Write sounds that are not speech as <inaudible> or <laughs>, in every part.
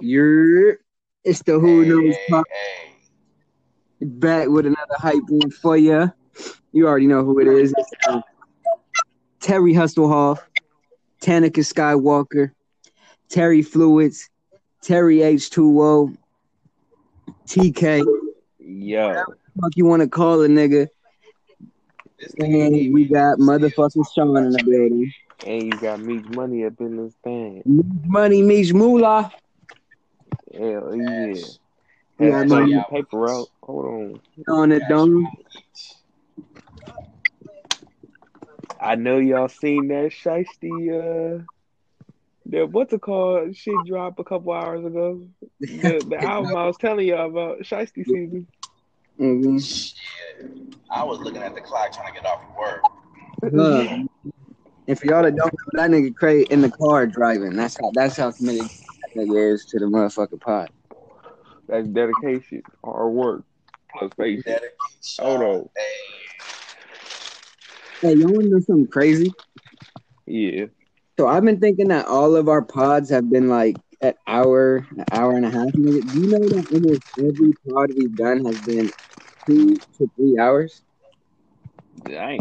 You're it's the Who Hey, Knows hey, Pod hey. back with another hype one for you. You already know who it is. Uh, Terry Hustlehoff, Tanika Skywalker, Terry Fluids, Terry H2O, TK. Yo, Fuck you want to call a nigga? And we got motherfucking Sean in the building. and you got Meek Money up in this thing. Money meets moolah. Hell yeah. Yeah, Had to man. paper out. Hold on. On the Cash dome. I know y'all seen that shiesty uh that what's it called shit drop a couple hours ago. The the <laughs> album I was telling y'all about, Shiesty season. Mhm. Shit. I was looking at the clock trying to get off of work. Look, and for y'all that don't know, that nigga Craig in the car driving. That's how that's how committed that nigga is to the motherfucking pot. That's dedication, hard work, plus patience. Dedication. Hold on. Hey, Hey, y'all wanna know something crazy? Yeah. So I've been thinking that all of our pods have been like an hour, an hour and a half. Nigga. Do you know that almost every pod we've done has been two to three hours? Damn.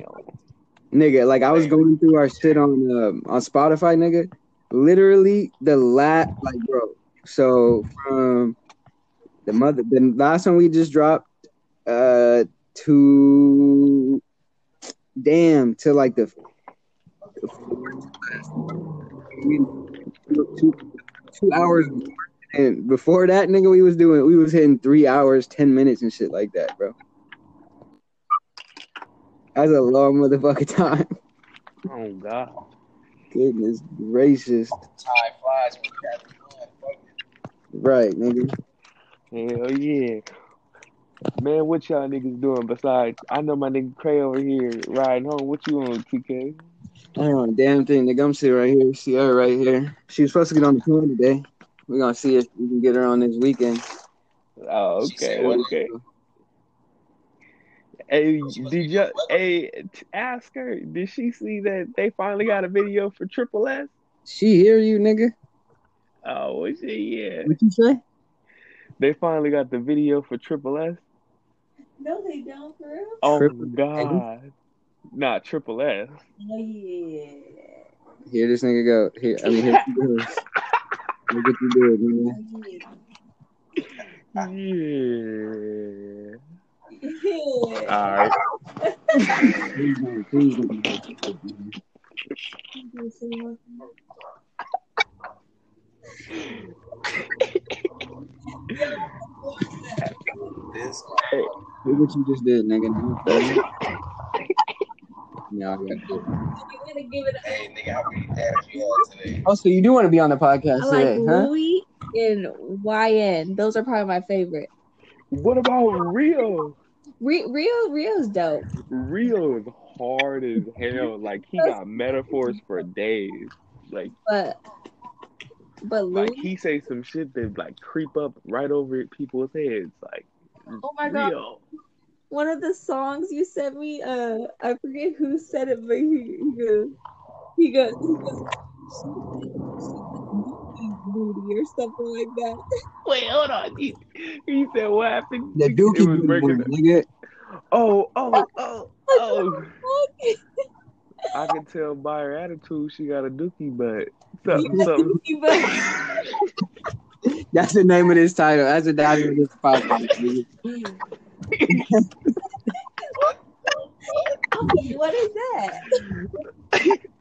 Nigga, like I was going through our shit on um, on Spotify, nigga. Literally the last, like, bro. So from the mother, the last one we just dropped, uh, to damn to like the, the two, two hours, and before that, nigga, we was doing, we was hitting three hours, ten minutes and shit like that, bro. That's a long motherfucking time. Oh God. Goodness gracious. time flies when you have fun. Right, nigga. Hell yeah. Man, what y'all niggas doing besides I know my nigga Cray over here riding home. What you on, TK? I ain't on a damn thing, nigga. I'm sitting right here. See her right here. She was supposed to get on the plane today. We're gonna see if we can get her on this weekend. Oh, She okay, said what? okay. Hey, did you hey ask her? Did she see that they finally got a video for Triple S? She hear you, nigga? Oh, well, shit, yeah. What you say? They finally got the video for Triple S. No, they don't, for real. Oh Triple God, not Triple S. Oh yeah. Here this nigga go. Here, I mean, here she goes. <laughs> Look what you did, nigga. Oh, Yeah. Yeah. All right. Please don't, please don't. This Look what you just did, nigga. Yeah, I got it. Gotta give it. hey nigga, how many dabs you had today? Oh, so you do want to be on the podcast I like today, huh? Louie and YN. Those are probably my favorite. What about Rio? Re- Rio, Rio's dope. Rio is hard as hell. Like he got metaphors for days. Like But but like he say some shit that like creep up right over people's heads. Like oh my god, Rio. one of the songs you sent me, uh, I forget who said it, but he, he goes, he goes, he goes, or something like that. <laughs> Wait, hold on. He, he said what happened? The Dookie was breaking. Boo, nigga. Oh, oh, oh, oh. I can tell by her attitude she got a dookie butt. Something, something. <laughs> That's the name of this title. That's the title of this podcast. <laughs> what is that?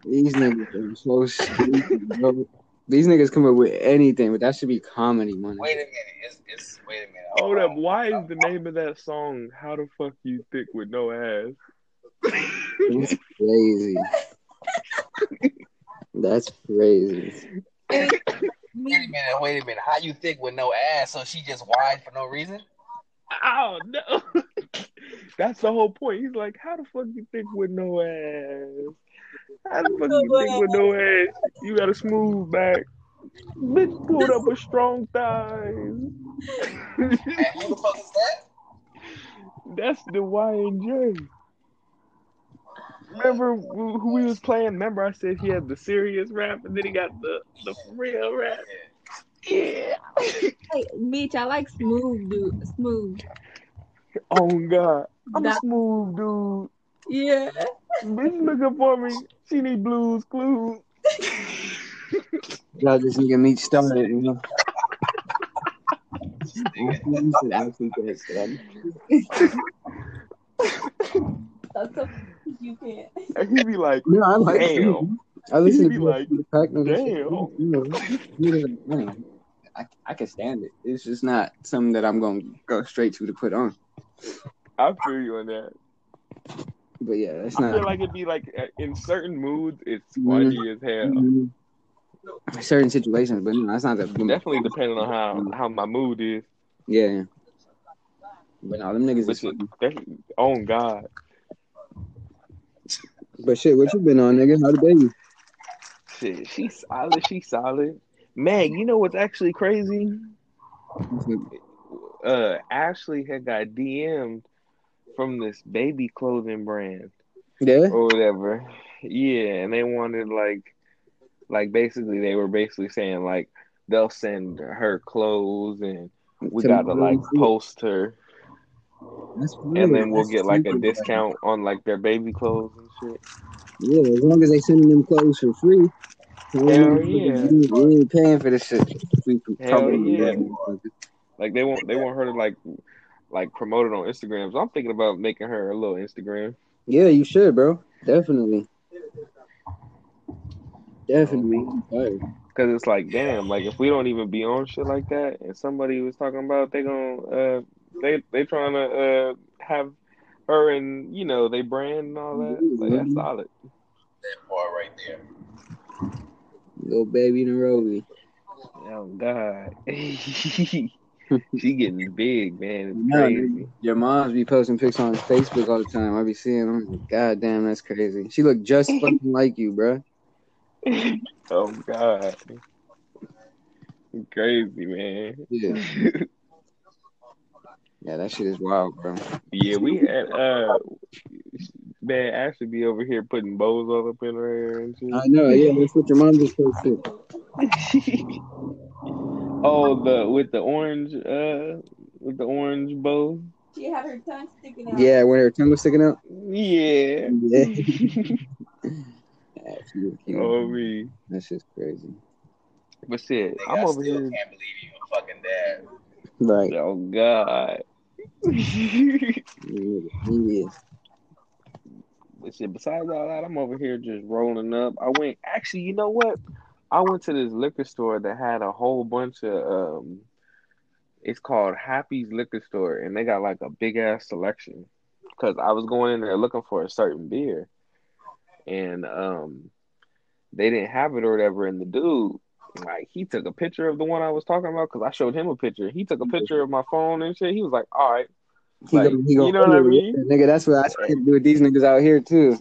These niggas are so stupid, bro. These niggas come up with anything, but that should be comedy, money. Wait a minute. It's, it's wait a minute. Hold up. Why is the name of that song "How the Fuck You Thick with No Ass"? That's crazy. That's crazy. Wait a minute. Wait a minute. How you think with no ass? So she just whined for no reason? Oh no. <laughs> That's the whole point. He's like, "How the fuck you thick with no ass? How the fuck you think with no ass? You got a smooth back." Bitch pulled up with strong thighs. And who the fuck is that? <laughs> That's the YN Jay. Remember who who we was playing? Remember I said he had the serious rap and then he got the the real rap. Yeah. Hey, bitch, I like smooth, dude. Smooth. Oh God, I'm a smooth dude. Yeah. Bitch looking for me. She need blues clues. Y'all just nigga meet started, you know. You should actually get it started. That's so you can't. And he be like, No, I like Damn. I listen He to be like, the pack nigga shit. damn. You know, nigga, man, I, I can stand it. It's just not something that I'm gonna go straight to to put on. I feel you on that. But yeah, it's I feel not like it'd be like in certain moods, it's funny as hell. Mhm. certain situations, but no, that's not the Definitely depending on how how my mood is. Yeah. But no, them niggas But is shit, funny. that's, oh God, But shit, what you been on, nigga? How the baby? shit, she's solid. She's solid. Meg, you know what's actually crazy? Uh, Ashley had got DM'd from this baby clothing brand Yeah? or whatever. Yeah, and they wanted like, like basically they were basically saying like they'll send her clothes and we To- gotta like post her That's and then we'll get like a discount on like their baby clothes and shit. Yeah, as long as they sending them clothes for free. Hell yeah. We ain't paying for this shit. We Hell yeah. Like they want they want her to like like promoted on Instagram. So I'm thinking about making her a little Instagram. Yeah, you should, bro. Definitely. Definitely. Cause it's like, damn, like if we don't even be on shit like that, and somebody was talking about they gonna uh they they trying to uh have her and you know they brand and all that, like that's solid. That part right there. Little baby in a rollie. Oh God, <laughs> <laughs> she getting big, man. It's No, crazy. Your moms be posting pics on Facebook all the time. I be seeing them. God damn, that's crazy. She look just <laughs> fucking like you, bro. Oh God, crazy man. Yeah. <laughs> Yeah, that shit is wild, bro. Yeah, we had uh man Ashley be over here putting bows all up in her hair and shit. I know, yeah, that's what your mom just posted. Oh, the with the orange uh with the orange bow. She had her tongue sticking out. Yeah, when her tongue was sticking out. Yeah. Yeah. <laughs> Yeah, she was cute. oh me. That's just crazy. But shit, Nigga, I'm I over still here. can't believe you a fucking dad. Right. Oh God. He is. But shit, besides all that, I'm over here just rolling up. I went actually, you know what? I went to this liquor store that had a whole bunch of um it's called Happy's Liquor Store and they got like a big ass selection. Cause I was going in there looking for a certain beer and um they didn't have it or whatever and the dude like he took a picture of the one I was talking about because I showed him a picture. He took a picture of my phone and shit. He was like, All right. Like, gonna you know what I mean? Nigga, that's what I do with these niggas out here too.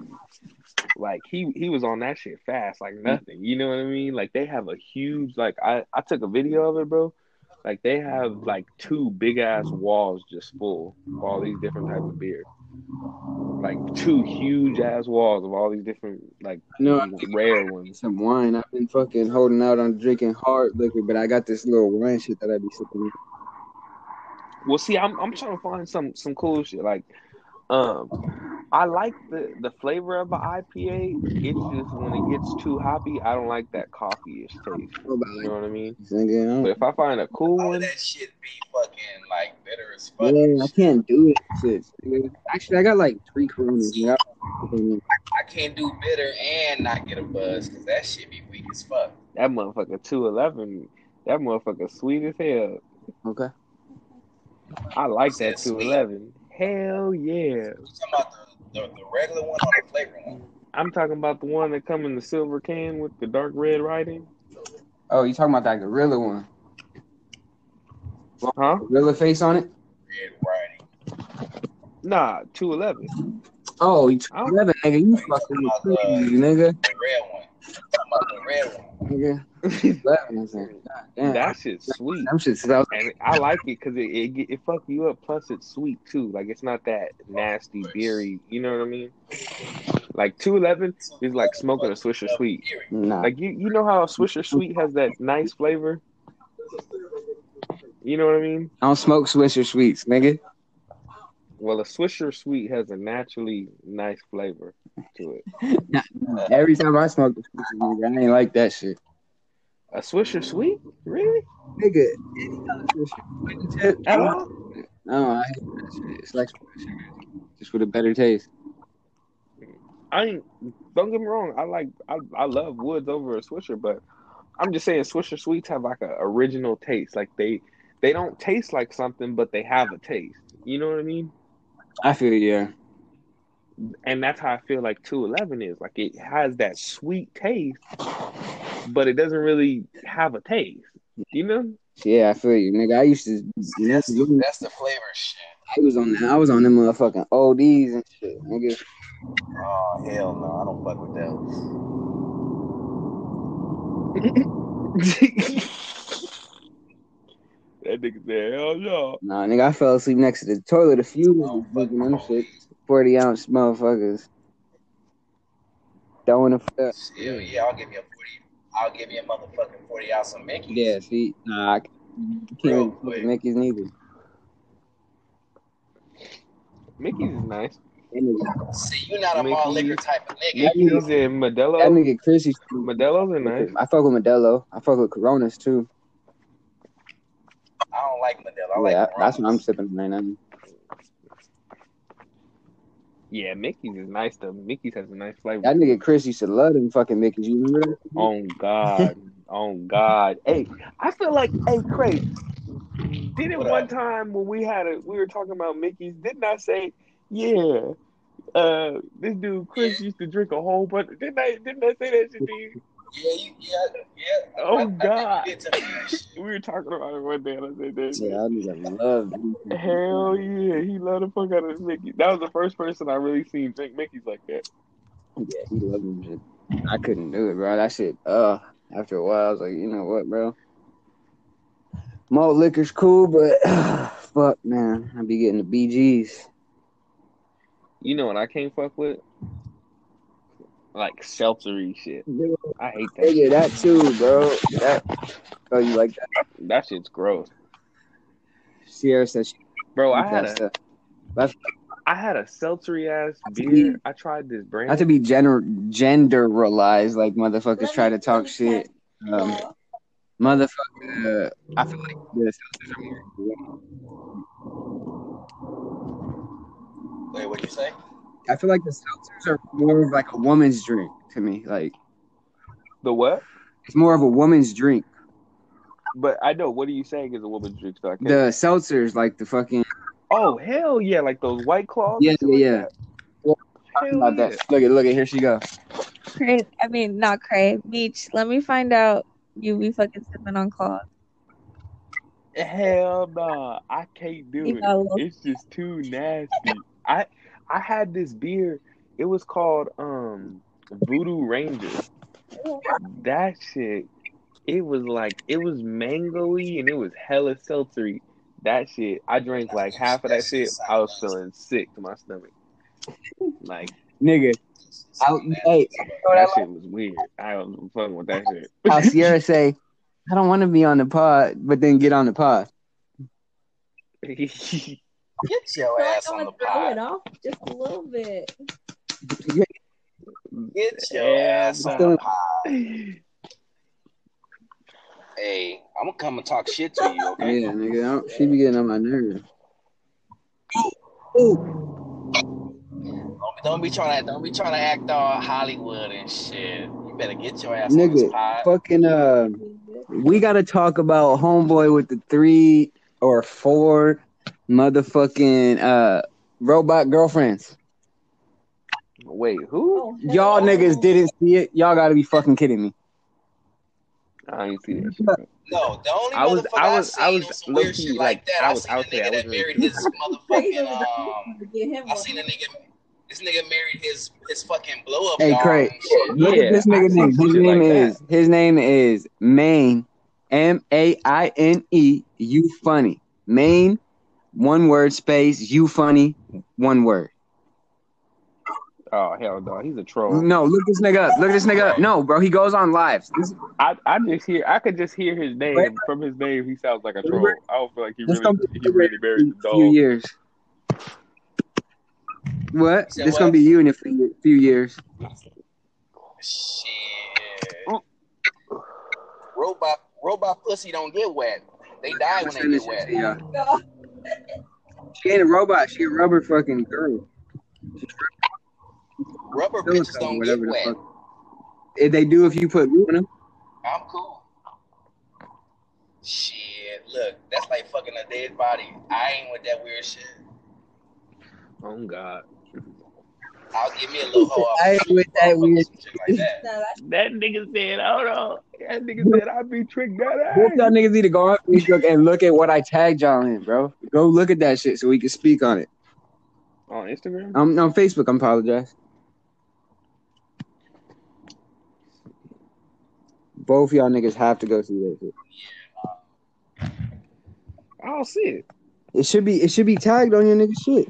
Like he he was on that shit fast like nothing you know what i mean? Like they have a huge like i i took a video of it bro. Like they have like two big ass walls just full of all these different types of beer. Like two huge ass walls of all these different like No, rare ones. some wine. I've been fucking holding out on drinking hard liquor, but I got this little wine shit that I be sipping. well see i'm i'm trying to find some some cool shit like um I like the the flavor of the IPA. It's just when it gets too hoppy, I don't like that coffee-ish taste. You know what I mean? Nigga, But if I find a cool All one, that shit be fucking like bitter as fuck. Yeah, I can't do it. Shit. Actually, I got like three Coronas. nigga. I- I can't do bitter and not get a buzz because that shit be weak as fuck. that motherfucker two eleven, that motherfucker sweet as hell. Okay. I like that two eleven. Hell yeah! You talking about the, the, the regular one or the flavor one? I'm talking about the one that come in the silver can with the dark red writing. Oh, you talking about that gorilla one? Huh? Gorilla face on it? Red writing. Nah, two eleven. Oh, you I don't- 11, nigga. You fucking crazy, uh, nigga. The red one. You talking red one? Nigga. 11, I said, God damn. That <laughs> shit's sweet. Them shit smells And I like it because it, it it fuck you up. Plus, it's sweet too. Like it's not that nasty beery. You know what I mean? Like two eleven is like smoking a Swisher Sweet. Nah. Like you, you know how a Swisher Sweet has that nice flavor. You know what I mean? I don't smoke Swisher sweets, nigga. Well, a Swisher Sweet has a naturally nice flavor to it. Every time I smoke a Swisher, nigga, I ain't like that shit. A Swisher Sweet? Really? Nigga, any kind of Swisher. At all? No, I hate that shit. It's like just with a better taste. I ain't. Don't get me wrong. I like. I, I love Woods over a Swisher, but I'm just saying Swisher Sweets have like a original taste. Like they they don't taste like something, but they have a taste. You know what I mean? I feel you, yeah. And that's how I feel like 211 is. Like it has that sweet taste, but it doesn't really have a taste. You know? Yeah, I feel you, nigga. I used to. That's the, that's the flavor shit. I was on. I was on them motherfucking ODs and shit, nigga. Oh hell no, I don't fuck with <laughs> that nigga said, hell no. Nah, nigga, I fell asleep next to the toilet a few Oh, niggas drinking them shit. Forty ounce motherfuckers. Throwing a fuck. those. Hell yeah, I'll give you a forty. I'll give you a motherfucking forty ounce of Mickey. Yeah, see, nah, I can't Real quick. Mickey's neither. Mickey's is nice. See, you're not a mall Mickey. liquor type of nigga. Mickey's and that Modelo. nigga Chris used to. Modelo's are nice. I fuck with Modelo. I fuck with Coronas too. I don't like Modelo. I yeah, Coronas. that's what I'm sipping right now. Yeah, Mickey's is nice though. Mickey's has a nice flavor. That nigga Chris used to love them fucking Mickey's. You remember that? On God. oh God. Hey, I feel like, hey, Craig, Did it What one up? time when we had a, we were talking about Mickey's, didn't I say, yeah, uh, this dude Chris used to drink a whole bunch. Didn't I? Didn't I say that shit to you? Yeah, you, yeah, yeah. Oh, I, I God. you did tell me that shit. We were talking about it one day, and I said that. Yeah, I nigga love them. Hell yeah, he loved the fuck out of Mickey. That was the first person I really seen drink Mickey's like that. Yeah, he loved them shit. I couldn't do it, bro. That shit. Uh, after a while, I was like, you know what, bro? Malt liquor's cool, but <sighs> fuck, man, I be getting the BGs. You know what I can't fuck with? Like seltzery shit. I hate that. Nigga, Shit. that too, bro. That. Oh, you like that? That shit's gross, Sierra says, she. bro. I had that a stuff. I had a seltzery ass Not beer. be- I tried this brand. not to be gener- generalized, like motherfuckers try to talk shit. Um, motherfucker, uh, I feel like the seltzers are more. Wait, what'd you say? I feel like the seltzers are more of like a woman's drink to me. Like the what? it's more of a woman's drink. But I know. What are you saying is a woman's drink? So The seltzers, like the fucking oh hell yeah! Like those white claws. yeah, and yeah, like yeah. that. Hell About yeah. that. Look at, look at. Here she go. Cray, I mean, not Cray. Beach, let me find out you be fucking sipping on claws. Hell nah, I can't do You it. got It's just too nasty. I I had this beer. It was called um Voodoo Ranger. That shit. It was like it was mangoey and it was hella seltzery. That shit. I drank like half of that shit. I was feeling sick to my stomach. Like Nigga. I, hey, that shit was weird. I was fucking with that shit. how <laughs> Sierra say, I don't want to be on the pod, but then get on the pod. <laughs> Get your So ass on the to throw it off just a little bit. Get your Yeah, ass on nah. the pod. Hey, I'm gonna come and talk shit to you, okay? Yeah, nigga. I don't- She be getting on my nerves. Don't, don't be trying to don't be trying to act all Hollywood and shit. You better get your ass on Nigga, this pod. fucking uh, we gotta talk about homeboy with the three or four motherfucking uh robot girlfriends. Wait, who? Oh, Y'all hell niggas didn't see it. Y'all gotta be fucking kidding me. I ain't see that shit. No, the only I was- motherfucker I I was- seen I was some weird low-key, shit like, like that. I I, was seen a out there. I nigga that wasn't married his <laughs> motherfucking um. to get him I seen a nigga. This nigga married his his fucking blow up Hey, dog Craig. and. Look Yeah, at this I nigga name. His name like that. is his name is Maine. M A I N E. You funny. Maine. One word space. You funny. One word. Oh hell no, he's a troll. No, look this nigga up. Look this nigga up. No, bro, he goes on lives. This, I, I just hear I could just hear his name Wait. from his name. He sounds like a troll. I don't feel like he this really gonna he really buried the a few years. What? Said This what? gonna be you in a few, few years. Shit. Robot robot pussy don't get wet. They die when they this get shit wet. to y'all. God. She ain't a robot. She a rubber fucking girl. Rubber bitches Silicone, don't get whatever the fuck. If they do, if you put glue in them. I'm cool. Shit, look, that's like fucking a dead body. I ain't with that weird shit. Oh God, I'll give me a little hoe. I ain't with that weird shit like that. No, that's that nigga said, "Hold on." That nigga said, "I be tricked that Both y'all niggas need to go on Facebook and look at what I tagged y'all in, bro. Go look at that shit so we can speak on it. On Instagram. I'm on Facebook. I apologize. Both y'all niggas have to go see that shit. I don't see it. It should be it should be tagged on your nigga shit.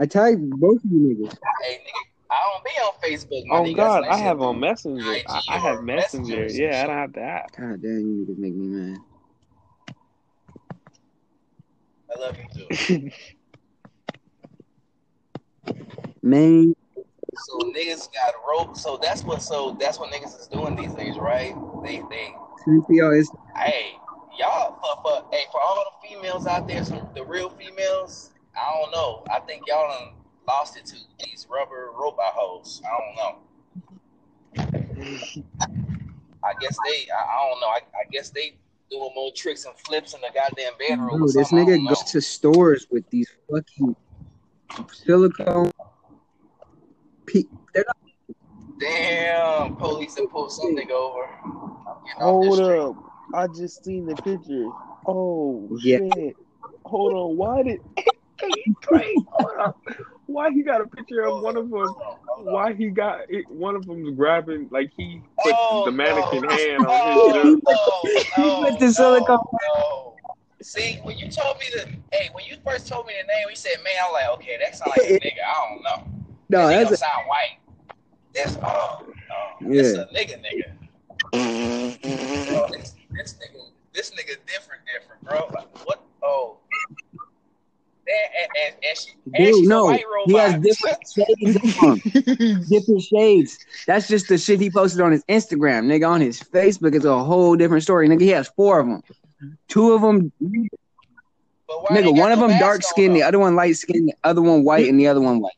I tagged both of you niggas. Hey, nigga, I don't be on Facebook. My Oh nigga, God, I have shit. on Messenger. IG I, I have or Messenger. Messenger Yeah, I don't have the app. God damn, you niggas make me mad. I love you too. <laughs> Man, So niggas got rope. So that's what. So that's what niggas is doing these days, right? They they. Cynthia is Hey, y'all. For, for hey, for all the females out there, some the real females. I don't know. I think y'all done lost it to these rubber robot hoes. I don't know. <laughs> I guess they. I, I don't know. I, I guess they doing more tricks and flips in the goddamn bedroom. bro, or this nigga goes to stores with these fucking silicone. Pe- they're not Damn, police and pull something over. I'm getting Hold up. I just seen the picture. Oh Yeah. shit. Hold on. Why did hey, Trey, hold up. Why he got a picture of one of them? Why he got it, one of them's grabbing like he put Oh, the mannequin no. hand on Oh, his no, no, He put the no, silicone- oh, no. See, when you told me the hey, when you first told me the name, you said, "Man," I'm like, "Okay, that sounds like a <laughs> nigga." I don't know. no, that that's nigga sound white. That's oh, oh no, Yeah. this a nigga, nigga. Mm-hmm. Bro, this, this nigga, this nigga different, different, bro. Like, what? Oh, and, and, and, and she, Dude, no, he has different <laughs> shades on different shades. That's just the shit he posted on his Instagram, nigga. On his Facebook, it's a whole different story, nigga. He has four of them. Two of them, But nigga. One of them dark on, skinned, the other one light skinned, the other one white, and the other one white.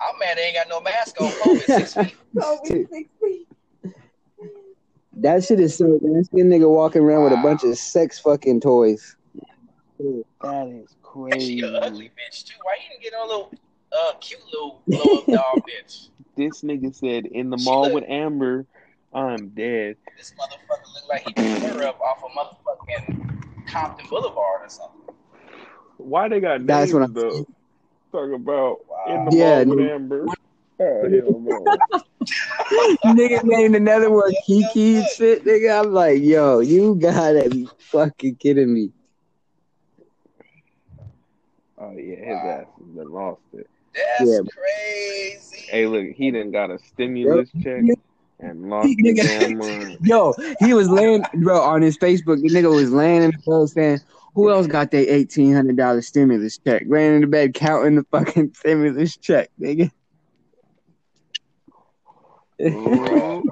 I'm mad they ain't got no mask on. COVID six feet. <laughs> COVID 16. That shit is so nasty. Nigga walking around with a bunch of sex fucking toys. That is And she crazy. a ugly bitch too. Why you didn't get a little uh cute little blow up <laughs> doll bitch? This nigga said in the She mall look- with Amber, I'm dead. This motherfucker look like he picked her up off of motherfucking Compton Boulevard or something. Why they got names That's what I'm though? Talk about in the Yeah, mall with nigga. Amber. Oh hell no. <laughs> nigga named another one Kiki and shit, nigga. I'm like, yo, you gotta be fucking kidding me. Oh yeah, his ass has been lost it. That's Yeah. crazy. Hey, look, he didn't got a stimulus check and lost his Nigga. damn <laughs> mind. Yo, he was laying, bro, on his Facebook. The nigga was laying in the bed saying, "Who else got their eighteen hundred dollar stimulus check?" Laying in the bed counting the fucking stimulus check, nigga. Ooh,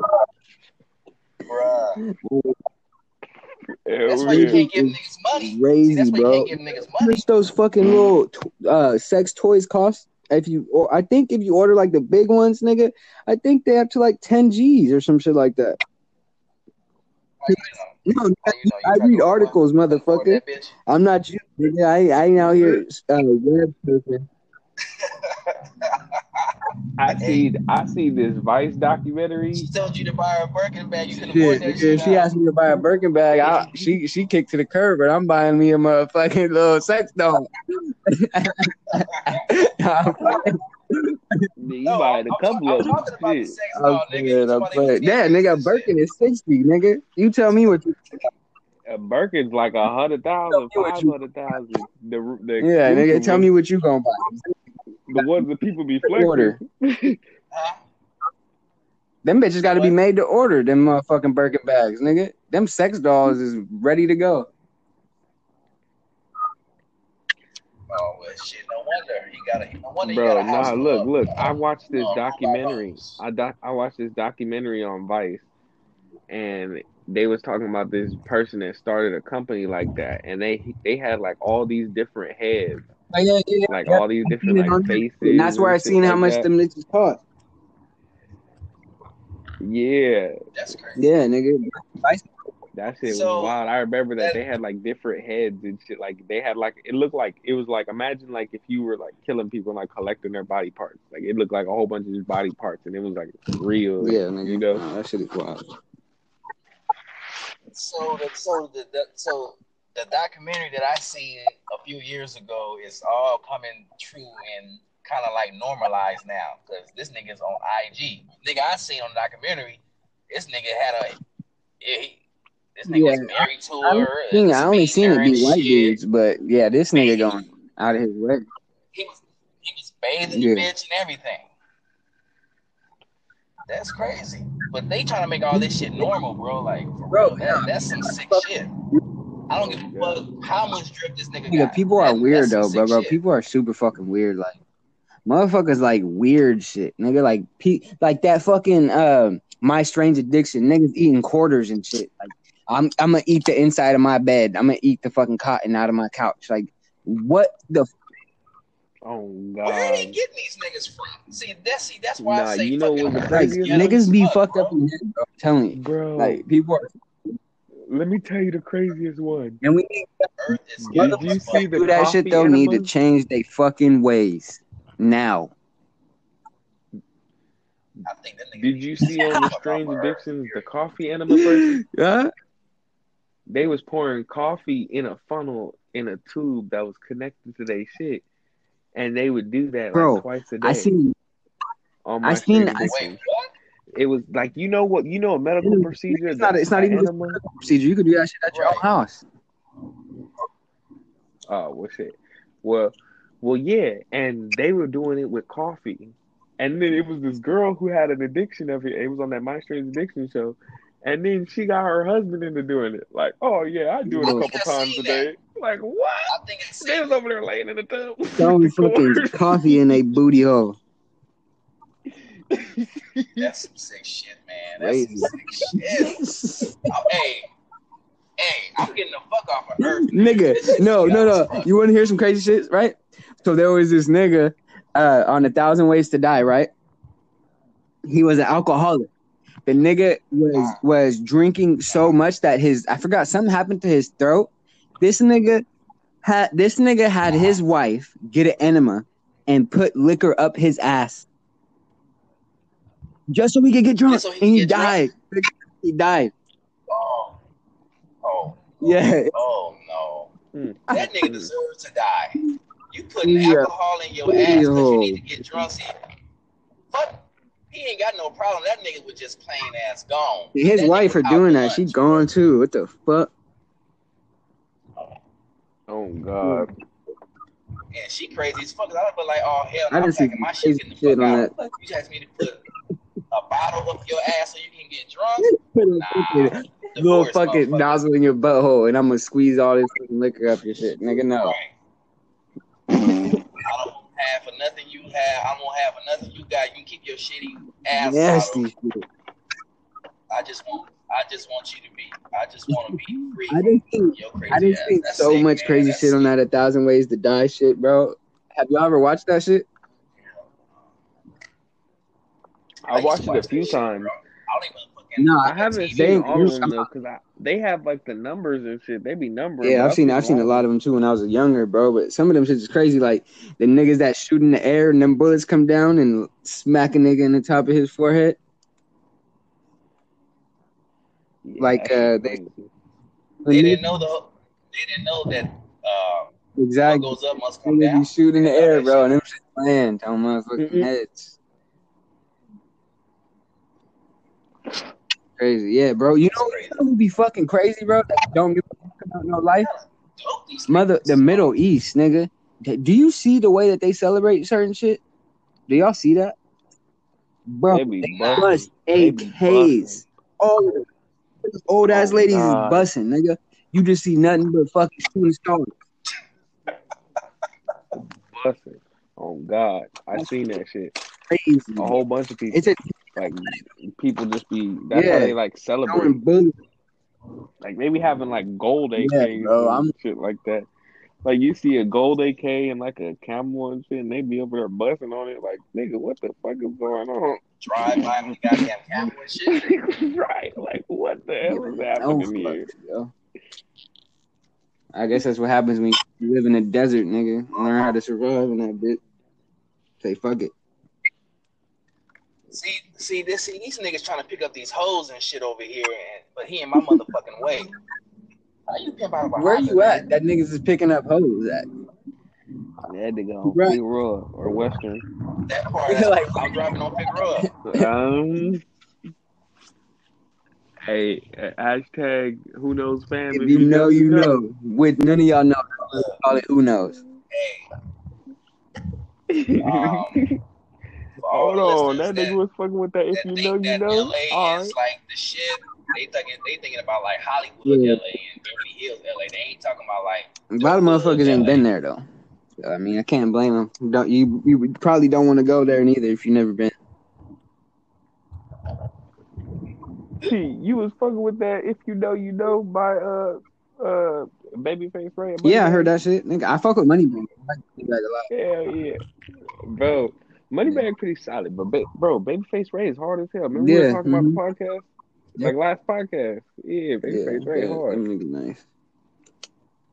Bruh. That's why you can't give niggas money. See, that's why you can't give niggas How money. much those fucking little uh sex toys cost? If you, or I think if you order like the big ones, nigga, I think they have to like ten G's or some shit like that. How you know? No, How you know? You I read articles, afford motherfucker. I'm not you, nigga. I I ain't out here uh, web surfing. <laughs> I see, I see this Vice documentary. She told you to buy her a Birkin bag. You couldn't afford that nigga, shit. she out. asked me to buy a Birkin bag, I, she she kicked to the curb, but I'm buying me a motherfucking little sex doll. <laughs> You No, buy I'm, a I'm, couple I'm of them. talking about the Shit. sex doll, nigga. You I'm about they Yeah, nigga, a. Birkin is sixty, nigga. You tell me what you. A Birkin's like a hundred thousand, Tell me what five you- hundred thousand. The the Yeah, nigga, tell me what you gonna buy. The ones that people be flexing. Order. <laughs> Huh? Them bitches got to be made to order. Them motherfucking Birkin bags, nigga. Them sex dolls is ready to go. Oh well, shit. No wonder he got a. No wonder he Bro, got a house. nah, look, of- look. I watched this uh, documentary. I doc, I watched this documentary on Vice, and they was talking about this person that started a company like that, and they they had like all these different heads, yeah, yeah, like yeah. all these different like faces. And that's where I and shit seen how much that. them bitches cost. Yeah, That's crazy. Yeah, nigga. that shit So, was wild. I remember that that- they had like different heads and shit. Like they had like it looked like it was like imagine like if you were like killing people and like collecting their body parts. Like it looked like a whole bunch of just body parts, and it was like real. Yeah, nigga. You know. Nah, that shit is wild. So the so the, the so the documentary that I see a few years ago is all coming true and kind of like normalized now because this nigga's on IG. Nigga I seen on the documentary, this nigga had a he, this nigga was Yeah, married to I, her. thing, and I only seen it be white shit. dudes, but yeah, this nigga going out of his way. He was he was bathing Yeah. the bitch and everything. That's crazy. But they trying to make all this shit normal, bro. Like, for Bro, real, that, that's some sick shit. I don't give a fuck how much drip this nigga Nigga, got. people are That- weird that's though, bro. Bro, shit. people are super fucking weird. Like, motherfuckers like weird shit, nigga. Like, pe- like that fucking um, my strange addiction. Niggas eating quarters and shit. Like, I'm I'm gonna eat the inside of my bed. I'm gonna eat the fucking cotton out of my couch. Like, what the? F- Oh Where are they getting these niggas from? See, that's see, that's why Nah, I say you know fucking what the like, craziest young niggas be fuck, fucked bro. up in the head, bro. I'm telling you. Bro, Like, people are, let me tell you the craziest one. and we need Earth is Did you as see fuck. the do that coffee shit though. Need to change their fucking ways now. I think that nigga Did you see on the Strange Addictions the coffee enema person? Yeah. They was pouring coffee in a funnel in a tube that was connected to their shit, and they would do that Bro, like twice a day. I seen. on I seen- Strange I Wait, Addictions. what? It was like you know what you know a medical It's procedure. It's not. It's not that even a medical procedure. You could do that shit at your own house. Oh, well, shit. Well, well, yeah, and they were doing it with coffee, and then it was this girl who had an addiction of it. It was on that My Strange Addiction show, and then she got her husband into doing it. Like, oh yeah, I do it a oh, couple times a day. Like, what? I think it's They was over there laying in the tub. Throwing <laughs> fucking coffee in a booty hole. That's some sick shit, man. That's some sick shit. I'm, hey, hey, I'm getting the fuck off of Earth. nigga, no, no, no. fuck. You want to hear some crazy shit, right? So there was this nigga uh, on a thousand ways to die, right? He was an alcoholic. The nigga was was drinking so much that his I forgot something happened to his throat. This nigga had this nigga had his wife get an enema and put liquor up his ass just so he could get drunk, so he and he get drunk? died. He died. Oh, oh, Yeah. oh no. Mm. That nigga deserves to die. You put Yeah. alcohol in your ass because you need to get drunk. See, fuck, he ain't got no problem. That nigga was just plain ass gone. His That wife for doing that, to she lunch. gone too. What the fuck? Oh God. Yeah, she crazy as fuck. I would be like, oh hell, I no, I'm packing my shit, in getting the shit fuck on out. that. You just asked me to put a bottle up your ass so you can get drunk. Nah, Little fucking nozzle in your butthole, and I'm gonna squeeze all this fucking liquor up your shit, nigga. No. Right. I don't have for nothing you have. I won't have for nothing you got. You can keep your shitty ass Nasty shit. I just want. I just want you to be. I just want to be free. I didn't see. Your crazy I didn't so sick, much man. crazy That's shit on that A Thousand Ways to Die shit, bro. Have y'all ever watched that shit? I used to watched it a few that shit, times. I don't even fucking. No, I haven't TV. Seen all of them though, cause I, they have like the numbers and shit. They be numbering. Yeah, I've seen I've seen a lot of them too when I was younger, bro. But some of them shits is crazy. Like the niggas that shoot in the air and them bullets come down and smack a nigga in the top of his forehead. Yeah, like, uh, they- They didn't know the. They didn't know that. Uh, Exactly. goes up must come Niggas down. be shoot in the air, bro, shit. and them shit land on motherfucking Mhm. heads. Crazy, yeah, bro. You know, That's crazy. what be fucking crazy, bro? That don't give a out no life. Mother, the Middle East, nigga. Do you see the way that they celebrate certain shit? Do y'all see that, bro? They be They bust AKs. All. Oh, old ass Oh, ladies God. is busting, nigga. You just see nothing but fucking shooting stars. busting. Oh God, I seen that shit. Crazy. A whole bunch of people. It's a like people just be. That's Yeah. how they like throwing celebrate. Like they be having like gold AKs Yeah, bro, and I'm- shit like that. Like you see a gold AK and like a camel and shit, and they be over there busting on it. Like nigga, what the fuck is going on? <laughs> drive by with goddamn camera and shit. right? Like what the hell is No happening here? yo. I guess that's what happens when you live in the desert, nigga. Learn how to survive in that bit. Say fuck it. See, see this, see these niggas trying to pick up these hoes and shit over here, and but he in my motherfucking way. How you pimp out Where Honda, you at? That niggas is picking up hoes at. That nigga on Right. Figueroa or Western. That part, <laughs> Like- I'm driving on Figueroa. Um. Hey, uh, hashtag who knows fam. If you know, you know. With none of y'all know, call it who knows. Hey, <laughs> um, for all Hold on, listeners that nigga was fucking with that. If that you know, you know. LA All is right. like the shit. They thinking they thinking about like Hollywood Yeah. LA and Beverly Hills LA. They ain't talking about like A lot of motherfuckers ain't been there though. So, I mean, I can't blame them. Don't you? You probably don't want to go there neither if you never been. See, you was fucking with that. If you know, you know. By uh uh Babyface Ray. Yeah, I heard that shit. Nigga, I fuck with Moneybagg. I like Moneybagg a lot. Hell yeah, bro. Moneybagg pretty solid, but ba- bro, Babyface Ray is hard as hell. Remember we Yeah, were talking mhm. about the podcast, Yeah. like last podcast. Yeah, Babyface Ray yeah, hard. them niggas nice.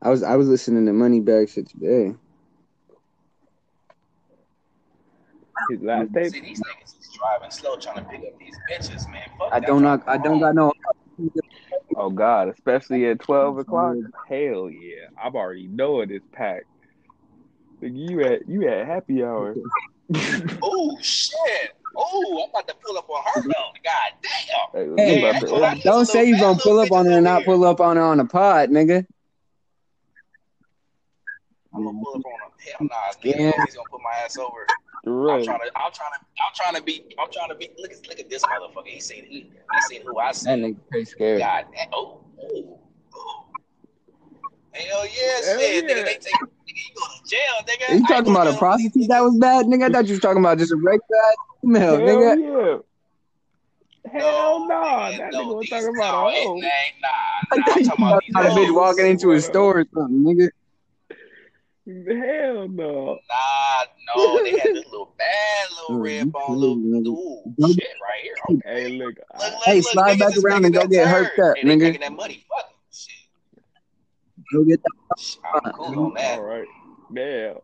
I was I was listening to Moneybagg shit today. His last tape. see these niggas is driving slow trying to pick up these bitches, man. Fuck I don't not I don't got no. Oh God, especially at twelve o'clock. Hell yeah, I'm already knowing it's packed. Nigga, You at you at happy hour. <laughs> <laughs> Oh shit! Oh, I'm about to pull up on her though. God damn! Hey, Hey, to- Hey, Don't say you're gonna pull up on her and not pull up on her on the pod, nigga. I'm gonna pull up on him. Hell nah, Yeah. he's gonna put my ass over. I'm trying to, I'm trying to, I'm trying to be, I'm trying to be. Look at, look at this motherfucker. He seen, he, he seen who I That seen. nigga pretty scary. God, damn. oh, oh, oh. Hell yeah, Hell shit, yeah. nigga. They take, nigga, you go to jail, nigga. Are you talking ain't about a gonna- prostitute that was bad, nigga? I thought you was talking about just a regular female, Hell nigga. yeah. Hell no, nigga, that no, nigga was these- talking about no, a hoe. Nah, nah, I thought I'm you talking was about talking about a bitch walking into a store or something, nigga. Hell no. Nah, no, they had this little bad little <laughs> red bone little nigga. ooh, shit right here. Okay. Hey, look. Look, look, Hey, look, slide niggas back around and go get turn. herped up, nigga. making that money. Fuck shit. Go get that. I'm cool on that. all right. Damn.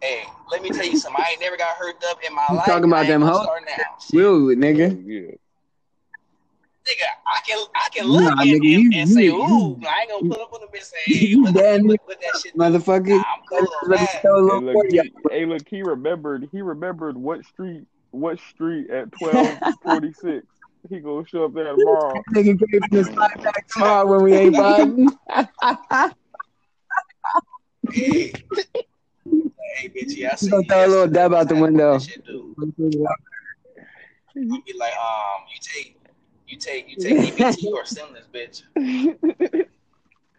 Hey, let me tell you something. I ain't never got hurt up in my You life. talking about them gonna hoes? Start now. Shit. Will nigga? Oh, yeah. Nigga, I can I can look Nah, and, nigga, and, you- and say, ooh, you- I ain't gonna put up on the bitch and say, hey, You look, damn look what that shit. Motherfucker. Nah, I'm cool on that. Hey, look, forty he, hey, look, he remembered. He remembered what street, what street at twelve forty six. He gonna show up there tomorrow. Nigga came from the slide back tomorrow when we ain't vibing. Hey, <laughs> hey, bitch, yeah, I see You gonna throw a little dab out the window. That shit do. You be like, um, you take, you take, you take EBT <laughs> or send this bitch.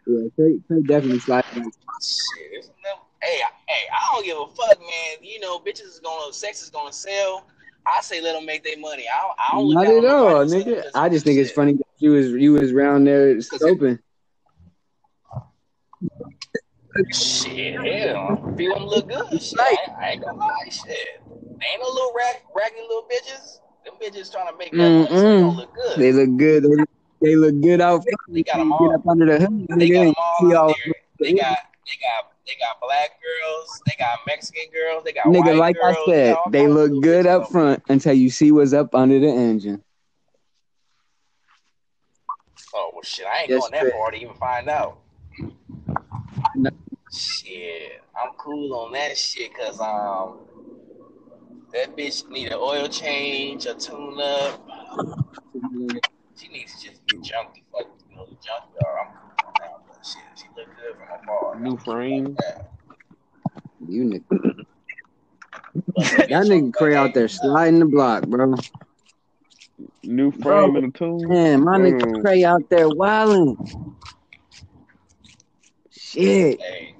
Yeah, Trey, Trey definitely slide back. Shit, it's never, hey, I, hey, I don't give a fuck, man. You know, bitches is gonna, sex is gonna sell. I say let them make their money. I, don't- I don't look Not at all, nobody who sell nigga. I just think it's Shit. funny that you was you was around there scoping. Shit, hell, feel them look good. Shit, I, ain't- I ain't gonna lie, shit. They ain't no little rag, raggedy little bitches. Them bitches trying to make that money, so they don't look good. They look good. They, they look good out front. They got 'em Get all. up under the hood, They got them all See all there. They got, they got, they got black girls. They got Mexican girls. They got nigga, like girls. I said, they look good up front until you see what's up under the engine. Oh well, shit! I ain't going that far to even find out. No. Shit, I'm cool on that shit because um, that bitch need an oil change, a tune up. <laughs> She needs to just get junky, like you know, the junkyard. I'm cool on that. bar. New frame. You nigga. <laughs> That nigga Cray out there sliding the block, bro. New frame in the tune. Man, my nigga Mm. Cray out there wilding. Shit. Hey,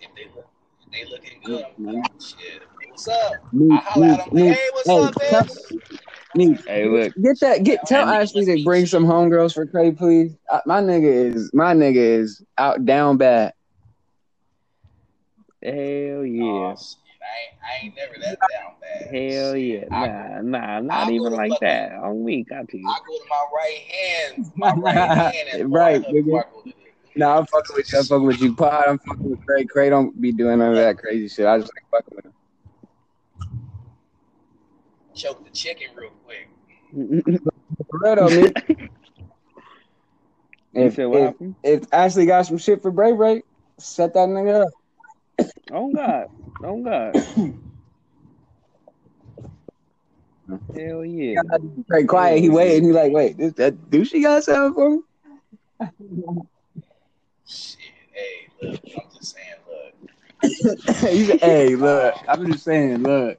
if they look, if they looking good, Man. shit. What's up? Me, I holla at them. Hey, what's hey, up, tell- bitch? me. Hey, look. Get that. Get tell Ashley to bring some homegirls for Cray, please. Uh, my nigga is my nigga is out down bad. Hell Oh, yeah. shit. I ain't, I ain't never that <laughs> down bad. Hell yeah. I- Nah, nah, not I even go to like fucking- that. On me, got to. I go to my right hand, <laughs> my right hand, and Right, I nigga. go to the- Nah, I'm fucking with you. I'm fucking with you. Pod, I'm fucking with Cray. Cray don't be doing none of that crazy shit. I just like fucking with him. choke the chicken real quick. For real man. <laughs> If, said what if, if Ashley got some shit for Bray Bray, set that nigga up. Oh God. Oh God. <coughs> Hell yeah. Cray quiet. He waiting. He like, wait, this, that do she got something for me? Shit. Hey, look, I'm just saying, look. <laughs> He said, hey, look. I'm just saying, look.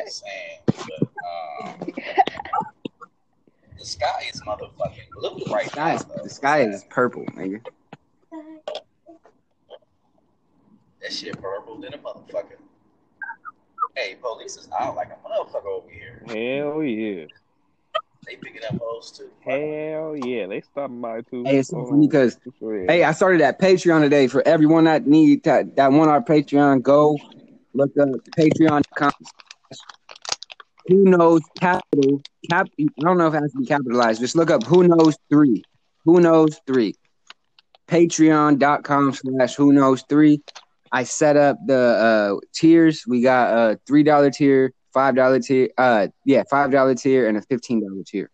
I'm just saying, look. Um, the sky is motherfucking blue right The sky now. is, though. the sky is purple, nigga. That shit purple than a motherfucker. Hey, police is out like a motherfucker over here. Hell yeah. They picking up hoes too. Hell yeah. They stopping by too. Hey, it's funny on. 'cause, Sure. Hey, I started that Patreon today for everyone that need that, that want our Patreon. Go look up Patreon.com. Who knows capital cap? I don't know if it has to be capitalized. Just look up Who knows three. Who knows three. Patreon.com slash Who knows three. I set up the uh, tiers. We got a three dollar tier, five dollar tier. Uh, yeah, five dollar tier and a fifteen dollar tier.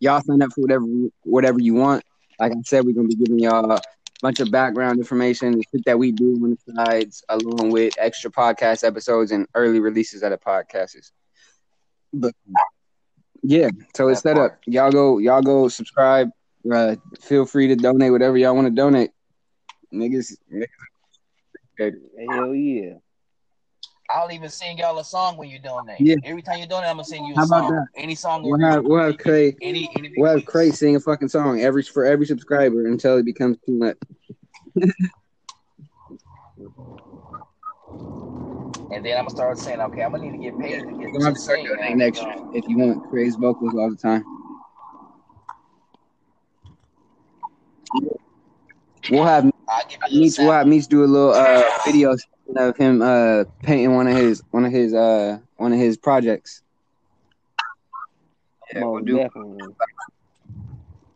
Y'all sign up for whatever whatever you want. Like I said, we're gonna be giving y'all bunch of background information, that we do on the sides, along with extra podcast episodes and early releases of the podcasts. But yeah, so it's set up. Y'all go, y'all go subscribe. Uh, feel free to donate whatever y'all want to donate. Niggas, niggas. Hell yeah. I'll even sing y'all a song when you're doing that. Yeah. Every time you donate, I'm gonna sing you a How about song. that? Any song. We'll have we'll have Cray Any any. we'll have Cray sing a fucking song every for every subscriber until it becomes too much. <laughs> And then I'm gonna start saying, okay, I'm gonna need to get paid to get You're gonna have to start now. extra if you want Cray's vocals all the time. We'll have I'll give you a Meech we'll have. Meech do a little uh video of him uh painting one of his one of his uh one of his projects. Yeah, we'll do. definitely.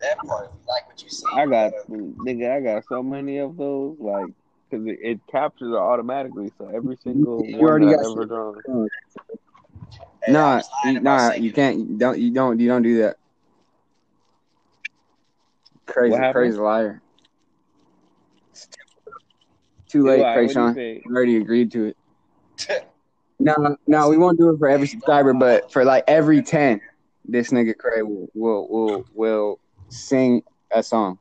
That part, if you like what you see. I got nigga, I got so many of those, like, cause it, it captures it automatically. So every single You one already got I've ever drawn. Hey, nah, I'm just lying you, nah, you can't. You don't. You don't. You don't do that. Crazy, crazy liar. It's too- Too late, Why? What'd Krayshawn. We already agreed to it. <laughs> No, no, we won't do it for every subscriber, but for like every ten, this nigga Cray will will will, will sing a song.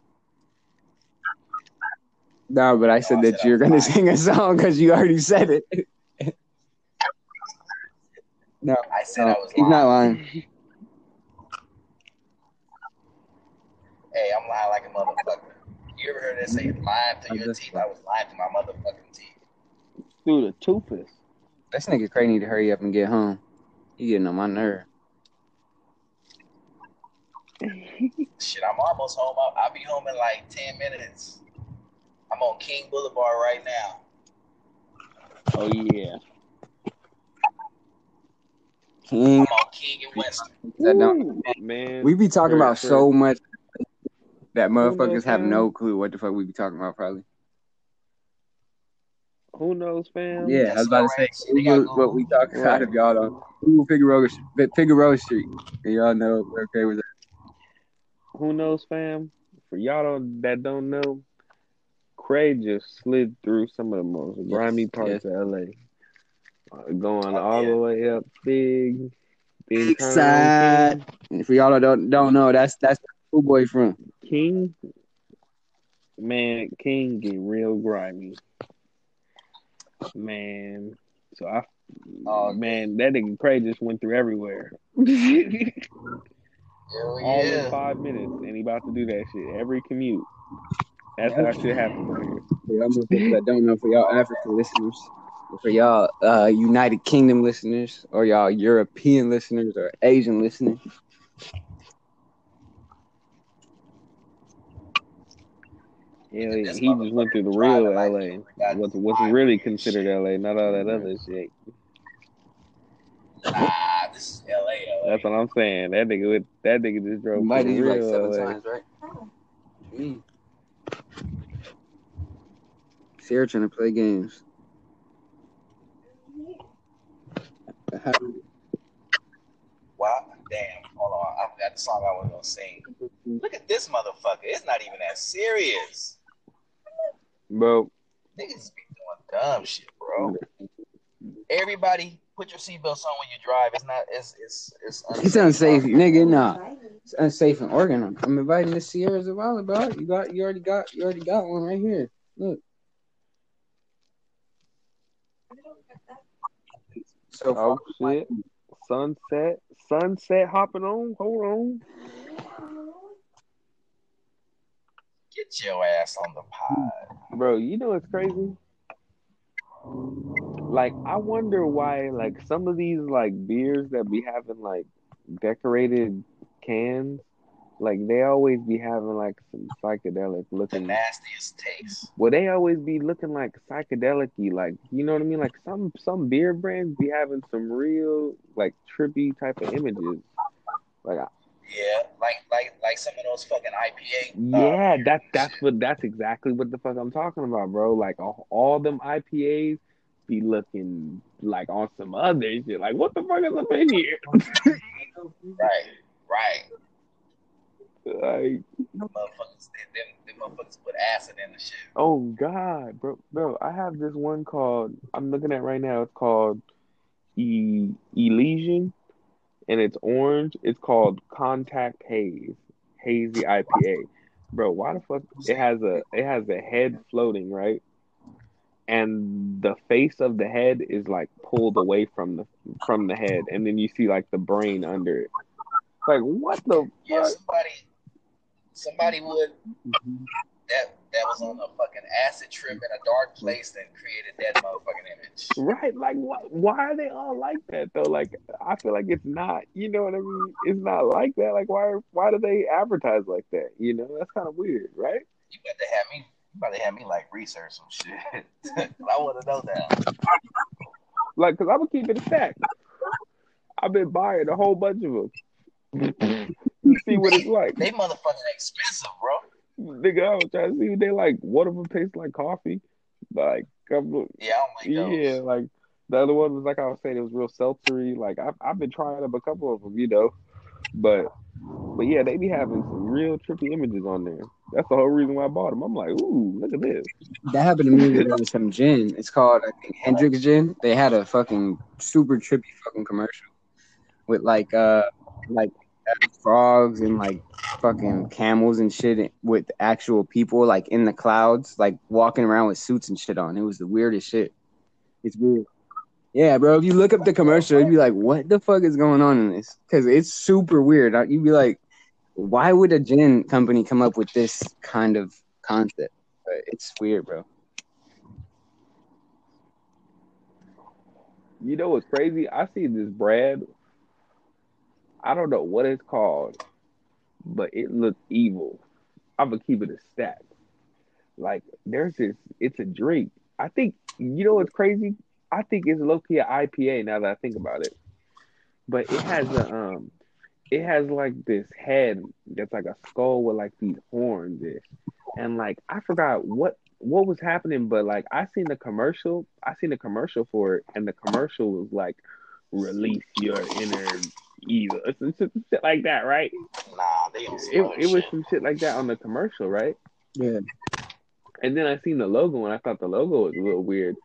No, but I said that you're gonna sing a song because you already said it. <laughs> no, I said no, I was he's lying. not lying. <laughs> Hey, I'm lying like a motherfucker. You ever heard that say lying to your just- teeth? I was lying to my motherfucking teeth. Through the toothpaste. This nigga crazy need to hurry up and get home. He getting on my nerve. <laughs> Shit, I'm almost home. I'll, I'll be home in like 10 minutes. I'm on King Boulevard right now. Oh yeah. King, I'm on King and Western. that don't. Ooh, man. We be talking about so much that knows, motherfuckers have man? no clue what the fuck we be talking about. Probably. Who knows, fam? Yeah, I was about to say That's all right. They got Google what we talking about Right. if y'all don't. Google Figueroa, Figueroa Street. And y'all know we're okay with that. Who knows, fam? For y'all don't, that don't know, Cray just slid through some of the most grimy parts of LA, Uh, going Oh, all yeah. the way up big, big, Big side. And for y'all that don't don't know, that's that's who boy from. King. Man, King get real grimy. Man, so I, Oh, man, that nigga Craig just went through everywhere. <laughs> Hell All in five minutes, and he about to do that shit every commute. That's how shit happens right here. For y'all motherfuckers that don't know, for y'all African listeners, for y'all uh, United Kingdom listeners, or y'all European listeners, or Asian listeners, Yeah, he This just went through the real driving like LA. What's what's really considered shit. LA, not all that other shit. Nah, this is LA, LA. That's what I'm saying. That nigga, with, that nigga just drove invited through you the like real seven LA. times, right? Mm. Sierra trying to play games. Wow, damn. Hold on. I forgot the song I was gonna sing. Look at this motherfucker. It's not even that serious. Bro, Niggas be doing dumb shit, bro. Everybody, put your seatbelts on when you drive. It's not. It's it's it's. It's unsafe, nigga. Nah, it's unsafe in Oregon. I'm inviting the Sierras a while, bro. You got, you already got, you already got one right here. Look. So oh shit. Sunset, sunset hopping on. Hold on. Get your ass on the pod. Bro, you know what's crazy? Like, I wonder why, like, some of these, like, beers that be having, like, decorated cans, like, they always be having, like, some psychedelic The looking. nastiest taste. Well, they always be looking like psychedelic-y, like, you know what I mean? Like, some, some beer brands be having some real, like, trippy type of images. Like, I- Yeah, like like like some of those fucking IPA. Yeah, beers that that's shit. what that's exactly what the fuck I'm talking about, bro. Like all, all them IPAs be looking like on some other shit. Like what the fuck is up in here? <laughs> Right, right. like Motherfuckers, they, them, them motherfuckers put acid in the shit. oh god, bro, bro. I have this one called I'm looking at right now. It's called E Elysian, and it's orange. It's called Contact Haze, hazy IPA. Bro, why the fuck it has a it has a head floating right? and the face of the head is like pulled away from the from the head, and then you see like the brain under it. Like what the Yeah, fuck? somebody, somebody would mm-hmm. That that was on a fucking acid trip in a dark place and created that motherfucking image. Right? Like what? Why are they all like that though? Like I feel like it's not. You know what I mean? It's not like that. Like why? Why do they advertise like that? You know that's kind of weird, right? You better have me. You better have me like research some shit. <laughs> I want to know that. Like, cause I'm gonna keep it a stack. I've been buying a whole bunch of them <laughs> see what it's like. They motherfucking expensive, bro. Nigga, I was trying to see what they like. One of them tastes like coffee. Like, Yeah, I don't like those. yeah, like the other one was like I was saying, it was real seltzery. Like I've I've been trying up a couple of them, you know, but but yeah, they be having some real trippy images on there. That's the whole reason why I bought them. I'm like, ooh, look at this. That happened to me with some gin. It's called I think Hendrick's gin. They had a fucking super trippy fucking commercial with like uh like frogs and like fucking camels and shit with actual people like in the clouds like walking around with suits and shit on. It was the weirdest shit. It's weird. Yeah, bro. If you look up the commercial, you'd be like, "What the fuck is going on in this?" Because it's super weird. You'd be like, "Why would a gin company come up with this kind of concept?" But it's weird, bro. You know what's crazy? I see this Brad. I don't know what it's called, but it looks evil. I'm gonna keep it a stack. Like there's this, it's a drink. I think you know what's crazy. I think it's low key IPA now that I think about it. But it has a um, it has like this head that's like a skull with like these horns, ish. and like I forgot what what was happening, but like I seen the commercial, I seen the commercial for it, and the commercial was like, "Release your inner evil," it's, it's, it's shit like that, right? Nah, they don't It, sell it was some shit like that on the commercial, right? Yeah. And then I seen the logo, and I thought the logo was a little weird.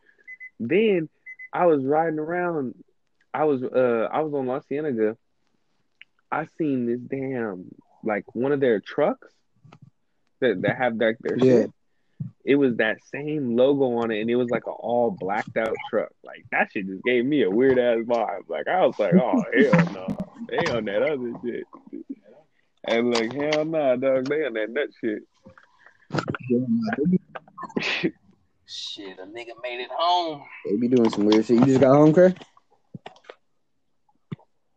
Then I was riding around. I was uh I was on La Cienega. I seen this damn like one of their trucks that that have like their Yeah. shit. it was that same logo on it, and it was like an all blacked out truck. Like that shit just gave me a weird ass vibe. Like I was like, oh hell no, they on that other shit. And like hell nah, dog, they on that nut shit. Shit, a nigga made it home. They be doing some weird shit. You just got home, Craig?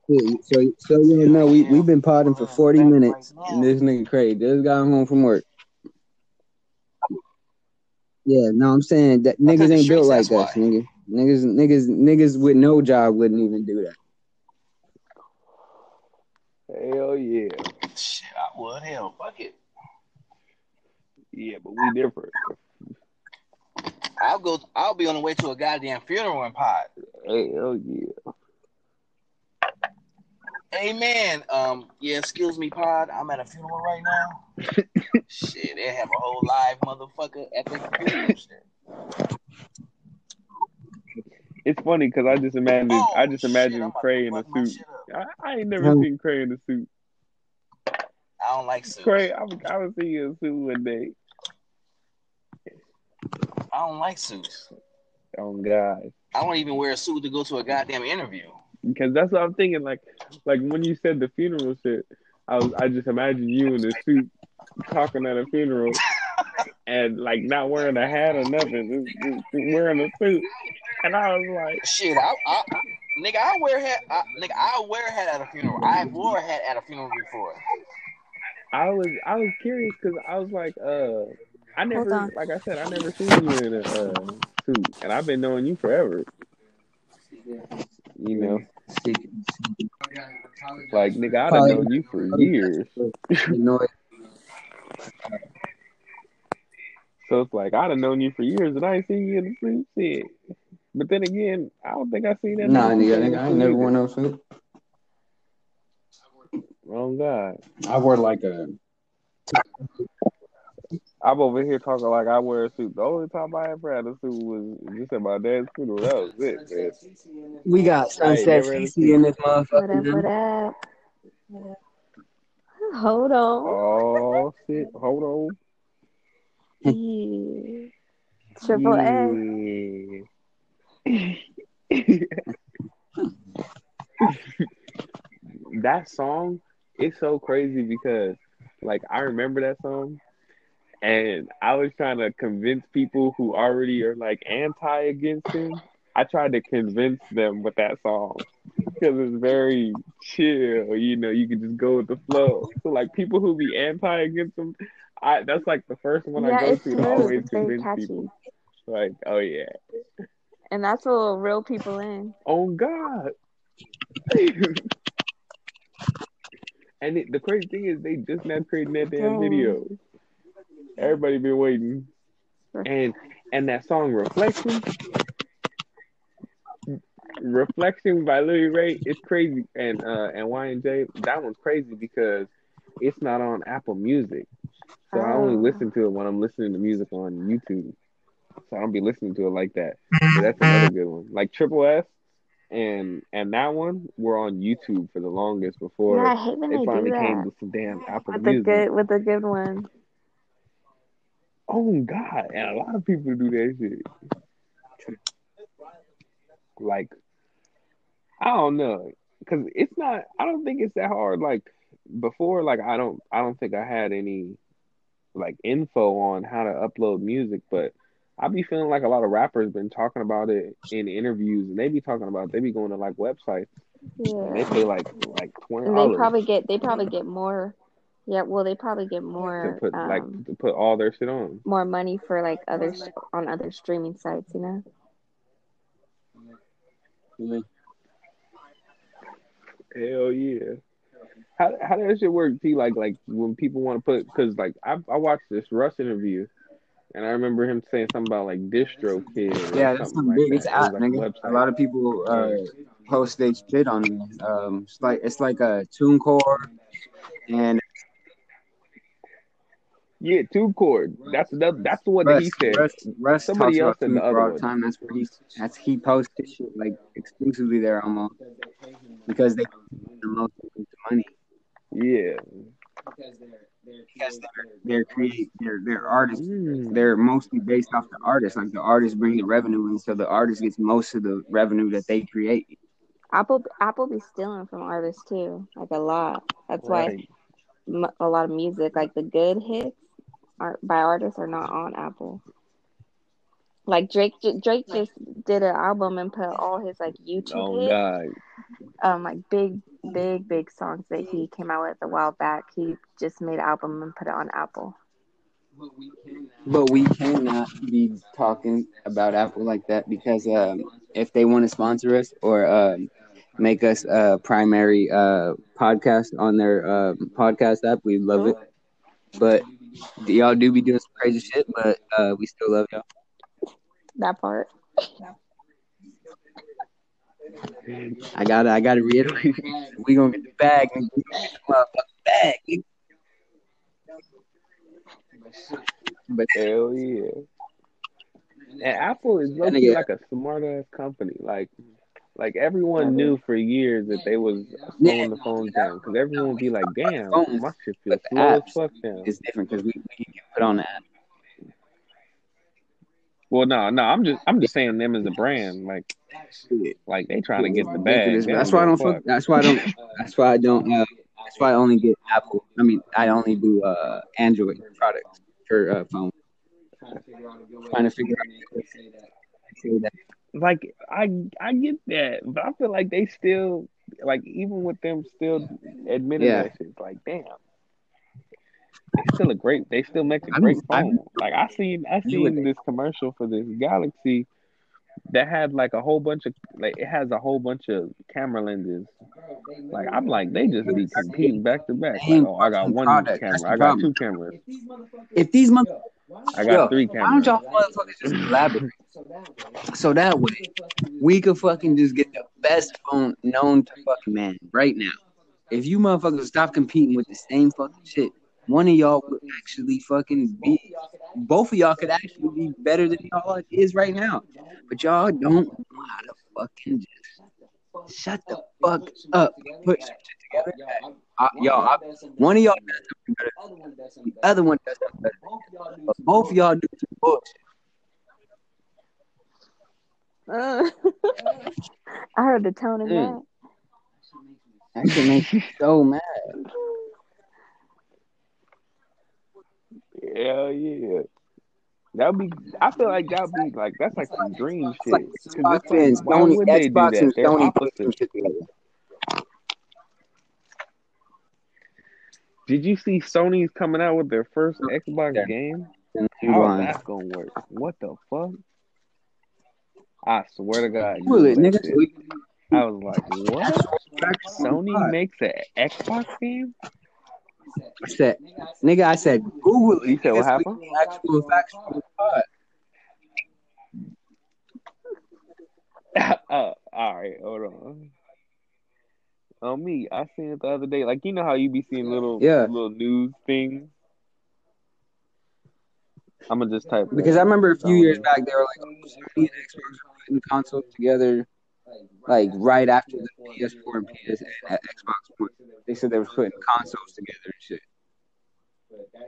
Yeah, so so yeah, no, we we've been potting for forty minutes, and this nigga Craig just got home from work. Yeah, no, I'm saying that I niggas ain't built like us, why. nigga. Niggas, niggas, niggas with no job wouldn't even do that. Hell yeah, Shit, I would. Hell, fuck it. yeah, but we different. I'll go. I'll be on the way to a goddamn funeral in pod. Hell yeah. Amen. Um, yeah, excuse me, pod. I'm at a funeral right now. <laughs> shit, they have a whole live motherfucker at the funeral. Shit. <laughs> It's funny because I just imagine Oh, I just shit, imagine I'm about to Cray in a suit. I, I ain't never Hmm. seen Cray in a suit. I don't like suits. Cray, I was I was seeing you in a suit one day. I don't like suits. Oh God, I don't even wear a suit to go to a goddamn interview. because that's what I'm thinking. Like like when you said the funeral shit, I was I just imagine you in a suit talking at a funeral <laughs> and like not wearing a hat or nothing, just, just wearing a suit. And I was like, Shit, I, I, I nigga, I wear hat. I, nigga, I wear a hat at a funeral. I wore a hat at a funeral before. I was I was curious because I was like, uh, I never, like I said, I never seen you in a uh, suit, and I've been knowing you forever. You know, like nigga, I've known you for years. <laughs> So it's like I'd have known you for years, and I ain't seen you in the suit. Shit. But then again, I don't think I seen that. nah, nigga nigga, in nigga, the I ain't never either. worn no suit. Wrong guy. I wore like a I'm over here talking like I wear a suit. The only time I ever had a suit was just at my dad's funeral. That was it, man. We got Sunset never CC in this What up? motherfucker. What man. up? What up? Hold on. Oh shit! Hold on. Yeah. Triple A. <laughs> That song is so crazy because like I remember that song and I was trying to convince people who already are like anti against him. I tried to convince them with that song because it's very chill. You know, you can just go with the flow. So like people who be anti against him, I that's like the first one Yeah, I go to to always convince catchy. people. Like, oh yeah, And that's what will reel people in. oh God. <laughs> and it, the crazy thing is, they just now creating that damn Dang. video. Everybody been waiting, and and that song "Reflection," "Reflection" by Lil Ray, it's crazy, and uh and YN Jay, that one's crazy because it's not on Apple Music, so I only Oh. listen to it when I'm listening to music on YouTube. So I don't be listening to it like that. But that's another mm-hmm. good one. Like Triple S and and that one were on YouTube for the longest before Yeah, I hate when they they finally do came that. to some damn Apple With the Music. good with the good one. Oh God, and a lot of people do that shit. Like, I don't know, cause it's not. I don't think it's that hard. Like before, like I don't. I don't think I had any like info on how to upload music, but I be feeling like a lot of rappers been talking about it in interviews, and they be talking about they be going to like websites and they pay like like twenty And they probably get they probably get more yeah, well they probably get more to put like um to put all their shit on. more money for like other on other streaming sites, you know? Hell yeah. How how does it work? T like like when people want to put because like I I watched this Russ interview, and I remember him saying something about like distro kid. Yeah, that's something some like big. that. It's It app, like a nigga. website. A lot of people uh, post they shit on it. Um, it's like it's like a TuneCore, and Yeah, chord. That's the that's the one that Russ, he said. Russ, Russ Somebody talks else said the TuneCore other one. time. That's where he that's he posts his shit like exclusively there almost because they the most money. Yeah. because they're they're create they're they're artists. Mm. They're mostly based off the artists. Like the artists bring the revenue in, so the artist gets most of the revenue that they create. Apple Apple be stealing from artists too, like a lot. That's why a lot of music, like the good hits, are by artists are not on Apple. Like Drake, Drake just did an album and put all his like YouTube Oh hits, God. um, like big, big, big songs that he came out with a while back. He just made an album and put it on Apple. But we cannot be talking about Apple like that because um, if they want to sponsor us or um, make us a primary uh, podcast on their uh, podcast app, we love it. But y'all do be doing some crazy shit, but uh, we still love y'all. That part. I gotta, I gotta reiterate, <laughs> we gonna get the bag, nigga. we gonna get the motherfucking bag. But Hell yeah. And Apple is That low nigga- like a smart ass company. Like, like everyone knew for years that they was Yeah. slowing the phones down because everyone would be like, "Damn, my shit feels slow as apps fuck now." it's different because we, we can get put on the app. Well, no, no, I'm just, I'm just saying them as a brand. Like, like they trying to get the bag. They That's why I don't fuck. That's why I don't. That's why I don't. Uh, that's why I only get Apple. I mean, I only do uh, Android products for uh, phone. Trying to figure out. To say that. like I I get that, but I feel like they still like even with them still admitting Yeah. that shit, it's like damn. It's still a great they still make a I'm- great I'm- phone. Like I seen I seen this commercial for this Galaxy that had like a whole bunch of like it has a whole bunch of camera lenses. Like I'm like they just be competing back to back. Like, oh I got one product. Camera, I got problem. two cameras, If these mother, I got Yo, three why don't cameras. y'all motherfuckers just collaborate? So that way, we could fucking just get the best phone known to fucking man right now. If you motherfuckers stop competing with the same fucking shit, one of y'all would actually fucking be. Both of y'all could actually be better than y'all is right now. But y'all don't know how to fucking just shut the fuck up. Put some shit together. Y'all, I, one of y'all does something better. The other one does something better. But both of y'all do some bullshit. Uh, <laughs> I heard the tone in Mm. that. That shit makes me so mad. <laughs> Hell yeah. That'd be. I feel like that'd be like that's like some dream shit. it's Xbox like, and Sony, would Xbox and Sony put some shit together. Did you see Sony's coming out with their first Xbox Yeah. game? You How is that gonna work? What the fuck? I swear to God, Google it, nigga. shit. I was like, what? Sony makes an Xbox game? I said, nigga, I said, Google it. You said what nigga, so we happened? Actual facts on pod. uh, <laughs> all right, hold on. On me, I seen it the other day. Like you know how you be seeing little Yeah. little news things. I'm gonna just type Because. I remember a few years back, they were like, oh, Sony and Xbox were putting consoles together, like right after the PS4 and PS and Xbox. One. They said they were putting consoles together and shit.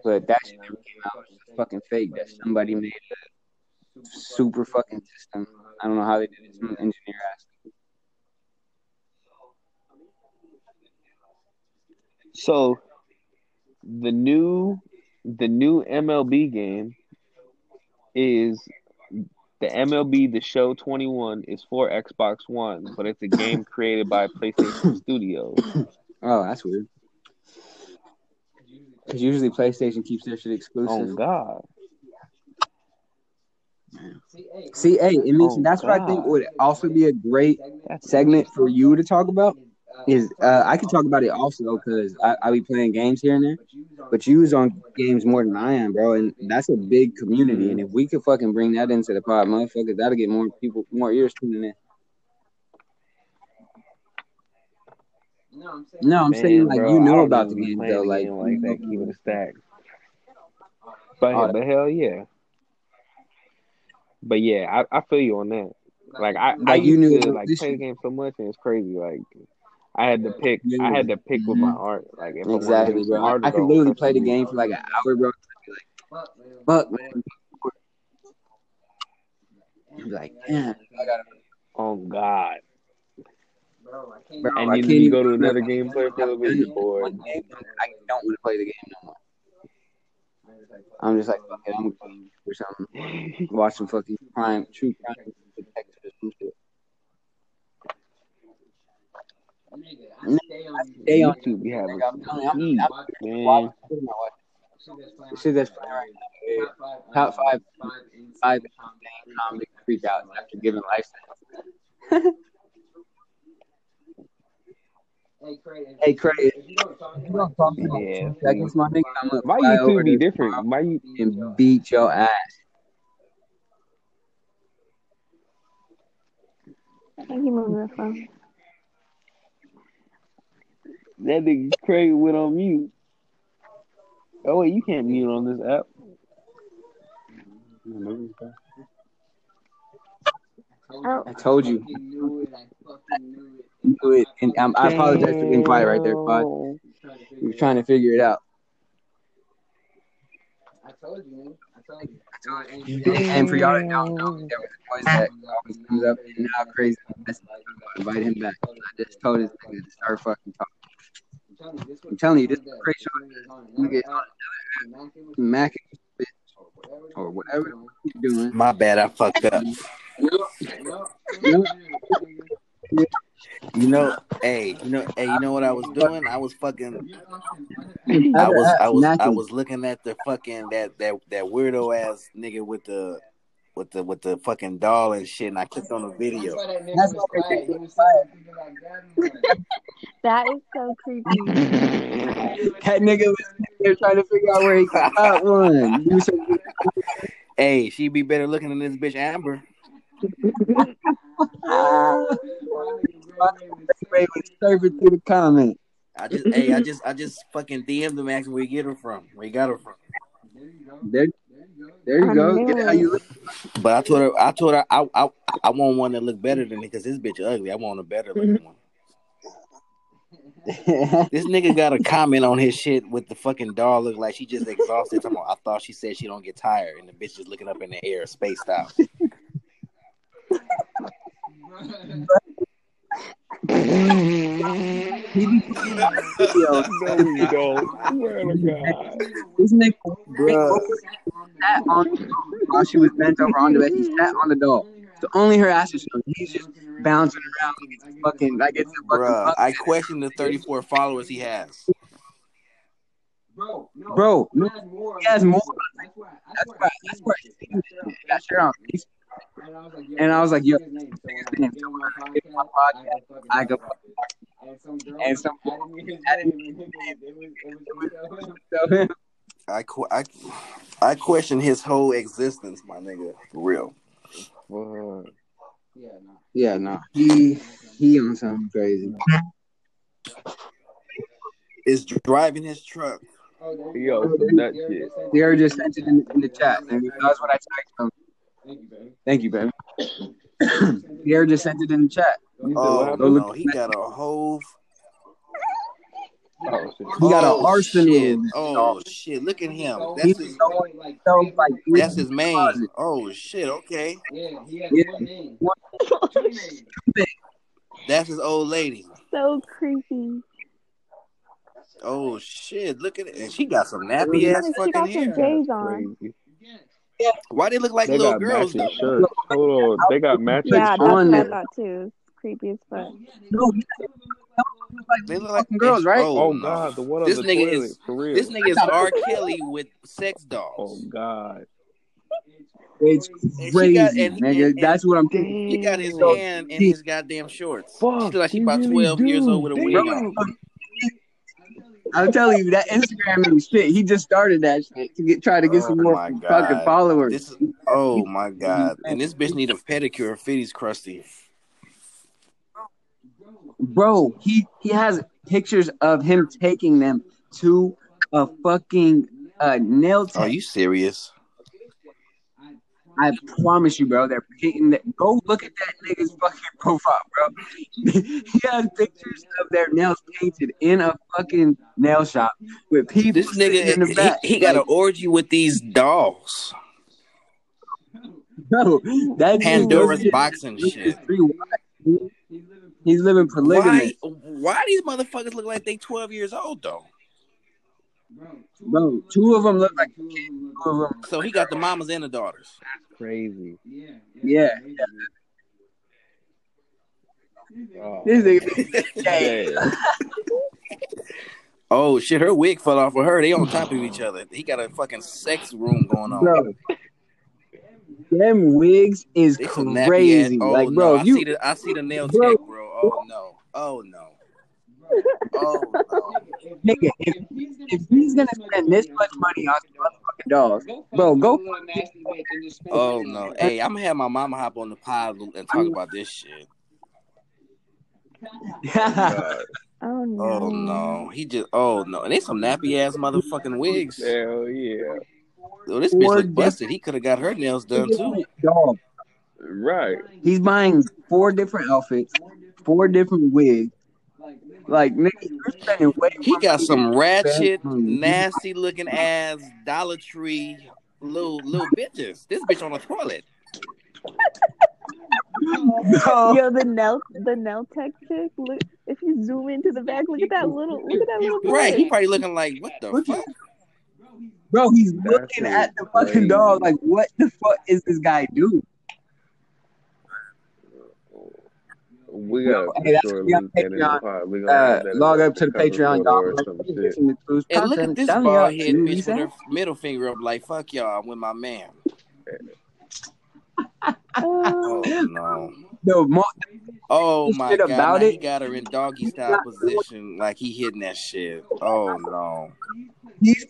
But that shit never came out. It's just fucking fake. That somebody made a super fucking system. I don't know how they did it. Some engineer asked. So the new the new MLB game is the MLB The Show 21 is for Xbox One, but it's a game created by PlayStation Studios. Oh, that's weird. Because usually PlayStation keeps their shit oh, exclusive. Oh. God. See, hey, it means Oh, that's what I think would also be a great segment for you to talk about. Is uh, I could talk about it also because I, I be playing games here and there, but you was on games more than I am, bro, and that's a big community. And if we could fucking bring that into the pod, motherfucker, that'll get more people, more ears tuning in. No, I'm saying Man, like bro, you know about the game though, like, game like that, keep it a stack. But Oh, but hell yeah. But yeah, I, I feel you on that. Like I, you knew to like play the game so much and it's crazy. Like I had to pick. I had to pick with my mm-hmm. art. Like Exactly, I bro. art I could literally play the game for like an hour, bro. Fuck, man. Like, damn. I Oh God! bro, And I you can't go to another game, play for a little bit. Bored. I don't want to play the game no more. I'm just like, fuck it, I'm gonna play or something. Watch some fucking crime, true crime detectives or some shit. Stay on YouTube be having Nigga, I'm telling you, I'm- heat, I'm- man. The shit that's playing right now. Top five, five insane comic freak out after giving life sentence. <laughs> Hey, Craig, you don't talk to me Yeah. in seconds, my nigga, I'm gonna My YouTube be different. My you- and beat your ass. Thank you, moving the phone. That nigga Craig went on mute. Oh wait, you can't mute on this app. I told you. You knew it. And um, I apologize for being quiet right there, Pod. We were trying to figure it out. I told you, man. I told you. And for y'all that don't know, there was a voice that always comes up and now crazy. Invite him back. I just told his nigga to start fucking talking. I'm telling you, this is crazy. Nigga on another app, Mac bitch, or whatever you're doing. My bad, I fucked up. You know, hey, you know, hey, you know what I was doing? I was fucking, I was, I was, I was looking at the fucking that that that weirdo ass nigga with the with the with the fucking doll and shit, and I clicked on the video. That's what they think. <laughs> that is so creepy. <laughs> That nigga was there <laughs> trying to figure out where he got one. Hey, she'd be better looking than this bitch Amber. Ray was surfing through the comment. I just, hey, I just, I just fucking DM'd him asking where you get her from, where you got her from. There, there you go. Get it how you look. But I told her, I told her, I, I, I want one that look better than me because this bitch ugly. I want a better looking mm-hmm. one. This nigga got a comment on his shit with the fucking doll look like she just exhausted. About, I thought she said she don't get tired, and the bitch just looking up in the air, spaced out. <laughs> He be video. No, you don't. Swear to God. This nigga Bruh. sat on while she was bent over on the bed. He sat on the doll. So only her ass is showing. He's just bouncing around like it's fucking like it's a fucking Bruh, I question the 34 followers he has. bro. no, He has more. That's why. That's why. I seen this shit. Got shit on Facebook. And I was like, yo, this nigga's name. So when I get my podcast, I go. And some <laughs> so I, qu- I, I question his whole existence, my nigga. For real. Fuck. yeah, no, he he on something crazy. Is driving his truck. Yo, some nut shit. Sierra just sent it in, in the chat, and that's what I texted him. Thank you, baby. <coughs> Pierre just sent it in the chat. Oh Go look- no, he got a whole. Oh, shit. He got an oh, arsenal. Shit. Oh shit! Look at him. That's He's his. so, so like That's his main. Oh shit. Okay. That's his old lady. So creepy. Oh shit! Look at it, and she got some nappy ass She fucking got some hair. J's on. Crazy. Why they look like They little got girls? matching shirts. Hold on. They got matching Yeah, that's shirts. on what I thought too. Creepy as fuck. Oh, no, They look like girls, right? Oh, Oh. God, the one on This the nigga toilet is- for real. This nigga is R. Kelly with sex dolls. Oh God. it's she crazy, got- and- nigga. and- That's what I'm thinking. He got his hand in his goddamn shorts. Fuck, she like she he about really twelve years old with a wig on. I'm telling you, that Instagram ain't shit. He just started that shit to get try to get Oh some more fucking followers. This is oh my god! And this bitch need a pedicure. Fitty's crusty. Bro, he he has pictures of him taking them to a fucking uh, nail Are you serious? I promise you, bro. They're painting. That. Go look at that nigga's fucking profile, bro. <laughs> he has pictures of their nails painted in a fucking nail shop with people. This sitting in the back. he, he got an orgy with these dolls. <laughs> bro, that Pandora's goes to- box and He's shit. He's living Why? polygamy, Why these motherfuckers look like they twelve years old though? Bro. Two of them look like two of them. So he got the mamas and the daughters. Crazy. Yeah, yeah. Oh, This nigga, yeah. <laughs> damn. Oh shit, her wig fell off of her. They on top of each other. He got a fucking sex room going on. bro. Them wigs is They some nappy crazy. Oh like, no, bro, I you see the I see the nail Bro. tech, bro. Oh no. Oh no. Oh no. <laughs> nigga, if, if he's gonna spend this much money on motherfucking dolls, bro, go. Oh no. Hey, I'm gonna have my mama hop on the pod and talk about this shit. God. <laughs> Oh no. Oh no. He just oh no. And they some nappy ass motherfucking wigs. Hell yeah. Oh, this bitch Four look busted. He could have got her nails done too. Dog. Right. He's buying four different outfits, four different wigs. Like, nigga, way He got some ratchet, nasty looking ass Dollar Tree little little bitches. This bitch on the toilet. No. Yo, the <laughs> nail the nail tech chick. Look, if you zoom into the back, look at that little look at that little. Right. He probably looking like what the Look fuck? Bro, he's That's looking at the fucking crazy. dog like, what the fuck is this guy doing? We got Yo, to hey, that's sure gonna link be on Patreon. pod. We gonna Uh, add that in log up to the Patreon, y'all. or some Get shit. some exclusive And look at this Telling bald head bitch with her middle finger up like fuck y'all, I'm with my man. Oh, <laughs> Oh no. No, mo- Oh my god, about now he got her in doggy style position like he hitting that shit. Oh no. he's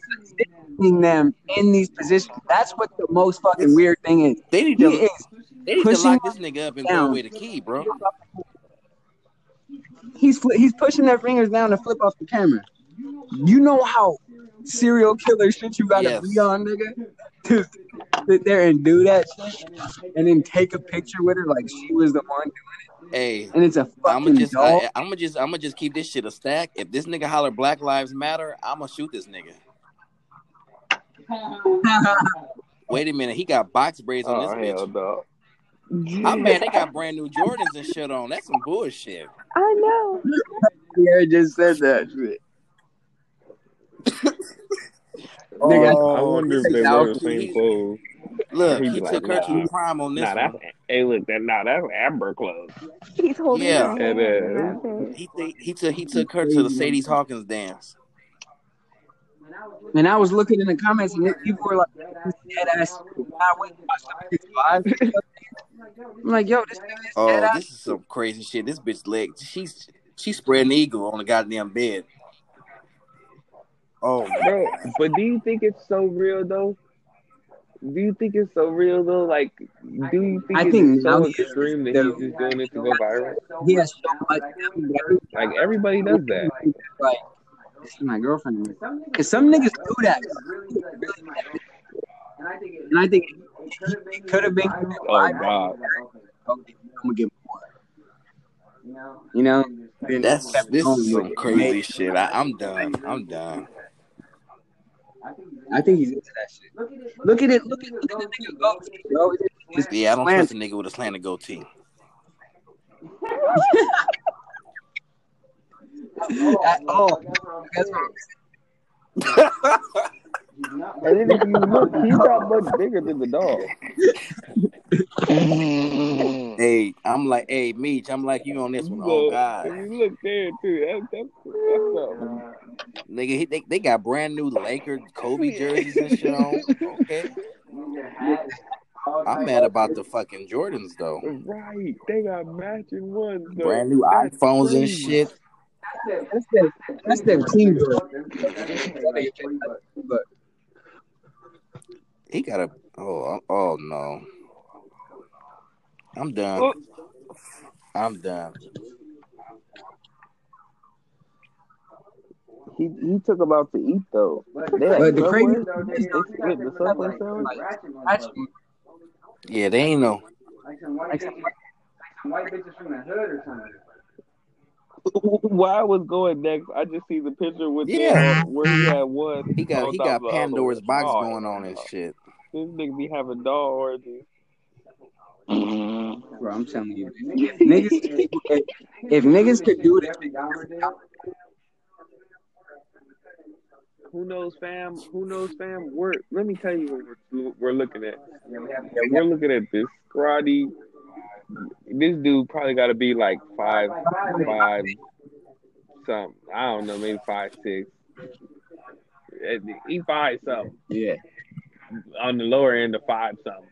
positioning them in these positions. That's what the most fucking weird thing is. They need He to they need to pushing lock this nigga up and throw down. away the key, bro. He's fli- he's pushing their fingers down to flip off the camera. You know how serial killer shit you gotta Yes. be on, nigga, to sit there and do that shit, and then take a picture with her like she was the one doing it. Hey, and it's a I'ma fucking just doll. I, I'ma just I'ma just keep this shit a stack. If this nigga holler Black Lives Matter, I'ma shoot this nigga. <laughs> Wait a minute, he got box braids on Oh this bitch. no. My man, they got brand new Jordans and shit on. That's some bullshit. I know. Yeah, just said that shit. <laughs> Nigga, Oh, I wonder if they is wear the same clothes. Look, He he be took her to nah. the prime on this Nah, that's one. hey look that nah that's Amber clothes. He's holding Yeah. her It hand is. in that pic. He th- he took he took her to the Sadie's Hawkins dance. And I was looking in the comments, and people were like, "Dead ass." I went and watched the bitch live. I'm like, "Yo, this is Oh, ass." this is some crazy shit. This bitch leg, she's she's spreading eagle on the goddamn bed. Oh, Bro, but do you think it's so real though? Do you think it's so real though? Like, do you think I it's think so now he is extreme that he's just doing it to go viral? He has so much. Like everybody does that. Like, this is my girlfriend. Cause some niggas do that. And I think it could have been. Oh God. I'm gonna get more. You know, that's this is some it. crazy shit. I, I'm done. I'm done. I think he's into that shit. Look at it. Look at, look at the nigga go, bro. It's Yeah, I don't trust a nigga with a slanted goatee. <laughs> at all. That's what <laughs> And then if you look, he's not much bigger than the dog. <laughs> hey, I'm like, hey, Meech, I'm like you on this one. So, Oh if God, you look there too. That's that's that's something. nigga, he, they, they got brand new Laker Kobe <laughs> jerseys and shit on. Okay, I'm mad about the fucking Jordans though. Right. They got matching ones though. Brand new That's iPhones and shit. That's that. That's that clean girl. But He got a oh oh no. I'm done. Oh. I'm done. He he took them out to eat though. They But the Subway? crazy- They split the Subway sandwich. actually, Yeah, they ain't no. Like some white, bitches, like some white bitches from the hood or something. <laughs> Where I was going next, I just see the picture with Yeah. the, uh, where he had one. He got he got of the other Pandora's box Oh, going on and shit. This nigga be having dog orgies. Bro, I'm telling you, niggas. If, if niggas could do it, Who knows, fam? Who knows, fam? We're let me tell you what we're, we're looking at. We're looking at this scrawny. This dude probably got to be like five, five, something. I don't know, maybe five six. He five something yeah. on the lower end of five something,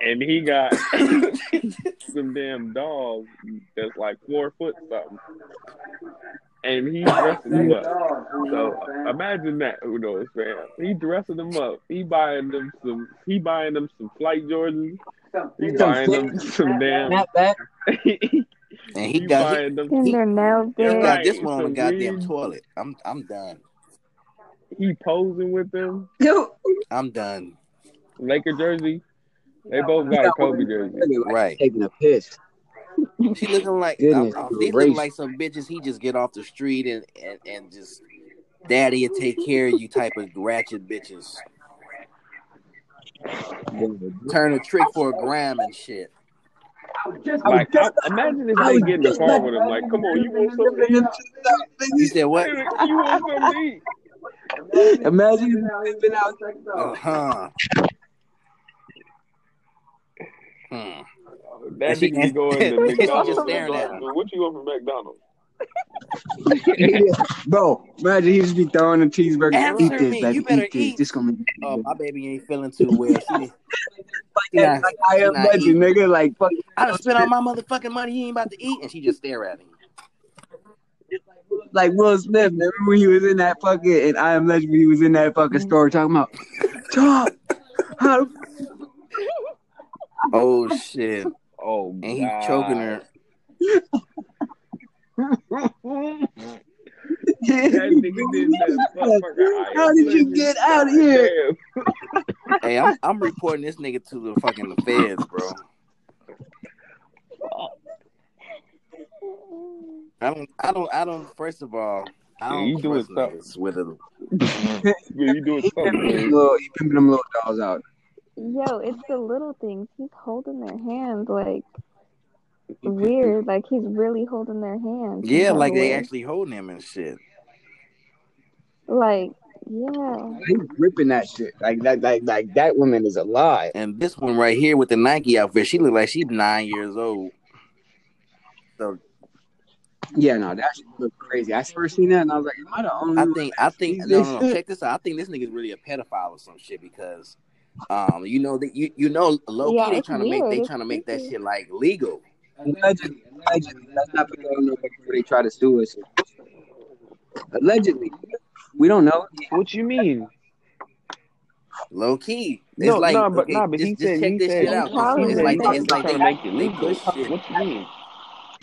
and he got <coughs> some damn dogs that's like four foot something, and he dressing them up. So imagine that, who knows, fam? He dressing them up. He buying them some. He buying them some flight Jordans. He buying them some damn. Snapback. he <laughs> And he got he, them. Getting their nails he got right. this one on the goddamn weed. toilet. I'm I'm done. he posing with them. Yo, I'm done. Laker jersey. They both got a Kobe jersey. Right. taking a piss. She looking like Goodness I'm, I'm, these gracious. look like some bitches. He just get off the street and and, and just daddy will take care of you type of ratchet bitches. <laughs> Turn a trick for a gram and shit. Like, I, imagine if they get in the car with him. Like, come on, you want something to eat? You said what? You want something to eat? Imagine if been out. Uh huh. Hmm. That And nigga be going to <laughs> McDonald's. just staring at him. What you want from McDonald's? <laughs> Bro, imagine he just be throwing a cheeseburger. Answer eat this, me. baby. You better eat this. eat. This gonna be Oh, my baby ain't feeling too well. She, like, yeah, like I am she not legend, nigga. Like fuck. I done spent all my motherfucking money. He ain't about to eat, and she just stare at him. Like Will Smith. Remember when he was in that fucking and I am legend. When he was in that fucking mm-hmm. store talking about, Chop, how Oh shit! Oh, And he God. choking her. <laughs> <laughs> How did you get out of here? <laughs> Hey, I'm I'm reporting this nigga to the fucking feds, bro. I don't I don't I don't. First of all, I don't you doing trust something. niggas with a <laughs> Yeah, you doing He something. pimping little, he pimping them little dolls out. Yo, it's the little things. He's holding their hands like weird. Like he's really holding their hands. yeah, Kinda like they weird. actually holding him and shit. Like, yeah. He's ripping that shit. Like that, like, like that woman is alive. And this one right here with the Nike outfit, she look like she's nine years old. So Yeah, no, that shit look crazy. I first seen that and I was like, am I the only I think I think no no no check this out. I think this nigga's really a pedophile or some shit because um you know that you you know low key Yeah, they it's trying to make they It's trying to make that shit like legal. Allegedly, allegedly. Let's not put that on nobody before they try to sue us. Allegedly, we don't know. What you mean? Low key. It's No, like no, but okay, no, but just, he just said check he this said shit out. It's like it's like they, make it they legal. push shit What you mean?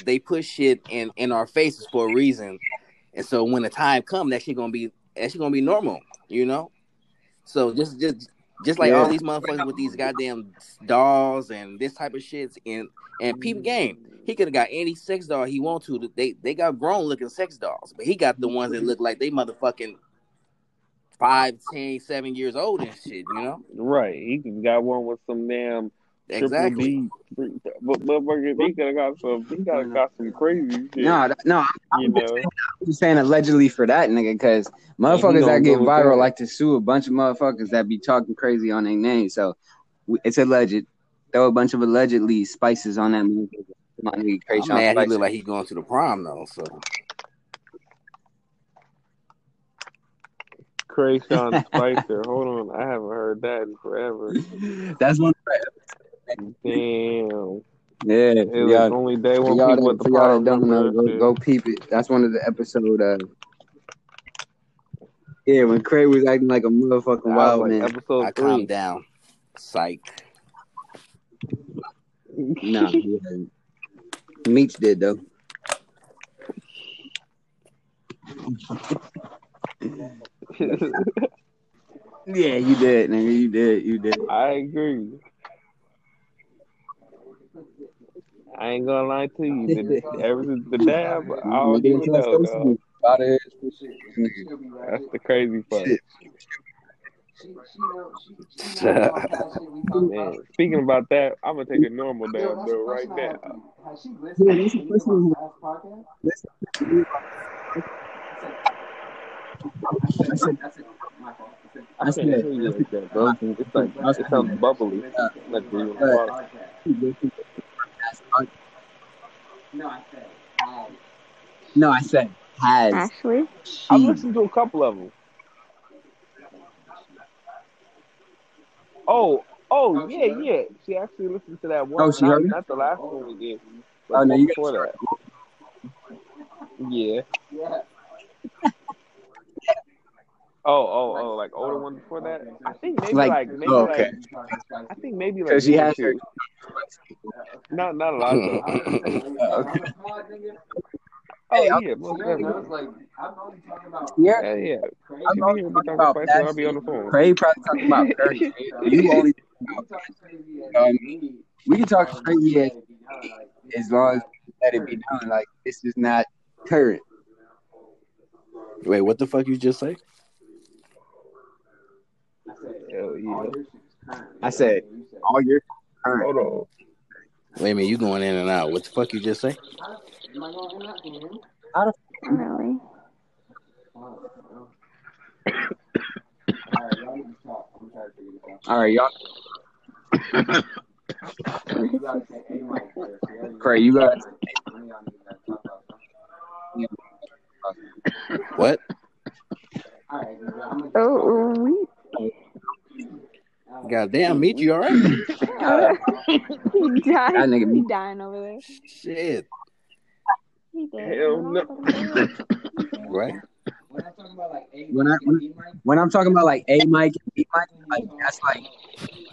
they push shit in in our faces for a reason, and so when the time comes, that shit gonna be that shit gonna be normal, you know. So just just just like Yeah. all these motherfuckers with these goddamn dolls and this type of shit, and and peep mm-hmm. game, he could have got any sex doll he want to. They they got grown looking sex dolls, but he got the ones that mm-hmm. look like they motherfucking five, ten, seven years old and shit, you know. Right. He got one with some damn Exactly. triple D. But motherfucker, he could have got some. He got got some crazy shit. No, no, I'm you know. just saying allegedly for that nigga because motherfuckers gonna that get viral that. like to sue a bunch of motherfuckers that be talking crazy on their name. So it's alleged. Throw a bunch of allegedly spices on that motherfucker. My nigga I'm Krayshawn mad he Spicer. look like he going to the prom though. So Krayshawn <laughs> Spicer. Hold on, I haven't heard that in forever. That's one. Damn. Yeah, It was y'all, only day for one y'all, people that, at the for y'all prom that don't know, go, go peep it. That's one of the episode. Uh, yeah, when Craig was acting like a motherfucking. That wild like man. episode I three. calm down. Psych. Nah, he hasn't. Did though. <laughs> Yeah, you did, nigga. You did. You did. I agree. I ain't gonna lie to you. The, ever since the dab, I don't Nigga, even until I know. start dog. to out of here. Nigga, That's the crazy part. Man, speaking about that, I'm gonna take a normal dab though right now. Yeah, this is the person who listen to me. I said, I I can't said, hear you like that, bro. It's like it sounds bubbly. Like breathing water. no, I said has. Ashley. I've She, listened to a couple of them. Oh, oh, oh yeah, yeah. She actually listened to that one. Oh, she not, heard it? not the last one we did. but oh no, you before got that. Yeah. Oh, oh, oh, like older one before that. I think maybe like, Like- maybe oh, okay. like I think maybe like because she one has her. two. Not not a lot of them. <laughs> Oh Hey, yeah, most definitely. Yeah, Yeah, yeah. I'm She be only talking talking about spicy, I'll be on the phone. Craig probably <laughs> talking about Curry. You only talking about we can talk straight yeah, as long as we let it be known. Like this is not current. Wait, what the fuck you just say? Hell yeah. I said all your current. Hold on. Wait a minute, you going in and out. What the fuck you just say? Really? All right, y'all. Craig, you got What? Oh, we. Goddamn, meet you all right? <laughs> he That died. nigga He dying over there. Shit. He did. Hell no. Right? when I when, when I'm talking about like A Mike, and B mic, like that's like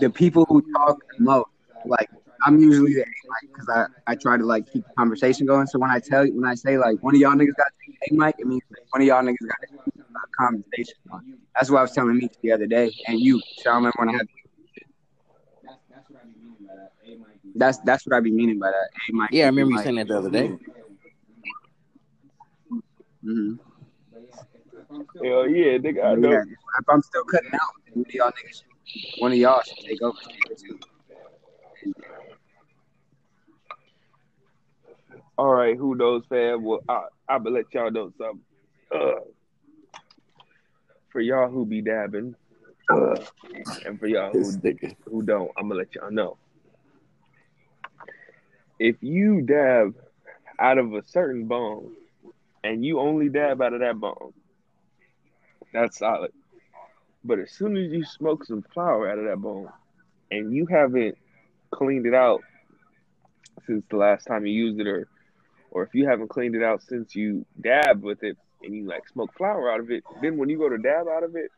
the people who talk the most. Like I'm usually the A mic because I, I try to like keep the conversation going. So when I tell you when I say like one of y'all niggas got A mic, it means one of y'all niggas got a conversation on. That's what I was telling me the other day, and you. So I remember when I had. That's that's what I be meaning by that. A mic. Yeah, I remember you saying that the other day. Mm-hmm. Hell yeah, nigga, I know. Yeah, if I'm still cutting out, one of y'all niggas, one of y'all should take over. All right, who knows, fam? Well, I, I'm gonna let y'all know something. Uh, for y'all who be dabbing, uh, and for y'all who who don't, I'm gonna let y'all know. If you dab out of a certain bone, and you only dab out of that bone, that's solid. But as soon as you smoke some flower out of that bone, and you haven't cleaned it out since the last time you used it, or or if you haven't cleaned it out since you dabbed with it and you like smoke flower out of it, then when you go to dab out of it,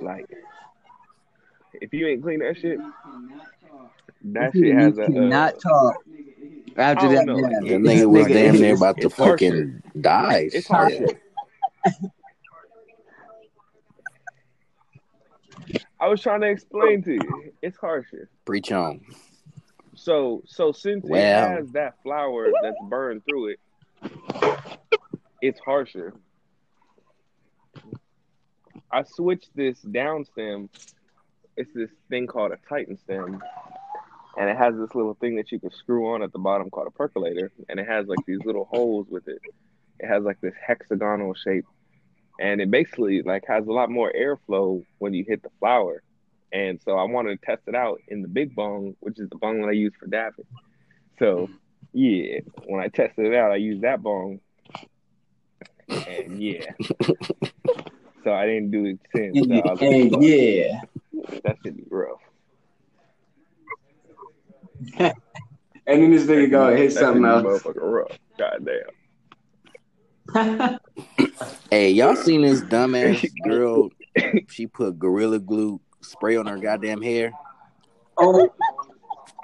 like if you ain't clean that shit, that shit has a uh, talk after that. don't know, like, That This nigga was damn is- near about to it's harsher. fucking die. it's harsher. I was trying to explain to you, it's harsher. Preach on. So so since it has that flower that's burned through it, it's harsher. I switched this down stem. It's this thing called a Titan stem. And it has this little thing that you can screw on at the bottom called a percolator. And it has like these little holes with it. It has like this hexagonal shape. And it basically like has a lot more airflow when you hit the flower. And so I wanted to test it out in the big bong, which is the bong that I use for dabbing. So yeah, when I tested it out, I used that bong. And yeah. <laughs> so I didn't do it since. So I like, And yeah. that should be rough. <laughs> And then this nigga go hit something should be else. Motherfucking rough. Goddamn. <laughs> Hey, y'all seen this dumbass girl? She put gorilla glue spray on her goddamn hair. oh,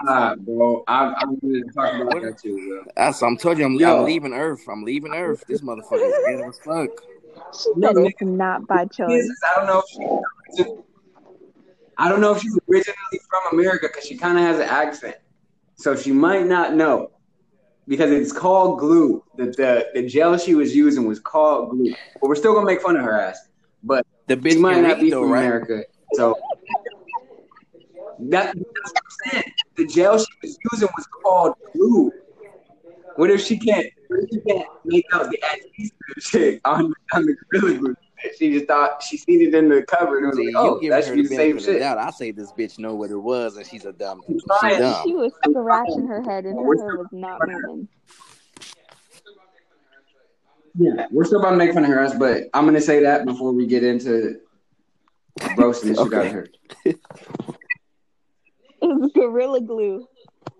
ah, bro. I, I'm going to talk about that too, bro. That's, I'm telling you, I'm, Yo. I'm leaving Earth. I'm leaving Earth. This motherfucker is ghetto as fuck. She said it's not by This choice. is- I don't know if she. I don't know if she's originally from America because she kind of has an accent. so she might not know because it's called glue. The, the the gel she was using was called glue. But we're still gonna make fun of her ass. But The she bitch might not be though, from right? America. So that, that's what I'm saying. The gel she was using was called glue. What if she can't? What if she can't make out the adhesive shit on on the gorilla glue? She just thought she seen it in the cupboard and was See, like, you "Oh, giving that should be the the same benefit of the shit." doubt. I say this bitch know what it was, and she's a dumb. She's trying. dumb. She was scratching her head and her hair was not moving. Yeah, we're still about to make fun of her ass, but I'm gonna say that before we get into roasting the shit out of her. It was gorilla glue.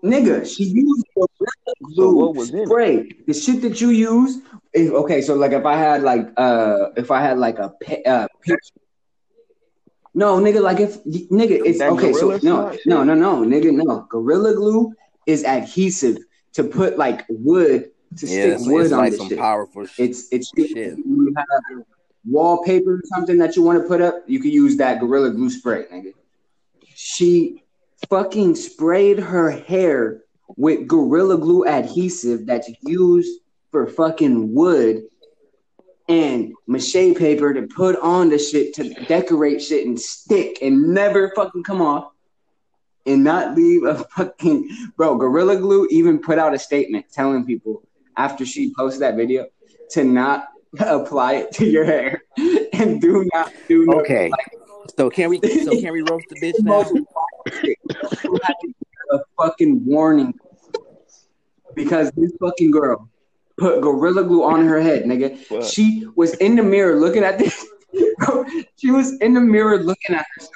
Nigga, she used gorilla So glue what was in it? spray. The shit that you use, if, okay. So like, if I had like, uh, if I had like a pe- uh, picture. No, nigga, like if nigga, it's That okay. So no, no, no, no, nigga, no. Gorilla glue is adhesive to put like wood to Yeah, stick it's, wood it's on like this some shit. powerful shit. It's it's Shit. you have wallpaper or something that you want to put up, you can use that Gorilla Glue spray, nigga. She fucking sprayed her hair with Gorilla Glue adhesive that's used for fucking wood and mache paper to put on the shit to decorate shit and stick and never fucking come off and not leave a fucking bro. Gorilla Glue even put out a statement telling people after she posted that video to not <laughs> apply it to your hair and do not do no, Okay. like So can we? So <laughs> can we roast the bitch now? You had to get a fucking warning because this fucking girl put gorilla glue on her head, nigga. What? She was in the mirror looking at this. Bro, <laughs> she was in the mirror looking at herself.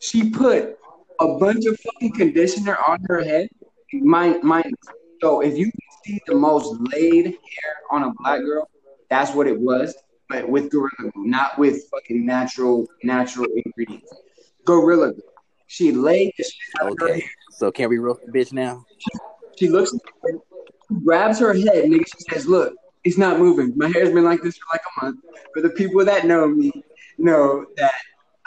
She put a bunch of fucking conditioner on her head. Mind, mind. So if you see the most laid hair on a black girl, that's what it was. But with gorilla glue, not with fucking natural natural ingredients. Gorilla glue. She laid the shit out of her Okay. hair. So can we roast the bitch now? She looks, grabs her head, nigga. She says, "Look, it's not moving. My hair's been like this for like a month. For the people that know me, know that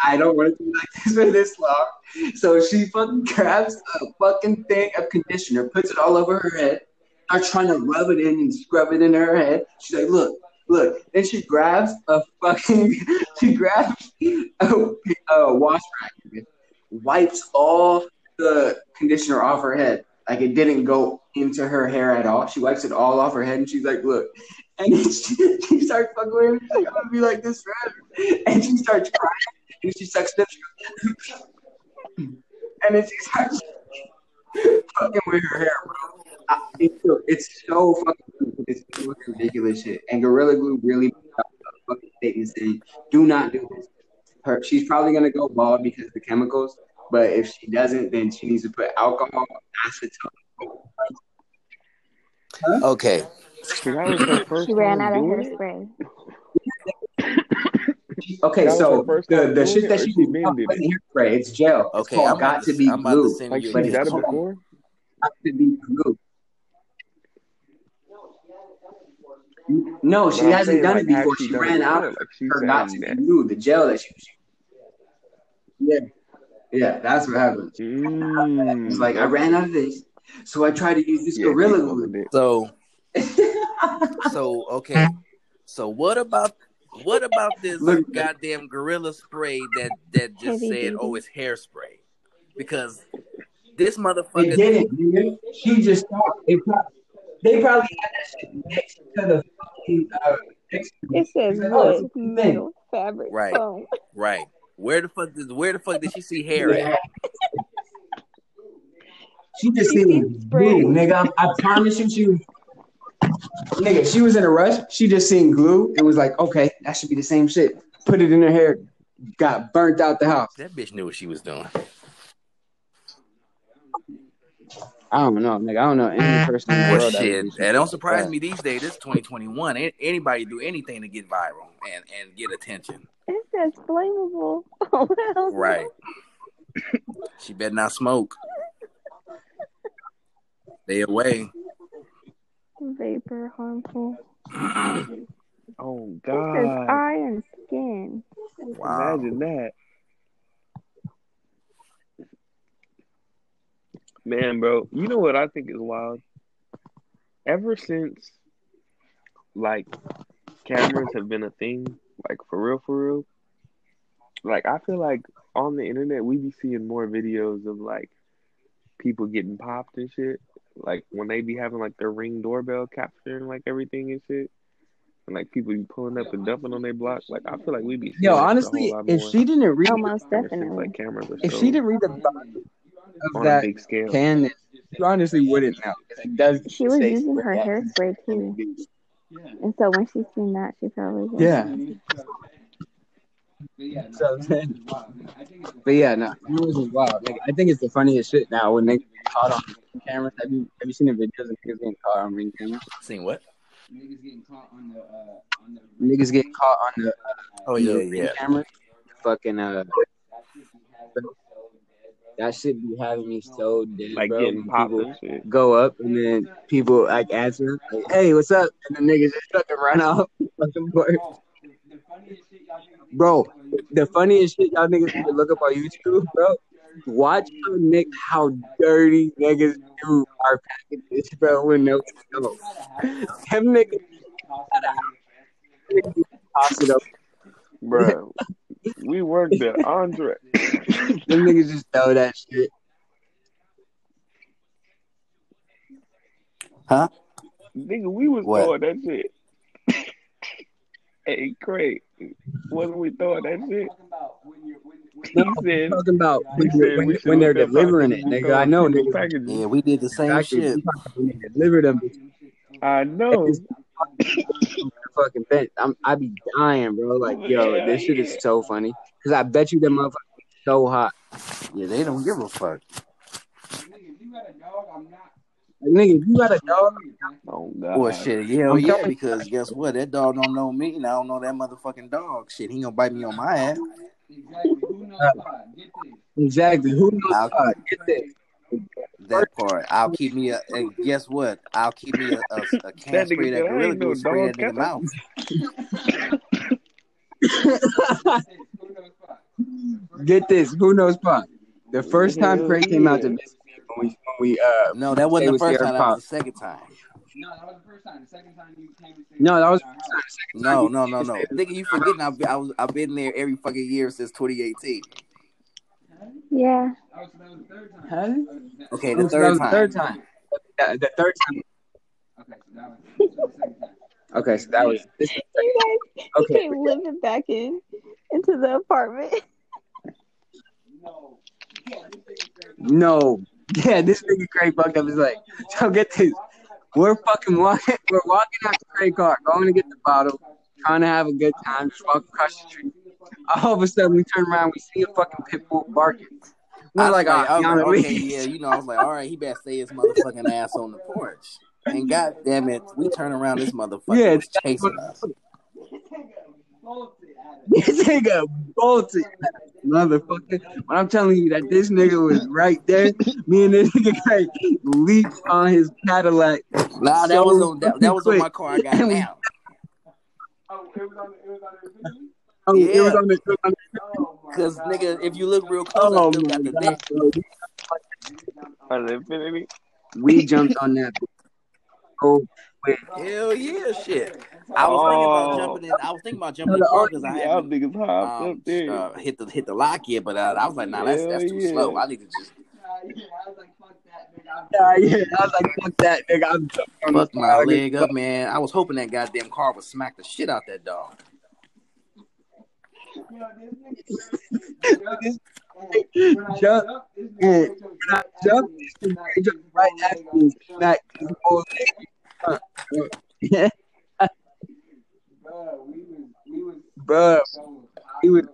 I don't want it to be like this for this long." So she fucking grabs a fucking thing of conditioner, puts it all over her head, starts trying to rub it in and scrub it in her head. She's like, "Look." Look, then she grabs a fucking, <laughs> she grabs a, a wash rag, wipes all the conditioner off her head. Like it didn't go into her hair at all. She wipes it all off her head and she's like, look. <laughs> And she, she starts fucking with. She's like, I'm gonna be like this forever. And she starts crying and she sucks lips. <laughs> and then she starts fucking with her hair, bro. I, it's, so- it's so fucking it's so ridiculous shit. And Gorilla Glue really put fucking statement saying, do not do this. Her, she's probably gonna go bald because of the chemicals. But if she doesn't, then she needs to put alcohol, acetone. Okay. So that was her first She ran out of doing it? hairspray. Okay, so the, the shit that or she she was been using did wasn't hairspray. It's gel. It's Okay. called I'm got to, to be I'm about glue. Like you. she's But a it's done it called before? got to be glue. No, she But hasn't saying, done like, it before. she She ran out of Like she's her got to saying be that. glue, the gel that she was using. Yeah, yeah, that's what happened. Mm, It's like I ran out of this, so I tried to use this yeah, gorilla keep glue. So <laughs> so okay. So what about what about this Look, goddamn gorilla spray that that just Heavy said, "Oh, it's hairspray"? Because this It motherfucker. didn't, nigga. She just thought they probably, they probably had that shit next to the fucking uh, next to It says like, oh, it's wood, a thing. metal, fabric, Right. foam. Right. Where the fuck did where the fuck did she see hair at? Yeah. She just She seen seen glue, nigga. I, I promise you, she was, nigga. She was in a rush. She just seen glue and was like, okay, that should be the same shit. Put it in her hair. Got burnt out the house. That bitch knew what she was doing. I don't know, nigga. I don't know any mm, person in the Well, world that shit, do that don't surprise that. me these days. This 2021. A- Anybody do anything to get viral and and get attention. It says flammable. Oh, <laughs> hell. Right. She better not smoke. Stay away. Vapor harmful. <clears throat> Oh God. says God! iron skin. Wow. Imagine that. Man, bro, you know what I think is wild? Ever since like cameras have been a thing, like for real, for real. Like I feel like on the internet we be seeing more videos of like people getting popped and shit. Like when they be having like their ring doorbell capturing like everything and shit. And like people be pulling up and dumping on their block. Like I feel like we be seeing Yo, honestly, if she didn't read, since definitely. like cameras if she didn't read the of on that a big scale. can, then you honestly wouldn't know. It does. She was using her spray. hairspray too, and so when she seen that, she probably was Yeah. So <laughs> then, but yeah, no, cameras is wild. Like I think it's the funniest shit now when they get caught on cameras. Have you have you seen the videos of niggas getting caught on ring cameras? Seen what? Niggas getting caught on the uh, niggas getting caught on the uh, Oh the yeah, ring yeah. cameras. Fucking uh, that should be having me so dead, Like bro. getting people go up and then people like answer like, "Hey, what's up?" and the niggas just fucking run <laughs> off. Fucking. Bro, the funniest shit y'all niggas need to look up on YouTube, bro. Watch how Nick how dirty niggas do our packages, bro. When no know. Them niggas toss it up. Bruh. <laughs> we worked at Andre. <laughs> Them niggas just throw that shit. Huh? Nigga, we was What? throwing that shit. <laughs> hey, Craig, wasn't we throwing that shit? No, said, talking about when, when, when they're delivering it, nigga. I know, nigga. Packages. Yeah, we did the same shit. We talking about when they deliver them. I know. Fucking bench. I'm I be dying, bro. Like, yo, this shit is so funny. Cause I bet you them motherfuckers so hot. Yeah, they don't give a fuck. Like, nigga, if you got a dog, I'm not. Nigga, you got a dog? Oh God. Well, shit, yeah, I'm yeah, because guess what? That dog don't know me, and I don't know that motherfucking dog. Shit, he gonna bite me on my ass. exactly. Who knows? I'll- Uh, get this. That part. I'll keep me a. And guess what? I'll keep me a, a, a <laughs> can That spray that said, "I gorilla ain't no spray dog that nigga mouth. <laughs> get this. Who knows? Pop. The first time Hell Craig came out to yeah. visit me when we when we uh No, that wasn't the was first Sierra time. That was the second time. no, that was the first time. The second time No, you no, came no, to no. stay- Nigga, you forgetting? I've been, I was, I've been there every fucking year since 2018. Yeah. Huh? Okay, Oh, the that was third the time. third time. The, the third time. Okay, so that was this. is the second- <laughs> You guys Okay. came living back in into the apartment. No. <laughs> Yeah, this nigga Craig fucked up his leg. So get this. We're fucking walking we're walking out to Craig car, going to get the bottle, trying to have a good time, just walk across the street. All of a sudden we turn around, we see a fucking pit bull barking. We're like, like, oh, I was like, ah, okay, yeah, you know, I was like, all right, he better stay his motherfucking ass on the porch. And god damn it, we turn around, this motherfucker Yeah, was chasing us. This nigga bolted, motherfucker. When I'm telling you that this nigga was right there, me and this nigga Craig leaped on his Cadillac. Nah, that so was on that, that was on my car. I got And now. Oh, it was Yeah. on the, it was on the Cause nigga, if you look real close, I Oh still my got the god, dick. On the. We jumped on that. Oh, wait. Hell yeah, shit. I was thinking about Oh. jumping in. I was thinking about jumping in the car because I Y'all niggas hopped um, up there. uh, hit the hit the lock yet, but uh, I was like, nah, that's that's too yeah. slow. I need to just Yeah, yeah. I was like, fuck that, nigga. I'm jumping on fuck my leg up, man. I was hoping that goddamn car would smack the shit out that dog. Jump. Yeah. When I jumped, this nigga jumped right at me and smacked his whole leg. Huh. Yeah. Bro, he was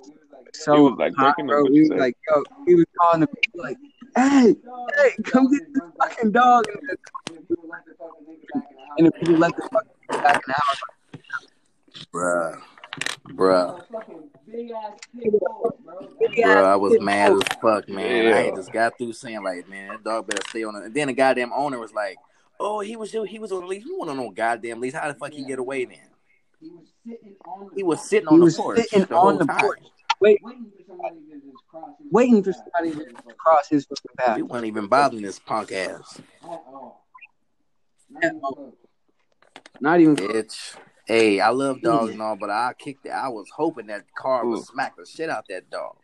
so It was like hot, breaking bro. up, what We you was say? like, yo, he was calling the people like, hey, hey, come get this fucking dog. And the people let the fucking nigga back in the house. Bruh. Bruh. Big Bruh, ass I was mad as fuck, man. I Yeah. had just got through saying like, man, that dog better stay on it. And then the goddamn owner was like, oh, he was he was on the leash. We want on no goddamn leash. How the fuck he get away then? He was sitting on He the was porch sitting the on the time. porch. wait, waiting for somebody to cross his fucking path. We weren't even bothering this punk ass. Not even. Bitch. Hey, I love dogs and all, but I kicked it. I was hoping that car would smack the shit out that dog.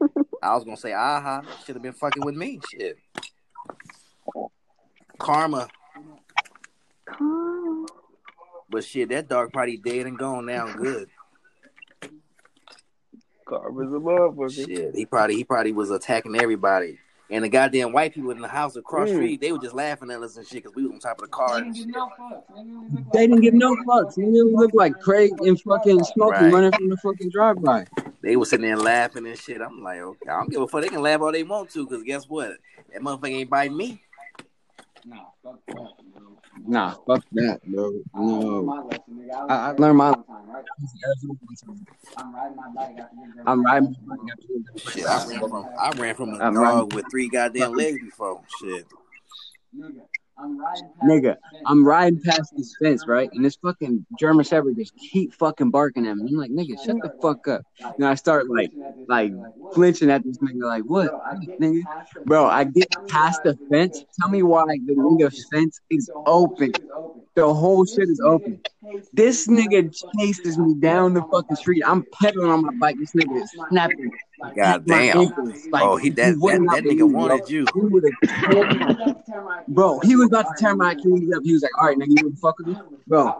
<laughs> I was gonna say, aha, should have been fucking with me. Shit. Karma. Calm. But shit, that dog probably dead and gone now. Good. Karma's a motherfucker. Shit. He probably he probably was attacking everybody. And the goddamn white people in the house across the street, they were just laughing at us and shit because we was on top of the car. and shit. They didn't give no fucks. Nigga, we look like Craig and fucking Smokey Right. running from the fucking drive-by. They was sitting there laughing and shit. I'm like, okay, I don't give a fuck. They can laugh all they want to, because guess what? That motherfucker ain't biting me. Nah, fuck that, bro. No. I, I learned my. I'm riding my bike after getting done. Shit, I ran from I ran from a I'm dog with three goddamn legs before. Shit. Nigga, I'm riding past this fence, right? And this fucking German Shepherd just keep fucking barking at me. I'm like, nigga, shut the fuck up. And I start like, like flinching at this nigga, like, what, nigga? Bro, I get past the fence. Tell me why the nigga's fence is open. The whole shit is open. This nigga chases me down the fucking street. I'm pedaling on my bike. This nigga is snapping. God damn. Like, Oh, he that you would that, that nigga bro. wanted you. He would've- <laughs> Bro, he was about to tear my Achilles up. He was like, "All right, nigga, you wanna fuck with me, bro."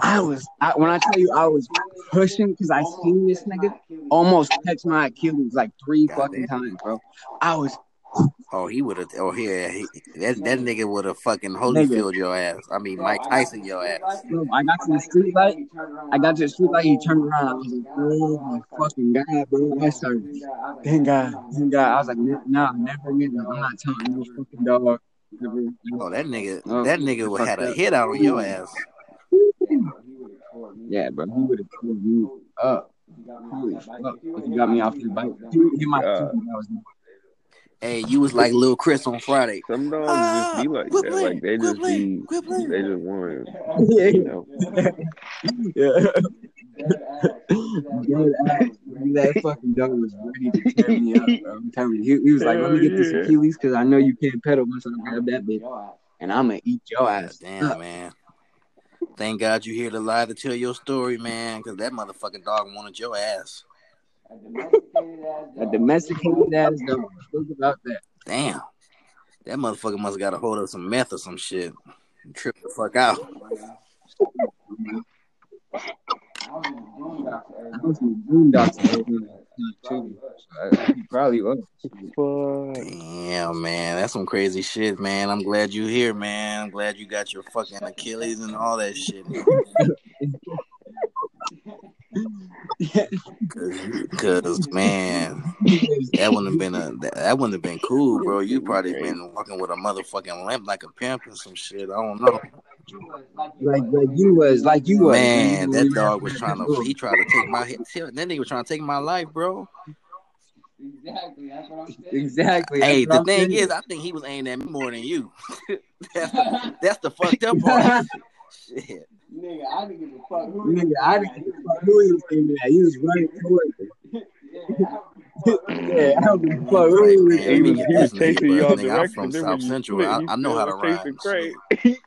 I was, I, when I tell you, I was pushing because I seen this nigga almost catch my Achilles like three fucking times, bro. I was, Oh, he would have. Oh, yeah. He, that that nigga would have fucking Holyfield your ass. I mean, Mike Tyson your ass. bro, I got to the street light. I got to the street light. He turned around. I was like, "Oh my fucking god, bro!" I started, thank God, thank God. I was like, "Nah, never again. I'm not telling no fucking dog." Oh, that nigga. Oh, That nigga would fuck had a that. hit out on your ass. Yeah, bro, he would have pulled you up. Holy fuck! If he got me off his bike, he, he might. Uh, was Hey, you was like Lil Chris on Friday. Some dogs Ah, just be like that. playing, Like they just playing, be, playing. they just want, <laughs> yeah, you know. yeah. <laughs> That fucking dog was ready to tear me up, bro. I'm telling you, he, he was like, "Let me get this Achilles because I know you can't pedal once I grab that bitch, and I'm gonna eat your ass." Damn, man. Thank God you here to lie to tell your story, man, because that motherfucking dog wanted your ass. A domesticated ass dog. Think about that. Damn. That motherfucker must have got a hold of some meth or some shit. Trip the fuck out. I was in the boondocks over there, too. So I- he probably was. Damn, man. That's some crazy shit, man. I'm glad you here, man. I'm glad you got your fucking Achilles and all that shit. <laughs> Cause, man, that wouldn't have been a that, wouldn't have been cool, bro. You probably been walking with a motherfucking limp like a pimp or some shit. I don't know. like like you was, like you was. Man, that dog was trying to he tried to take my hit. That nigga was trying to take my life, bro. Exactly. Hey, that's the what I'm thing saying. is, I think he was aiming at me more than you. <laughs> that's, that's the fucked up part. <laughs> Shit. Nigga, I didn't give a fuck who he was aiming at. He was running towards it. yeah, I don't give a fuck who he was He aiming was, at. he was chasing bro, y'all nigga, I'm from South Central. I- I know how to ride. chasing Craig. <laughs>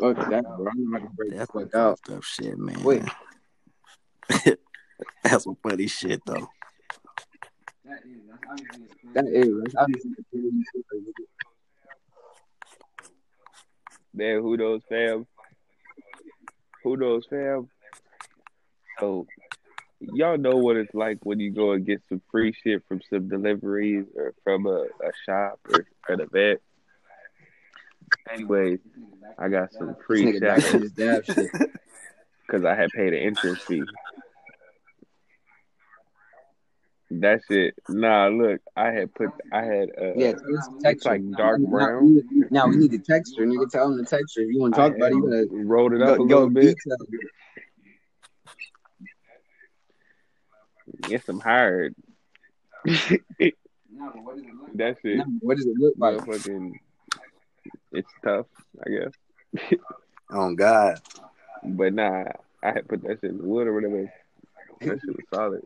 Fuck that, bro. I'm not gonna break the That's some fuck out. fucked up shit, man. Wait. <laughs> That's some funny shit, though. That is. That's obviously the crazy shit. Man, who knows, fam? Who knows, fam? So, y'all know what it's like when you go and get some free shit from some deliveries or from a, a shop or an event. Anyways, I got some free nigga back shadows in his dab shit. <laughs> because I had paid an entrance fee. That shit, nah. Look, I had put, I had, uh, Yeah, tell us it's like dark Now- brown. Now, now we need the texture, nigga. Tell him the texture. If you want to talk I about it, you had gotta rolled it up go, a go little bit. detail. Get some <laughs> hard. that shit, Now, what does it look like? motherfucking, it's tough, I guess. <laughs> Oh, God. But nah, I had put that shit in the wood or whatever. That shit was solid.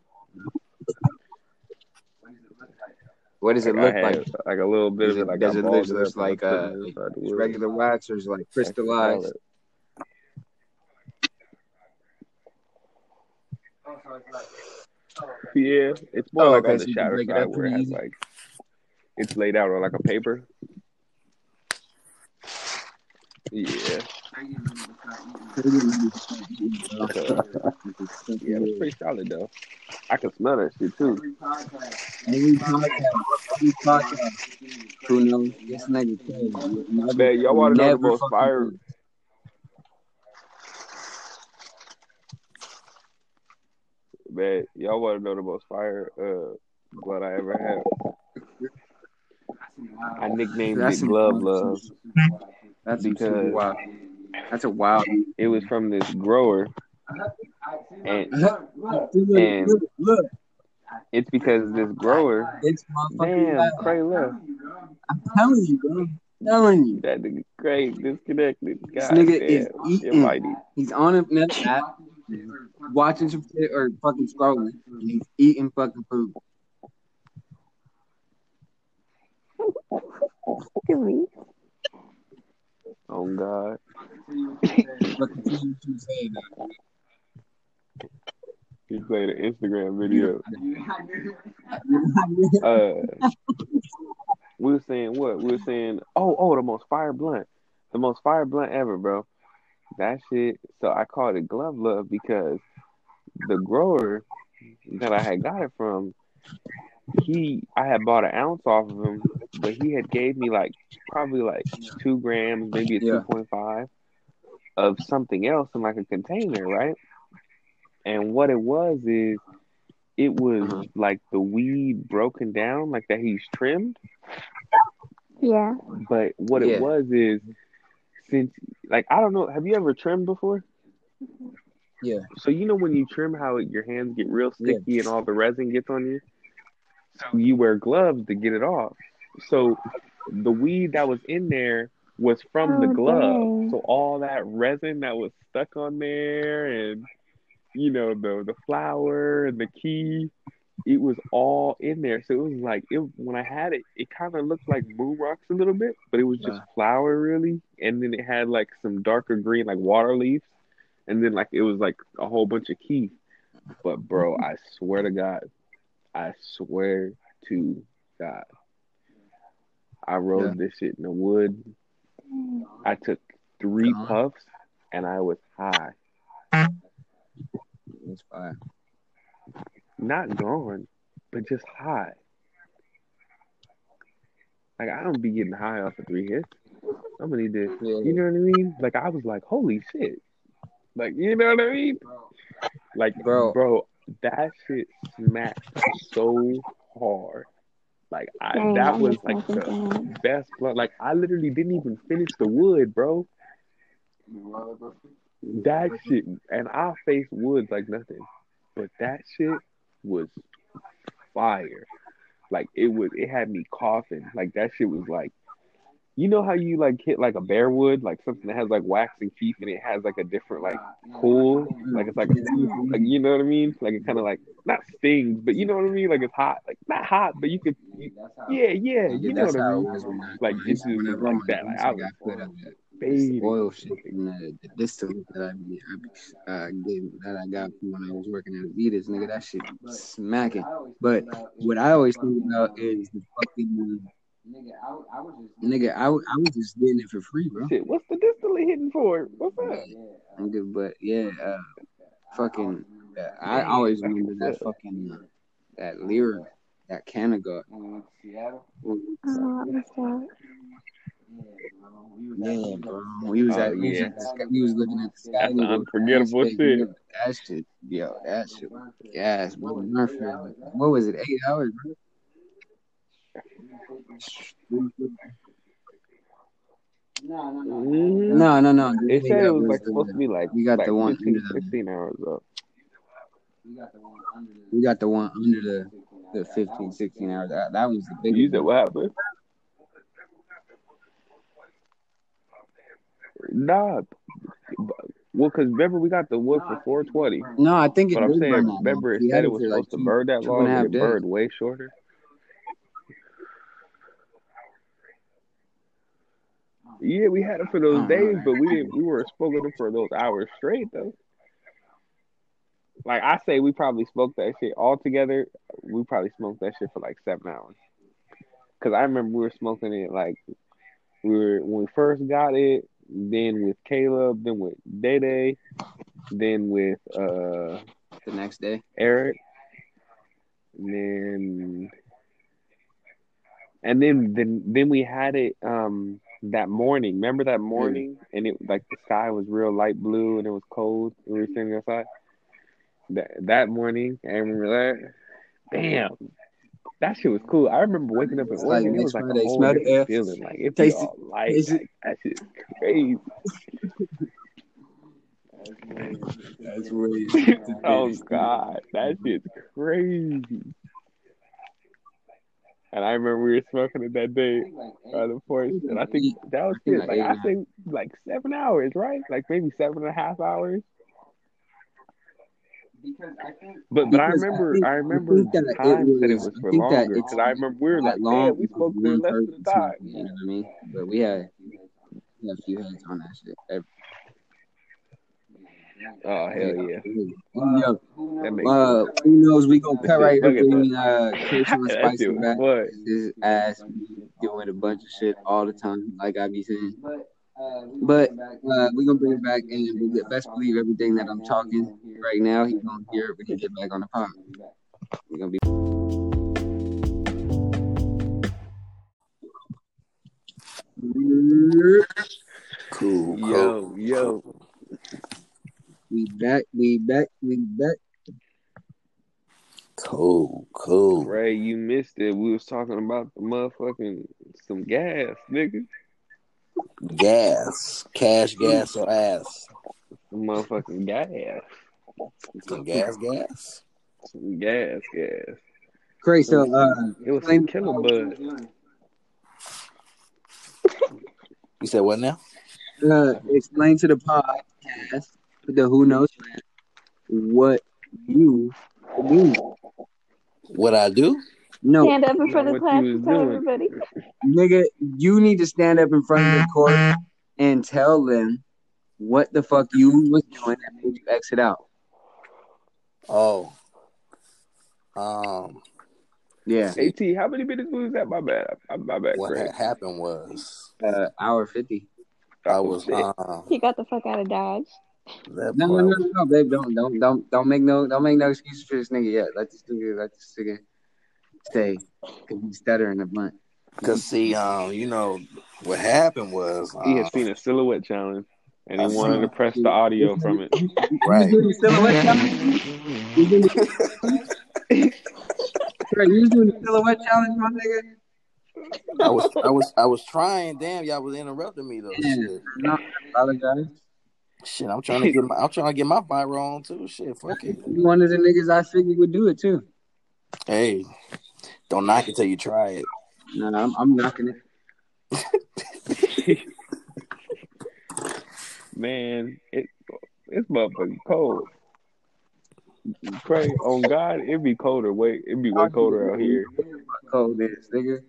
What does it look I like? had like a little bit Does of it. Like does it look just like uh, it inside the just wood. regular wax or is it like That shit was crystallized? Yeah, it's more Oh, like okay, on the can shadow it side where it has like it's laid out on like a paper. Yeah, okay. <laughs> Yeah, that's pretty solid though. I can smell that shit too. Every podcast, every podcast, who knows? This nigga crazy. You never, Man, y'all want to know the never most fire? Man, y'all want to know the most fire uh blood I ever had? I nicknamed That's it Glove Love shit. That's because wild. That's a wild. it was from this grower, and look, and look, look. it's because this grower. It's motherfucking Damn. Cray left. I'm telling you, bro. I'm telling you. That nigga Cray disconnected. This God nigga is eating. invited. He's on another app, watching some shit or fucking scrolling, and he's eating fucking food. Look at me. Oh God. <laughs> He played an Instagram video. Uh, we were saying what? We were saying, oh, oh, the most fire blunt, the most fire blunt ever, bro. That shit. So I called it glove love because the grower that I had got it from, he, I had bought an ounce off of him, but he had gave me like probably like two grams, maybe a Yeah. two point five of something else in like a container, right? And what it was is it was Uh-huh. like the weed broken down, like that he's trimmed. Yeah. But what Yeah. it was is since like I don't know, have you ever trimmed before? Yeah. So you know when you trim how your hands get real Yeah. sticky and all the resin gets on you? So you wear gloves to get it off. So the weed that was in there was from the Oh, glove. dang. So all that resin that was stuck on there and you know the the flower and the key it was all in there. So it was like it when I had it, it kind of looked like moon rocks a little bit, but it was just Yeah. flower really, and then it had like some darker green like water leaves, and then like it was like a whole bunch of key. But bro, I swear to God, I swear to God, I rolled Yeah. this shit in the wood. I took three Uh-huh. puffs, and I was high, It's fine. not gone, but just high. Like I don't be getting high off of three hits. I'm gonna need Yeah. you know what I mean? Like I was like, holy shit, like you know what I mean? Like Bro. bro, that shit smacked so hard. Like I, Dang, that I was like the that. best blunt. Like I literally didn't even finish the wood, bro. That shit, and I face woods like nothing, but that shit was fire. Like it was, it had me coughing. Like that shit was like, you know how you like hit like a bear wood, like something that has like wax and keef, and it has like a different like cool, like it's like, a, like you know what I mean? Like it kind of like not stings, but you know what I mean? Like it's hot, like not hot, but you could, you, yeah, yeah, you know what I mean? was when I, Like this is like that. Like I was up oil shit in the, the distillate that I, I uh, gave that I got from when I was working at Adidas, nigga. That shit smacking. But what I always think about is the fucking nigga. I, I was just getting it for free, bro. Shit, what's the distillate hitting for? What's that? Nigga, but yeah, uh, fucking. Uh, I always remember that fucking uh, that lyric, that Cannagar. Oh, I. Yeah, bro. We was Oh, at, we was, yeah. at we was looking at the sky. That's we the were- unforgettable that shit. That shit, yo, that shit, gas, bro. Murphy, what was it? Eight hours, bro. Mhm. No, no, no. It said it was was like supposed to be like we got like the one 15, under the- 16 hours up. We got the one under the the 15, 16 hours. That, that was the big You said what happened? Nah, Well, because remember we got the wood for four twenty. No, I think it But I'm saying, burn that long. remember it said it was for, like, supposed to two- burn that long, and a but half it days. burned way shorter. Yeah, we had it for those Oh, days, man. but we didn't. We weren't smoking them for those hours straight though. Like I say, we probably smoked that shit all together. We probably smoked that shit for like seven hours. Cause I remember we were smoking it like we were when we first got it, then with Caleb, then with Day Day, then with uh the next day. Eric, and then and then then then we had it um that morning. Remember that morning, and it like the sky was real light blue and it was cold. and We were sitting outside. That that morning, I remember that. Damn, that shit was cool. I remember waking up in It's like it was like a whole Smell the different feeling. Like it be Taste it. all light. Like, that shit's crazy. <laughs> That's weird. <laughs> oh god, that shit's crazy. And I remember we were smoking it that day on the porch, and I think that was think it. like I a say, like seven hours, right? Like maybe seven and a half hours. But but I Because I remember think- I I remember think the time that it was- was I for think that longer it's because I remember we were like, that long. man, we spoke one less than the time. You know what I mean? But we had, we had a few heads on that shit. Every- Oh hell yeah, Yo, that makes uh, who knows? We gonna cut right Look here at when uh, Chris on <laughs> that Spice shit is was back. fun. His ass doing a bunch of shit all the time, like I be saying. But uh, we gonna bring it back, and we get best believe everything that I'm talking right now. He's gonna hear it when he get back on the pod. We're gonna be. Cool, cool. Yo yo, We back, we back, we back. Cool, cool. Ray, you missed it. We was talking about the motherfucking some gas, nigga. Gas, cash, <laughs> gas, or ass. Some motherfucking gas. Some gas, gas. Some gas, gas. Great. So, uh, It was some killer bud. You said what now? uh, explain to the podcast, the Who Knows fan, what you do. What I do? No, Stand up in front of the class and tell doing. everybody. nigga, you need to stand up in front of the court and tell them what the fuck you was doing that made you exit out. Oh. Um, Yeah, At, how many minutes was that? My bad. My bad, what Craig. had happened was uh, hour fifty. I was shit. um He got the fuck out of Dodge. That No, no, no, no, no, babe, don't, don't, don't, don't make no, don't make no excuses for this nigga yet. Let this nigga, let this nigga stay, cause he's stuttering a blunt. Cause see, um, you know what happened was He had seen a silhouette challenge and he I wanted to press the audio from it. right. You was doing the silhouette challenge? You doing the- <laughs> Right, you was doing the silhouette challenge, my nigga? I was I was I was trying. Damn, y'all was interrupting me though. Yeah. Shit. No, apologize. Shit, I'm trying <laughs> to get my I'm trying to get my viral on too. Shit, fuck it. You one of the niggas I figured would do it too. Hey, don't knock it till you try it. No, I'm, I'm knocking it. <laughs> Man, it it's motherfucking cold. Craig, on God, it'd be colder. Wait, it'd be way colder out here. Cold is, nigga.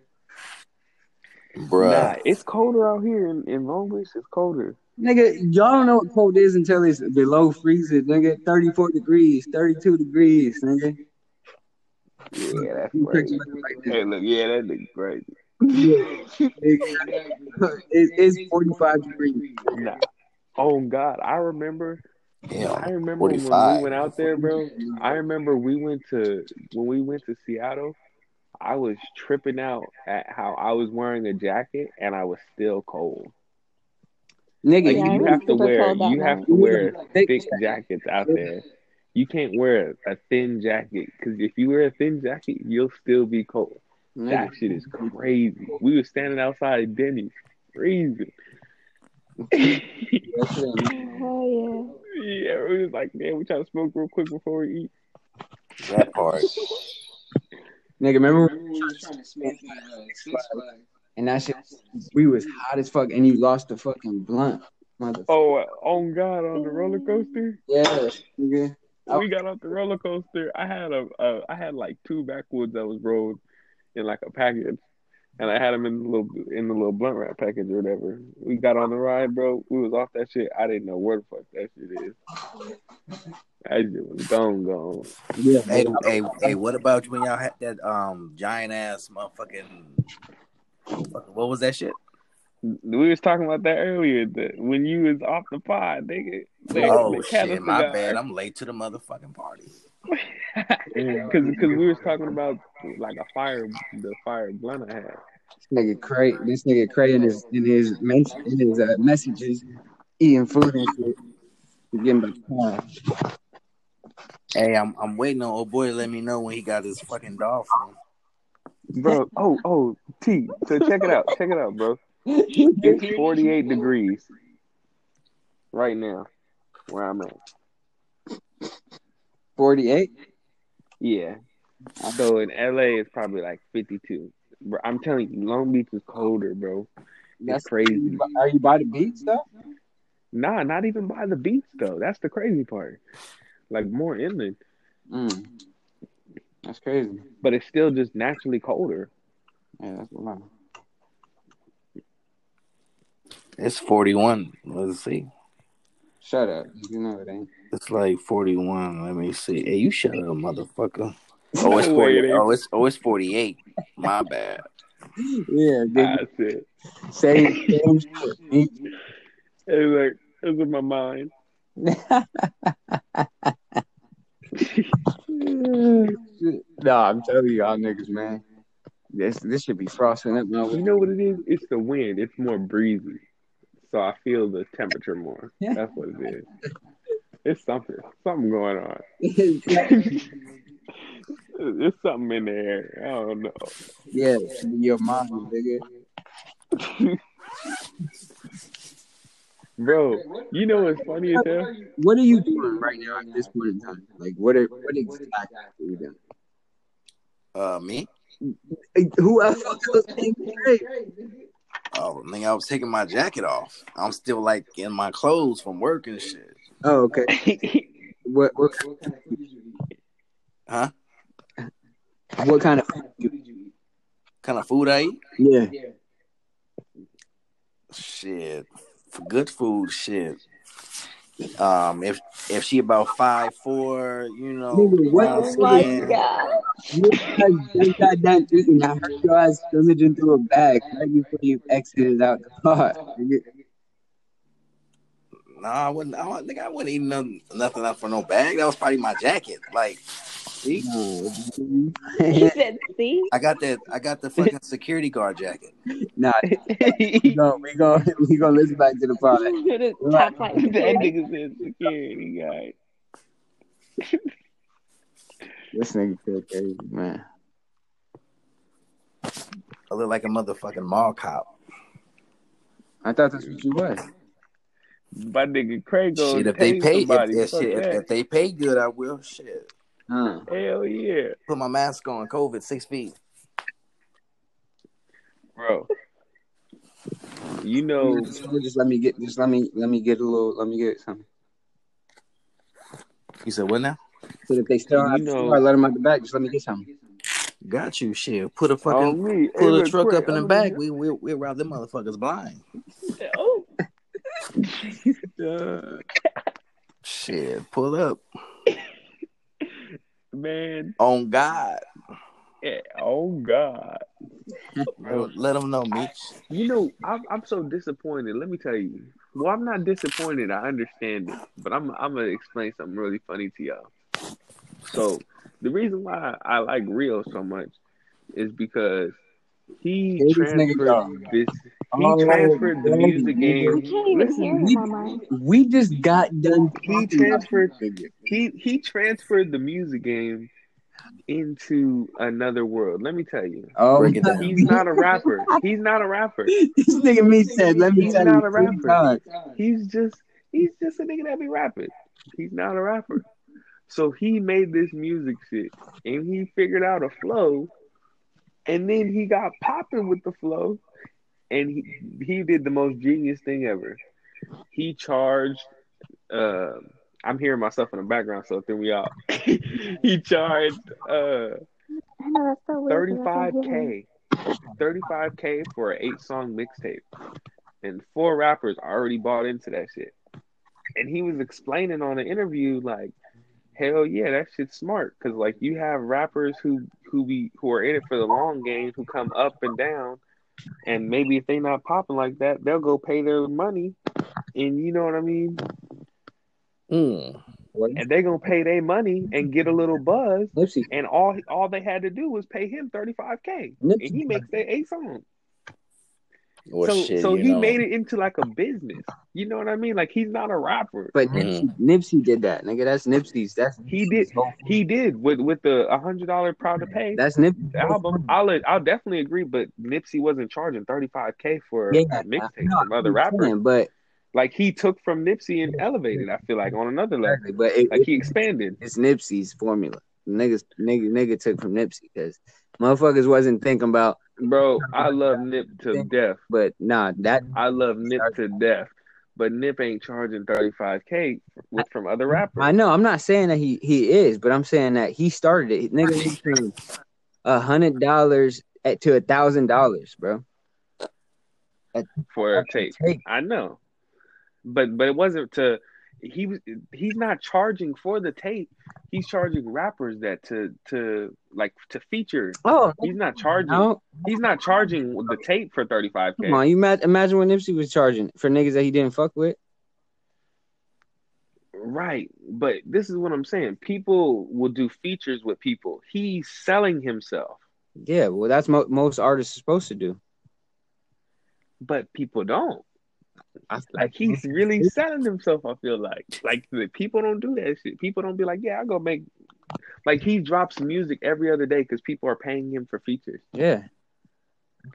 Bruh. Nah, it's colder out here in, in Long Beach. It's colder. Nigga, y'all don't know what cold is until it's below freezing, nigga. 34 degrees, 32 degrees, nigga. Yeah, that's crazy. picture it like this. Hey, look, yeah, that nigga crazy. It- it's 45 degrees. Nah. Oh God, I remember. Yeah, I remember when we went out there, bro. I remember we went to when we went to Seattle. I was tripping out at how I was wearing a jacket and I was still cold. Nigga, Like Yeah, I you have to wear, you have to wear Thick thick jackets out there. You can't wear a thin jacket because if you wear a thin jacket, you'll still be cold. That shit is crazy. We were standing outside Denny's, freezing. <laughs> yeah, Yeah, we was like, man, we try to smoke real quick before we eat. that part. Nigga, remember when we were trying to smoke uh, Six Flags? And that shit, we was hot as fuck, and you lost the fucking blunt. Mother. Oh, on God, on the roller coaster. Yeah, nigga. Oh. We got off the roller coaster. I had a, a I had like two backwoods that was rolled in like a package, and I had them in the little in the little blunt wrap package or whatever. We got on the ride, bro. We was off that shit. I didn't know where the fuck that shit is. I just was gone, gone. Yeah. Hey, hey, hey, what about when y'all had that um giant ass motherfucking what was that shit? We was talking about that earlier. That when you was off the pod, nigga. the- Oh the shit, my guy- bad. I'm late to the motherfucking party. <laughs> Because because we was talking about like a fire, the fire blunt I had. This nigga Cray, this nigga Cray in his in his men- in his uh, messages, eating food and shit. He's getting the time. Hey, I'm I'm waiting on old boy to let me know when he got his fucking dog from. Bro, oh oh T. So check it out, check it out, bro. It's 48 degrees right now where I'm at. Forty-eight. Yeah. So in LA it's probably like 52. Bro, I'm telling you, Long Beach is colder, bro. That's crazy. Are you by the beach though? Nah, not even by the beach though. That's the crazy part. Like more inland, Mm. That's crazy. but it's still just naturally colder. Yeah, that's a lot. It's 41. Let's see. Shut up. You know it ain't. It's like 41. Let me see. Hey, you shut up, motherfucker. <laughs> Oh, it's 40. Oh, it's oh, it's 48. My bad. Yeah. That's it. Same, same <laughs> shit. It's like it's in my mind. <laughs> Mm. no, I'm telling y'all niggas, man. This this should be frosting up You know what it is? It's the wind. It's more breezy, so I feel the temperature more. That's what it is. It's something. Something going on. <laughs> It's something in the air. I don't know. yeah, it should be your mind, nigga. <laughs> Bro, you know what's funny as hell? What are you doing right now at this point in time? Like, what are what exactly are you doing? Uh, me? Who else was thinking great? Oh, nigga, I was taking my jacket off. I'm still like in my clothes from work and shit. Oh, okay. <laughs> What what Huh? what kind of food you eat? Kind of food I eat? Yeah. Shit. For good food, shit. Um, if if she about five four, you know, Nigga, what brown the fuck? You got done eating. I heard your ass scrimmaging through a bag right before you exited out the car. Nigga. Nah, I wouldn't. I, wouldn't- nigga, I wouldn't eat nothing, nothing up for no bag. That was probably my jacket. Like, see, <laughs> He said, "See, I got that. I got the fucking security guard jacket. nah, <laughs> we go, we go, we gonna listen back to the pod. <laughs> top flight that security." nigga said security guy. This nigga feel crazy, man. I look like a motherfucking mall cop. I thought that's what you was. My nigga Craig goes Shit, if they pay, if, somebody. if, Fuck shit, if, if they pay good, I will. Shit, Huh. Hell yeah, put my mask on. COVID six feet. bro. You know, Just, just let me get, just let me, let me get a little, let me get something. You said what now? So if they still You know- start, let them out the back. Just let me get something. Got you. Shit, put a fucking me. pull Hey, a truck Craig, up in the I'm back. gonna- We we we rob them motherfuckers blind. <laughs> Shit, pull up <laughs> man. on God. Yeah, Oh God. Bro, let them know, Mitch. You know, I'm I'm so disappointed. Let me tell you. Well, I'm not disappointed. I understand it, but I'm I'm gonna explain something really funny to y'all. So, the reason why I like Rio so much is because he Hey, this nigga, transferred y'all. this. He Oh, transferred the music We game. can't even Listen, hear him, we- Mama. We just got done. He transferred- He he transferred the music game into another world. Let me tell you. Oh, Break it. He's not a rapper. <laughs> He's not a rapper. this nigga me said, let me He's tell not you a rapper. He's just he's just a nigga that be rapping. He's not a rapper. So he made this music shit and he figured out a flow and then he got popping with the flow and he he did the most genius thing ever. he charged. Uh, I'm hearing myself in the background, so threw me off. <laughs> he charged uh, I know that's so weird. 'cause I can hear him. 35k, 35k for an eight song mixtape, and four rappers already bought into that shit. And he was explaining on an interview like, hell yeah, that shit's smart because like you have rappers who who be who are in it for the long game who come up and down, and maybe if they not popping like that, they'll go pay their money, and you know what I mean. Mm. And they gonna pay their money and get a little buzz, Nipsey. and all all they had to do was pay him thirty five k, and he makes their eight songs. Well, so shit, so he know. made it into like a business. You know what I mean? Like he's not a rapper. But. Nipsey, mm-hmm. Nipsey did that, nigga. That's Nipsey's. That's He did. He did with with the hundred dollar proud to pay That's Nipsey. album. I'll I'll definitely agree, but Nipsey wasn't charging thirty five k for Yeah, a mixtape from other I'm rappers. But Like he took from Nipsey and elevated. I feel like on another level. but it, Like he expanded. it's Nipsey's formula. Niggas, nigga, nigga took from Nipsey because motherfuckers wasn't thinking about. Bro, I love Nip to death. But nah, that I love Nip to death. But Nip ain't charging thirty five k from other rappers. I know. I'm not saying that he he is, but I'm saying that he started it. Nigga <laughs> a hundred dollars at to a thousand dollars, bro. for a tape. Tape. I know, but but it wasn't to. He was he's not charging for the tape. He's charging rappers that to to like to feature. Oh He's not charging. no! He's not charging the tape for thirty five k. Come on, you ma- imagine what Nipsey was charging for niggas that he didn't fuck with. Right, but this is what I'm saying. People will do features with people. He's selling himself, Yeah, well, that's mo- most artists are supposed to do. but people don't. I, Like he's really selling himself. I feel like like people don't do that shit. People don't be like, yeah, I go make. Like he drops music every other day because people are paying him for features. yeah.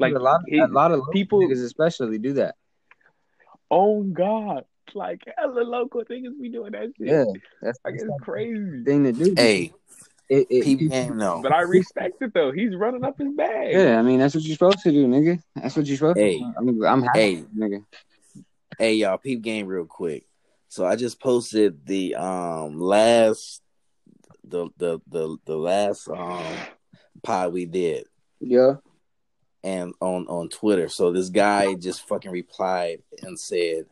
Like a lot, he- a lot of people- especially do that. Oh God, like hella local niggas be doing that shit. Yeah, that's like the it's crazy. thing to do. Hey, It- it- peep game, no. But I respect it though. He's running up his bag. yeah, I mean that's what you're supposed to do, nigga. That's what you're supposed Hey. to. do. I mean, I'm happy, Hey. nigga. Hey, y'all, peep game real quick. So I just posted the um last the the the the last um pod we did Yeah. and on on Twitter. So this guy just fucking replied and said,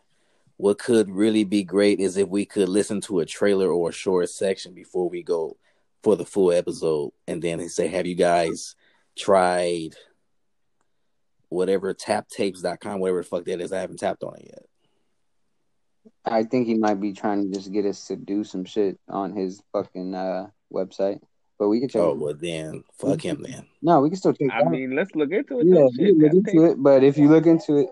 "What could really be great is if we could listen to a trailer or a short section before we go for the full episode." And then he said, "Have you guys tried whatever taptapes.com, whatever the fuck that is? I haven't tapped on it yet." I think he might be trying to just get us to do some shit on his fucking uh website, but we can check. Oh it. well, then fuck him then. No, we can still check. I out. mean, let's look into it. yeah, Shit, look into tape- it. But if you look into it,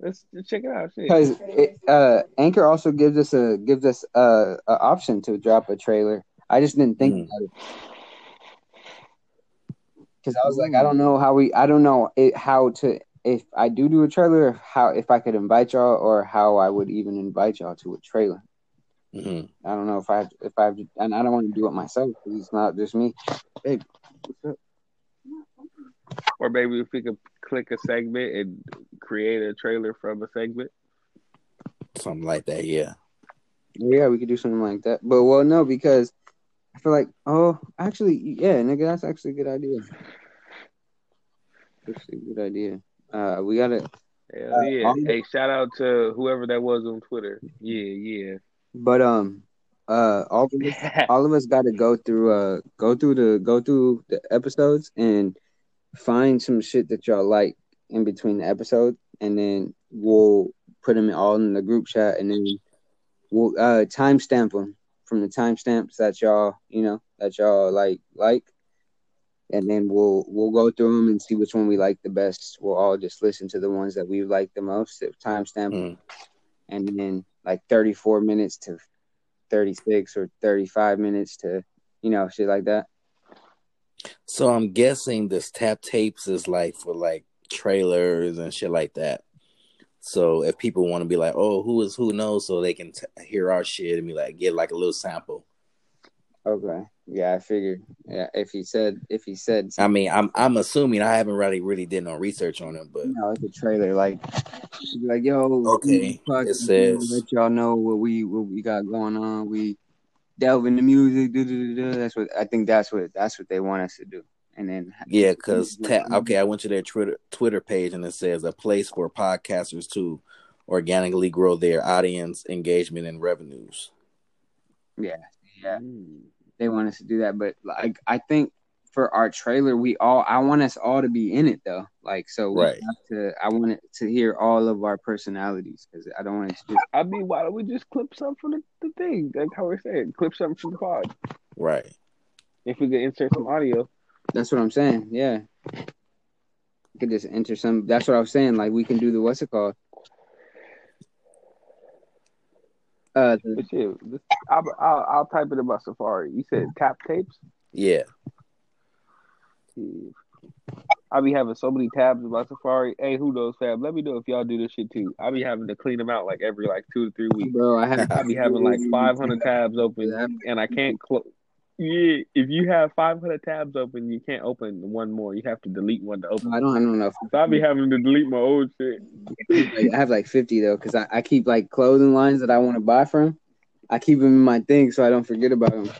Let's let's check it out. Because uh, Anchor also gives us a gives us a, a option to drop a trailer. I just didn't think Mm. about it because I was like, I don't know how we, I don't know it, how to if I do do a trailer, how if I could invite y'all or how I would even invite y'all to a trailer. hmm I don't know if I have, if I have, to, and I don't want to do it myself because it's not just me. Babe, what's up? Or maybe if we could click a segment and create a trailer from a segment. Something like that, yeah. Yeah, we could do something like that. But well, no, because I feel like, oh, actually, yeah, nigga, that's actually a good idea. That's a good idea. Uh, we gotta, Hell Uh, yeah. Hey, shout out to whoever that was on Twitter. Yeah, yeah. but um, uh, all of us, <laughs> all of us got to go through, uh, go through the, go through the episodes and find some shit that y'all like in between the episodes, and then we'll put them all in the group chat, and then we'll uh timestamp them from the timestamps that y'all, you know, that y'all like like, and then we'll we'll go through them and see which one we like the best. We'll all just listen to the ones that we like the most, timestamp, Mm. and then like thirty four minutes to thirty six or thirty five minutes to, you know, shit like that. So I'm guessing this tap tapes is like for like trailers and shit like that. So if people want to be like, oh, who is who knows, so they can t- hear our shit and be like, get like a little sample. Okay. Yeah, I figured. Yeah, if he said if he said I mean, I'm I'm assuming I haven't really really did no research on him, but you know, it's a trailer, like he'd like, yo, Okay, fuck, it says- let y'all know what we what we got going on. We delve into music. Do, do, do, do. That's what I think. That's what that's what they want us to do. And then yeah, because ta- okay, I went to their Twitter Twitter page and it says a place for podcasters to organically grow their audience engagement and revenues. yeah, yeah, hmm. They want us to do that. But like, I think for our trailer, we all I want us all to be in it though. Like, so we Right. have to. I want it to hear all of our personalities because I don't want it to just. I mean, why don't we just clip something from the, the thing? Like how we're saying, clip something from the pod. Right. If we could insert some audio. That's what I'm saying. Yeah. You could just enter some. That's what I was saying. Like we can do the what's it called? Uh, But shit, I'll, I'll I'll type it in my Safari. You said tap tapes. Yeah. Shit. I be having so many tabs in my Safari. Hey, who knows, fam? Let me know if y'all do this shit too. I'll be having to clean them out like every like two to three weeks. bro, I have. I be having like 500 tabs open, and I can't close. Yeah, if you have 500 tabs open, you can't open one more. You have to delete one to open. I don't. I don't know. So I be having to delete my old shit. I have like 50 though, because I, I keep like clothing lines that I want to buy from. I keep them in my thing so I don't forget about them.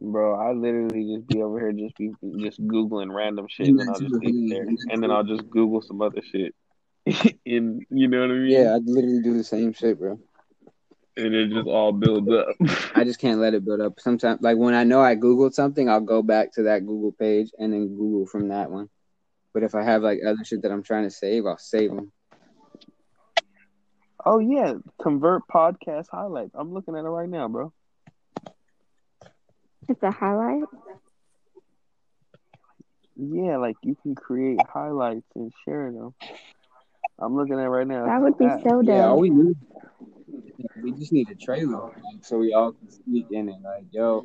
Bro, I literally just be over here just be just googling random shit, and then I'll just leave there, and then I'll just Google some other shit. <laughs> and you know what I mean? Yeah, I literally do the same shit, bro. And it just all builds up. I just can't let it build up. Sometimes, like when I know I Googled something, I'll go back to that Google page and then Google from that one. But if I have like other shit that I'm trying to save, I'll save them. oh yeah, convert podcast highlights. I'm looking at it right now, bro. It's a highlight. Yeah, like you can create highlights and share them. I'm looking at it right now. That would be App. so Yeah, all dope. we need, we just need a trailer so we all can sneak in it. Like, yo,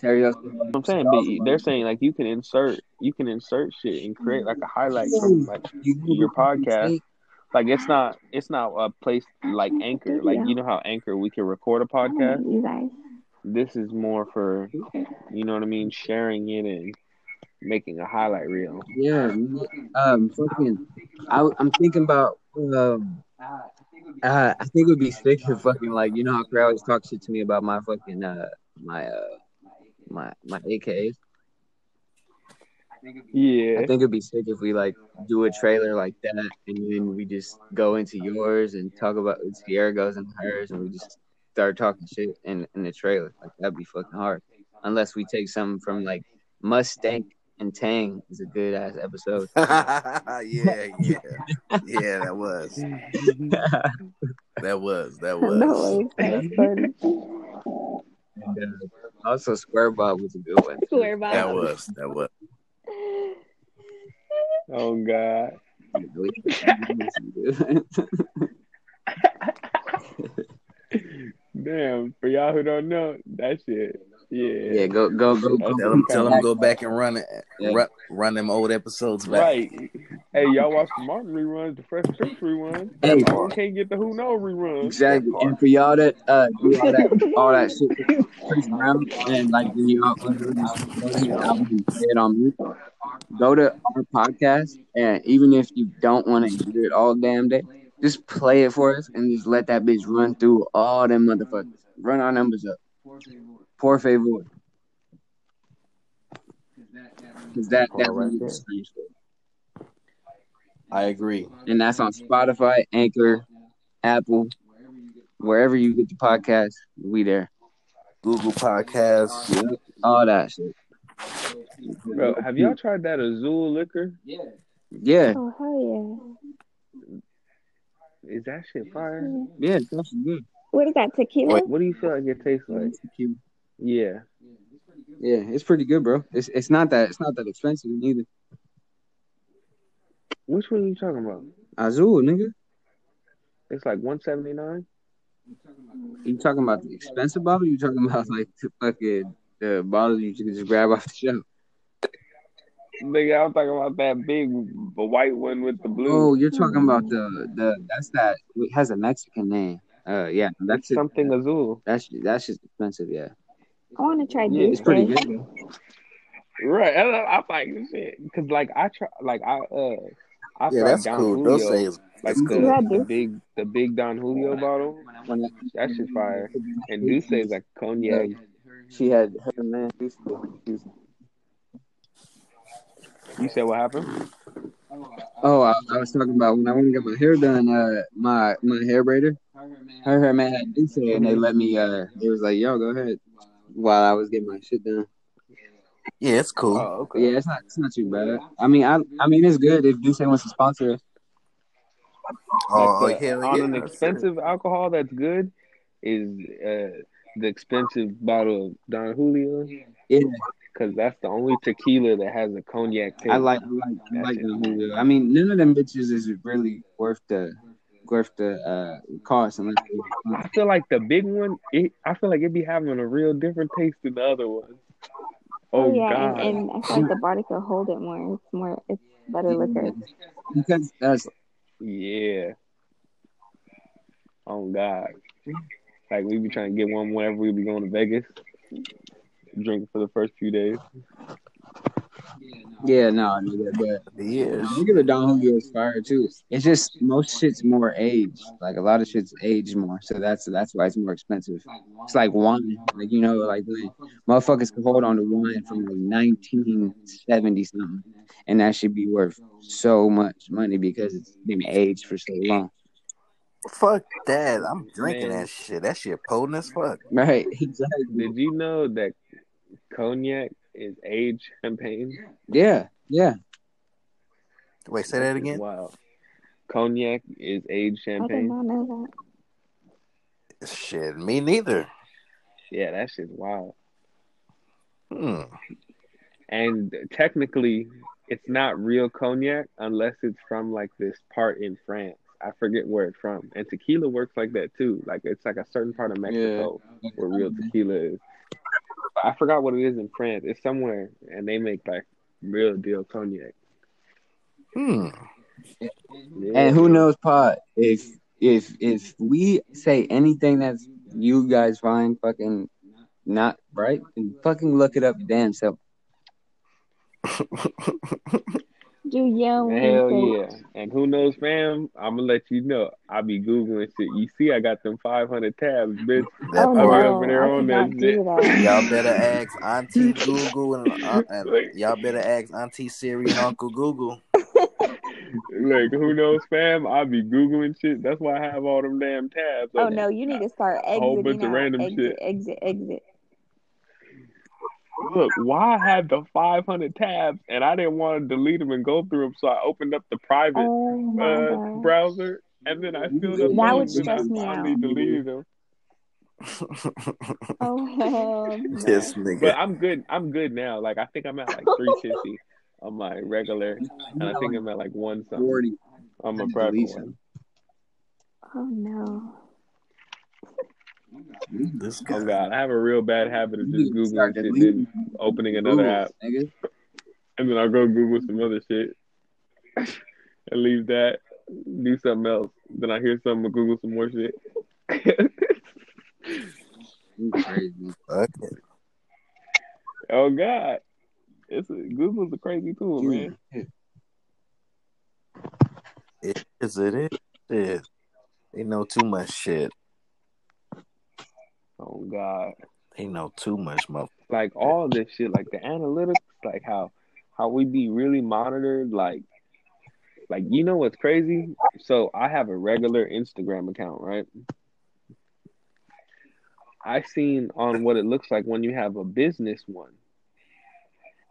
Terry, us- I'm saying, but they're saying like you can insert, you can insert shit and create like a highlight from like your podcast. Like it's not, it's not a place like Anchor. Like you know how Anchor we can record a podcast. You guys. This is more for, you know what I mean, sharing it and making a highlight reel. Yeah, um, fucking, I, I'm thinking about, um, uh, I think it would be sick if fucking like, you know how Craig always talks shit to me about my fucking, uh, my, uh, my, my AKs. Yeah. I think it'd be sick if we like do a trailer like that, and then we just go into yours and talk about Sierra goes into hers, and we just start talking shit in in the trailer. Like that'd be fucking hard, unless we take something from like Mustang and Tang is a good ass episode. <laughs> yeah, yeah, yeah. That was, that was, that was. No, that's funny. And, uh, also, Square Bob was a good one. Swear by That was, that was. Oh God. <laughs> Damn. For y'all who don't know, that shit. Yeah. yeah, go go go. go. Tell them, tell them, go back and run it, Yeah. run, run them old episodes back. Right. Hey, y'all watch the Martin reruns, the Fresh Prince reruns. Hey. Y'all can't get the Who Know reruns. Exactly, and for y'all that uh do all that all that shit, Chris Brown, and like when y'all album play it on mute, go to our podcast, and even if you don't want to hear it all damn day, just play it for us and just let that bitch run through all them motherfuckers. Run our numbers up. Por favor. Because that, that All right really there. screams for it. I agree. And that's on Spotify, Anchor, Apple, wherever you get the podcast, we there. Google Podcasts. Yep, all that shit. Bro, have y'all tried that Azul liquor? Yeah, Yeah. Oh hell yeah. Is that shit fire? yeah. yeah, it's actually good. What is that tequila? What do you feel like it tastes like? Yeah. Yeah, it's pretty good, bro. It's it's not that it's not that expensive neither. Which one are you talking about? Azul, nigga. It's like one seventy nine. You talking about the expensive bottle? You talking about like the fucking the bottle you can just grab off the shelf? Nigga, I'm talking about that big the white one with the blue. Oh, you're talking about the the that's that it has a Mexican name. Uh, yeah, that's something Azul. That's that's just expensive. Yeah, I want to try Yeah, it's pretty Goose good. Right. I, I, I'm like shit because like I try like I uh I Yeah, tried that's Don cool. Julio, Those say it's like You the, the big the big Don Julio bottle. When I- That shit's fire. And D'Ussé is like cognac. she had her man. You said what happened? Oh, I, I was talking about when I went to get my hair done. Uh, my my hair braider, her hair man had D'Ussé, and they let me. Uh, it was like, "Yo, go ahead," while I was getting my shit done. yeah, it's cool. Oh, okay. Yeah, it's not it's not too bad. I mean, I I mean, it's good if D'Ussé wants to sponsor us. oh, Like the- hell on yeah. an expensive alcohol that's good is uh the expensive bottle of Don Julio Yeah, because that's the only tequila that has a cognac taste. I like I like I like. Don Julio. I mean, none of them bitches is really worth the worth the uh cost unless I feel like the big one. It, I feel like it'd be having a real different taste than the other ones. Oh, Oh, yeah, God! and, and I feel like the body could hold it more. It's more. It's better liquor. because that's Yeah. Oh God. Like we be trying to get one whenever we be going to Vegas. drinking for the first few days. Yeah no nigga, but Yeah. regular Don Julio is fire too. It's just most shit's more aged. Like a lot of shit's aged more, so that's that's why it's more expensive. It's like wine, like you know, like when motherfuckers can hold on to wine from like 1970 something, and that should be worth so much money because it's been aged for so long. Fuck that. I'm drinking Man. that shit. That shit potent as fuck. Right? <laughs> Exactly. Did you know that cognac is aged champagne? Yeah. Yeah. Wait, say that again. Wow. Cognac is aged I did champagne. not know that. Shit, me neither. Yeah, that shit's wild. Hmm. And technically, it's not real cognac unless it's from like this part in France. I forget where it's from. And tequila works like that too. Like it's like a certain part of Mexico where real tequila is. I forgot what it is in France. It's somewhere, and they make like real deal cognac. Hmm. Yeah. And who knows, Pot? If if if we say anything that's you guys find fucking not right, then fucking look it up damn self. <laughs> Do your Hell research. yeah. And who knows, fam? I'm gonna let you know. I'll be Googling shit. You see, I got them 500 tabs, bitch. <laughs> That Oh I'll part. no, over there I on that shit. do that. <laughs> Y'all better ask Auntie <laughs> Google and, uh, and y'all better ask Auntie Siri and Uncle Google. Like, who knows, fam? I be Googling shit. That's why I have all them damn tabs. Oh no, you need to start A whole exiting bunch of out. random exit, shit. exit, exit. Look, why I had the 500 tabs and I didn't want to delete them and go through them, so I opened up the private Oh uh, browser and then I filled up That would those and I stress me finally out. deleted them. Oh hell <laughs> no. this But nigga. I'm good. I'm good now. Like I think I'm at like 350 on my regular, and I think I'm at like one something Forty. on my Delete private one. Oh no. This Oh god, I have a real bad habit of just need googling shit, deleting then opening another Google, app, nigga. and then I'll go Google some other shit and leave that, do something else. Then I hear something, Google some more shit. You crazy. Fuck oh god, it's a, Google's a crazy tool, man. It is. It is. Shit. They know too much shit. Oh god. They know too much, motherfucker. like all this shit, like the analytics, like how how we be really monitored, like like you know what's crazy? So I have a regular Instagram account, right? I seen on what it looks like when you have a business one.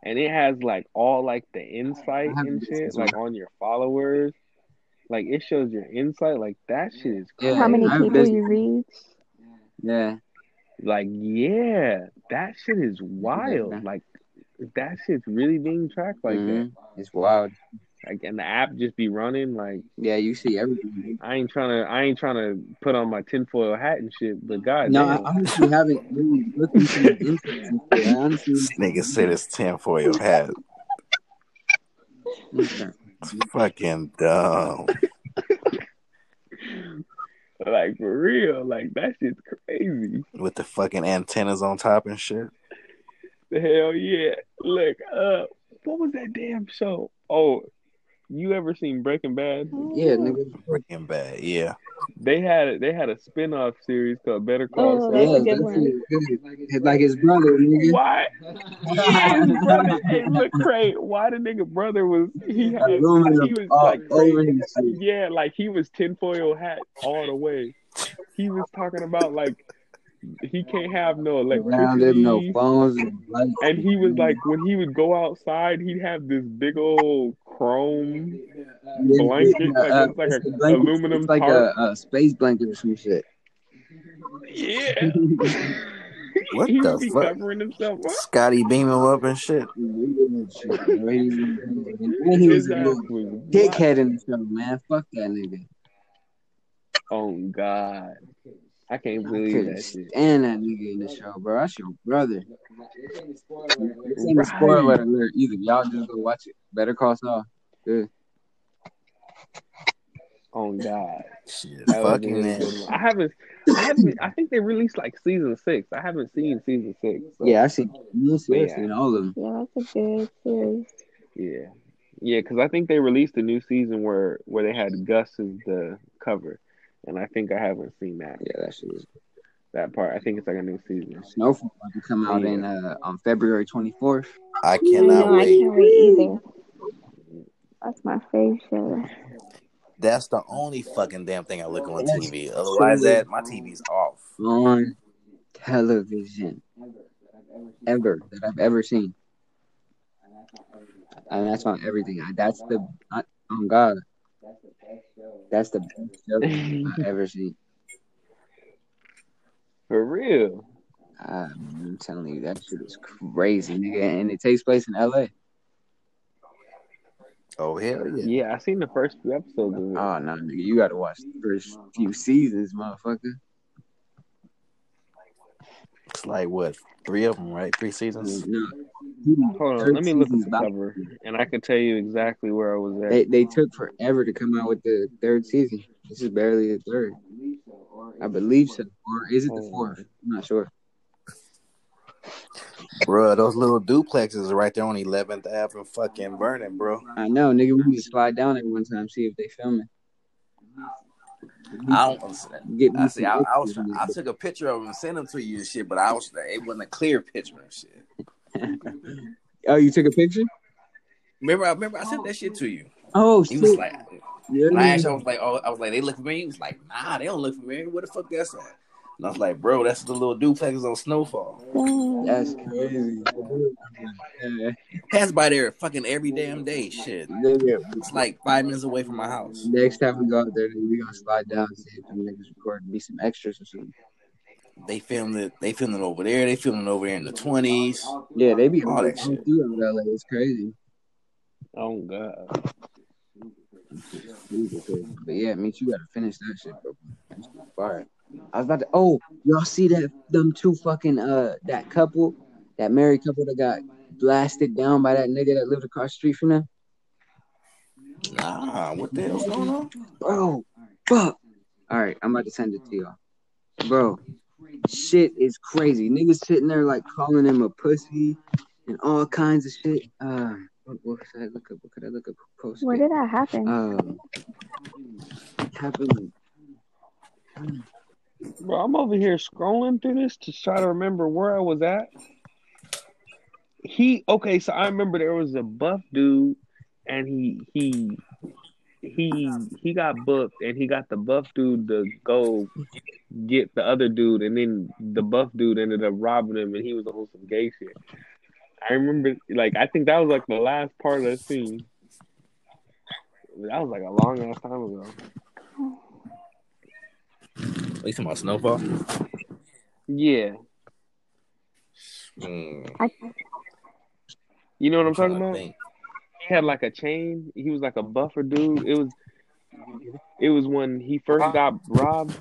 And it has like all like the insight and shit, like on your followers. Like it shows your insight, like that shit is Yeah, crazy. How many people you reach? Yeah. Like, yeah, that shit is wild. Like, that shit's really being tracked like that. Mhm. It's wild. Like, and the app just be running. Like, Yeah, you see everything. I ain't trying to, I ain't trying to put on my tinfoil hat and shit. But god No, I damn, honestly haven't really looked into the insights and shit. I honestly, This nigga said it's tinfoil hat. It's fucking dumb. Like for real, like that shit's crazy. with the fucking antennas on top and shit. The hell yeah! Look, uh, what was that damn show? Oh, you ever seen Breaking Bad? Yeah, nigga. Breaking Bad, yeah. They had they had a spin off series called Better Call Oh, Saul. that's Yeah, a good that's one. Good. Like his brother, nigga. Why? Yeah, his brother. Hey, look, Craig. Why the nigga brother was he had he was like over crazy. his shit. Yeah, like he was tinfoil hat all the way. He was talking about like he can't have no Around him, no electricity. phones and. And he was like, when he would go outside, he'd have this big old chrome Yeah, blanket, yeah, like uh, it's like it's a a blanket. aluminum It's like a, a space blanket or some shit. Yeah. What <laughs> he the be fuck? covering himself up. Scotty beam him up and shit. And he was His a ass little was wild. dickhead in the show, man. Fuck that nigga. Oh God, I can't believe couldn't that shit. stand that nigga in the show, bro. That's your brother. This ain't a Right. spoiler alert either. Y'all just go watch it. Better call Saul. Good. Oh God, Shit, that fucking man. I haven't, I haven't. I think they released like season six. I haven't seen season six. so- Yeah, I see. You see, I Yeah. seen all of them. Yeah, that's a good series. Yeah, yeah, because I think they released a new season where where they had Gus as the cover, and I think I haven't seen that Yeah, that shit is. that part. I think it's like a new season. Snowfall about to come out in uh on February twenty fourth. I I cannot know, I wait. can't wait either. That's my favorite show. That's the only fucking damn thing I look on TV. Otherwise, that my TV's off. on television ever that I've ever seen. And that's on everything. That's the I, oh God. That's the best show I've ever <laughs> seen. For real. Ah, man, I'm telling you, that shit is crazy, nigga. And it takes place in LA. Oh hell yeah! Yeah, I seen the first few episodes of it. Oh no, nigga, you gotta watch the first few seasons, motherfucker. It's like what three of them, right? Three seasons. No, Hold on, let me look at the cover, and I can tell you exactly where I was at. They they took forever to come out with the third season. This is barely the third. I believe so. Or is it the Oh. fourth? I'm not sure. Bro, those little duplexes are right there on 11th Avenue, fucking burning, bro. I know, nigga. We need to slide down there one time, see if they filming. I don't understand. Get me I see. I, I was. extras. I took a picture of them and sent them to you and shit, but I was. It wasn't a clear picture and shit. <laughs> Oh, you took a picture? Remember? I remember. I sent that shit oh, to you. Oh He shit! was like, Yeah. when I asked, was like, oh, I was like, they look familiar. He was like, nah, they don't look familiar. What the fuck that's at? And I was like, bro, that's the little duplexes on Snowfall. That's crazy. Yeah. Pass by there fucking every damn day. Shit, Nigga, it's like five minutes away from my house. Next time we go out there, we gonna slide down and see if them niggas record be some extras or something. They filmed it. They filmed it over there. They filmed it over here in the twenties. Yeah, they be All that shit. through LA. It's crazy. Oh God. But yeah, me too. Gotta finish that shit, bro. That's fire. I was about to. Oh, y'all see that? Them two fucking uh, that couple, that married couple that got blasted down by that nigga that lived across the street from them, Nah, what the hell's going on? bro. Fuck. All right, I'm about to send it to y'all, bro. Shit is crazy. Niggas sitting there like calling him a pussy and all kinds of shit. Uh, what, what should I look up? What could I look up? Post Where did that happen? um, it happened. Bro, I'm over here scrolling through this to try to remember where I was at. He okay, so I remember there was a buff dude, and he he he he got booked, and he got the buff dude to go get the other dude, and then the buff dude ended up robbing him, and he was on some gay shit. I remember, like, I think that was like the last part of the scene. That was like a long ass time ago. Are you talking about Snowfall? Yeah, Mm, you know what I'm trying talking about. think. he had like a chain. He was like a buffer dude. It was it was when he first got robbed.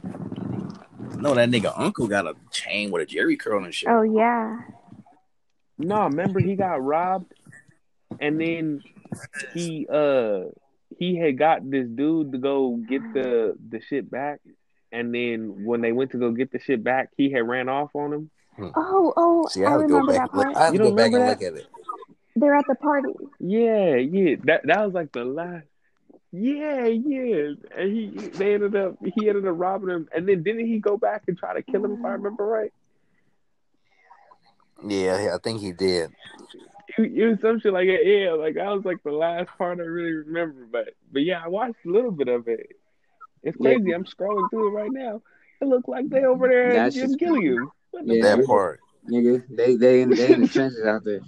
No, that nigga uncle got a chain with a Jerry curl and shit. Oh yeah. No, remember he got robbed and then he uh he had got this dude to go get the the shit back and then when they went to go get the shit back, he had ran off on him. Hmm. Oh, oh, See, I I had go remember back. that And look, part. I had to You go don't back and remember look at it. They're at the party. Yeah, yeah. That that was like the last. Yeah, yeah. And he they ended up he ended up robbing him, and then didn't he go back and try to kill him? If I remember right, Yeah, I think he did. it, it was some shit like that. Yeah, like that was like the last part I really remember. But but yeah, I watched a little bit of it. It's Yeah. crazy. I'm scrolling through it right now. It looked like they over there at That's Jim just- Gilliam. What the Yeah. That part. nigga. They they in, they in the trenches out there.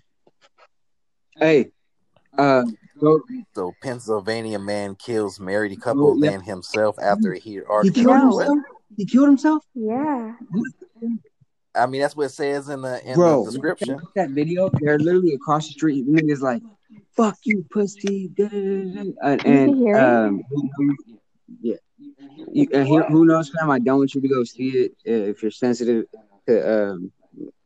Hey, uh, go, So Pennsylvania man kills married couple, yeah. then himself after he he killed No. himself. He killed himself, Yeah. I mean, that's what it says in the in bro. the description. That video, they're literally across the street. The niggas like, "Fuck you, pussy," da, da, da, da. and, hear it. um, yeah. You, and who knows, fam? I don't want you to go see it uh, if you're sensitive to um,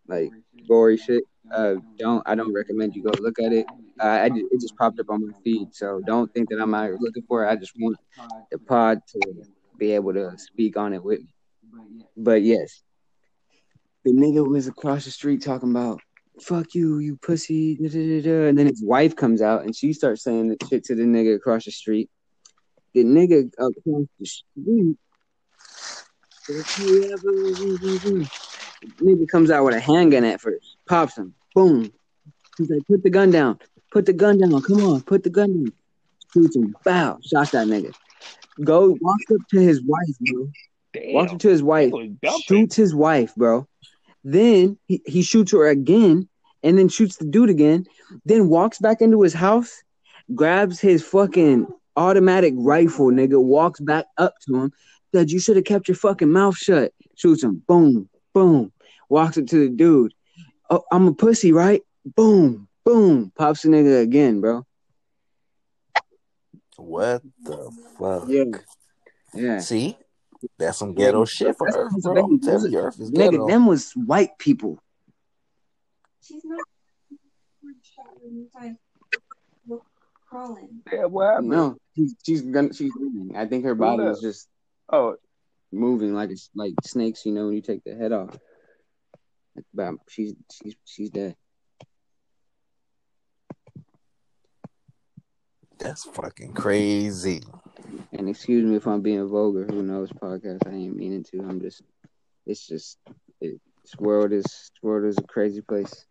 like gory shit. Uh, don't I don't recommend you go look at it. I it just popped up on my feed, so don't think that I'm looking for it. I just want the pod to be able to speak on it with me. But yes, the nigga was across the street talking about "fuck you, you pussy," da, da, da. and then his wife comes out and she starts saying the shit to the nigga across the street. The nigga across the street, if you ever- nigga comes out with a handgun at first, pops him, boom. He's like, "Put the gun down, put the gun down, come on, put the gun down." Shoots him, bow, shots that nigga. Go walks up to his wife, bro. Damn. Walks up to his wife, shoots his wife, bro. Then he, he shoots her again, and then shoots the dude again. Then walks back into his house, grabs his fucking automatic rifle, nigga, walks back up to him. Said, You should have kept your fucking mouth shut. Shoots him, boom, boom. Walks up to the dude. Oh, I'm a pussy, right? Boom, boom. Pops the nigga again, bro. What the fuck? Yeah. Yeah. See, that's some ghetto shit for That's Earth, bro. Pennsylvania. I'm telling you, Earth is Nigga, ghetto. them was white people. She's not like crawling. Yeah, what happened? No, she's she's gonna she's moving. I think her body is just Oh, moving like it's like snakes. You know when you take the head off. But she's she's she's dead. That's fucking crazy. And excuse me if I'm being vulgar. Who knows? Podcast. I ain't meaning to. I'm just. It's just. It, this world is. This world is a crazy place.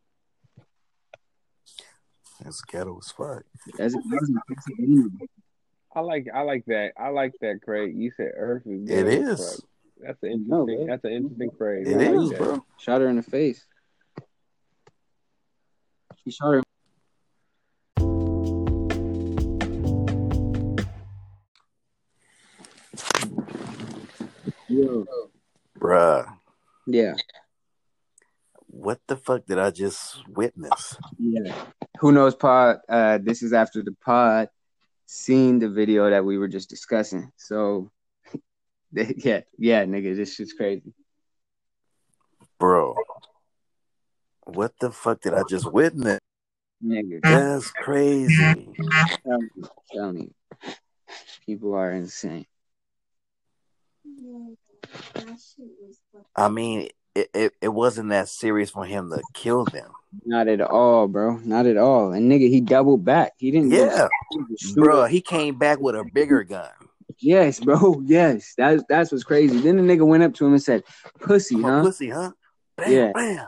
That's ghetto as fuck. As it was in I like I like that. I like that, Craig. You said Earth is It ghetto as is. fuck. That's an interesting. man. that's an interesting phrase. It like is, that. bro. Shot her in the face. She shot her. Yo. Bruh, Yeah. What the fuck did I just witness? Yeah. Who knows pod? Uh this is after the pod seen the video that we were just discussing. So <laughs> yeah, yeah, nigga, this shit's crazy. Bro, what the fuck did I just witness? Nigga. That's crazy. Tell me, tell me. People are insane. Yeah, that shit was fucking I mean, it, it, it wasn't that serious for him to kill them. Not at all, bro. Not at all. And nigga, he doubled back. He didn't Yeah, bro, he came back with a bigger gun. Yes, bro. <laughs> Yes. That's that's what's crazy. Then the nigga went up to him and said, Pussy, huh? pussy, huh? Bam, Yeah. bam.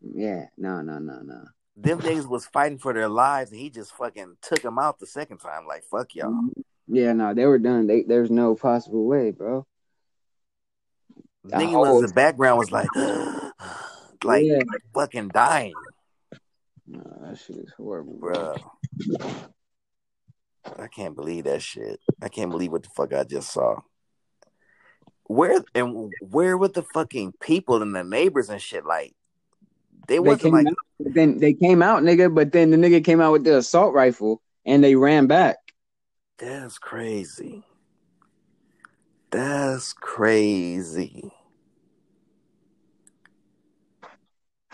Yeah. No, no, no, no. Them niggas was fighting for their lives, and he just fucking took them out the second time. Like, fuck y'all. Yeah, no, they were done. They, there's no possible way, bro. Nigga was in the background was like, <gasps> like Yeah. fucking dying, No, that shit is horrible, bro. I can't believe that shit. I can't believe what the fuck I just saw. Where and where were the fucking people and the neighbors and shit? Like, they They wasn't came like, out, then they came out, nigga, but then the nigga came out with the assault rifle and they ran back. that's crazy. That's crazy.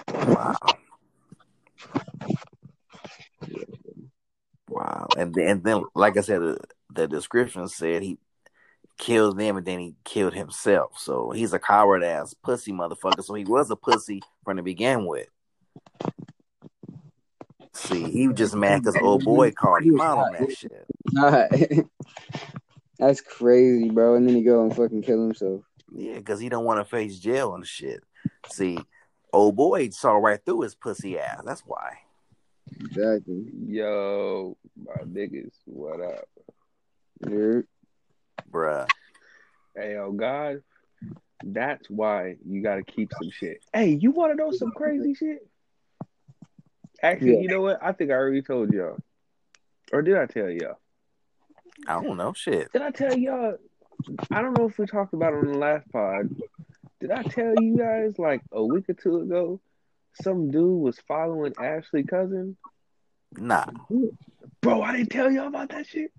Wow. Wow. And then, and then like I said, the, the description said he killed them and then he killed himself. So he's a coward ass pussy motherfucker. So he was a pussy from the begin with. See, he was just mad because old boy called him on that shit. <laughs> Nah. That's crazy, bro. And then he go and fucking kill himself. Yeah, because he don't want to face jail and shit. See, old boy saw right through his pussy ass. That's why. Exactly. Yo, my niggas, what up? Yeah. Bruh. Hey, yo, God, that's why you gotta keep some shit. Hey, you wanna know some crazy shit? Actually, Yeah. you know what? I think I already told y'all. Or did I tell y'all? I don't know. Shit. Did I tell y'all? I don't know if we talked about it on the last pod. Did I tell you guys like a week or two ago? Some dude was following Ashley cousin. Nah. Bro, I didn't tell y'all about that shit.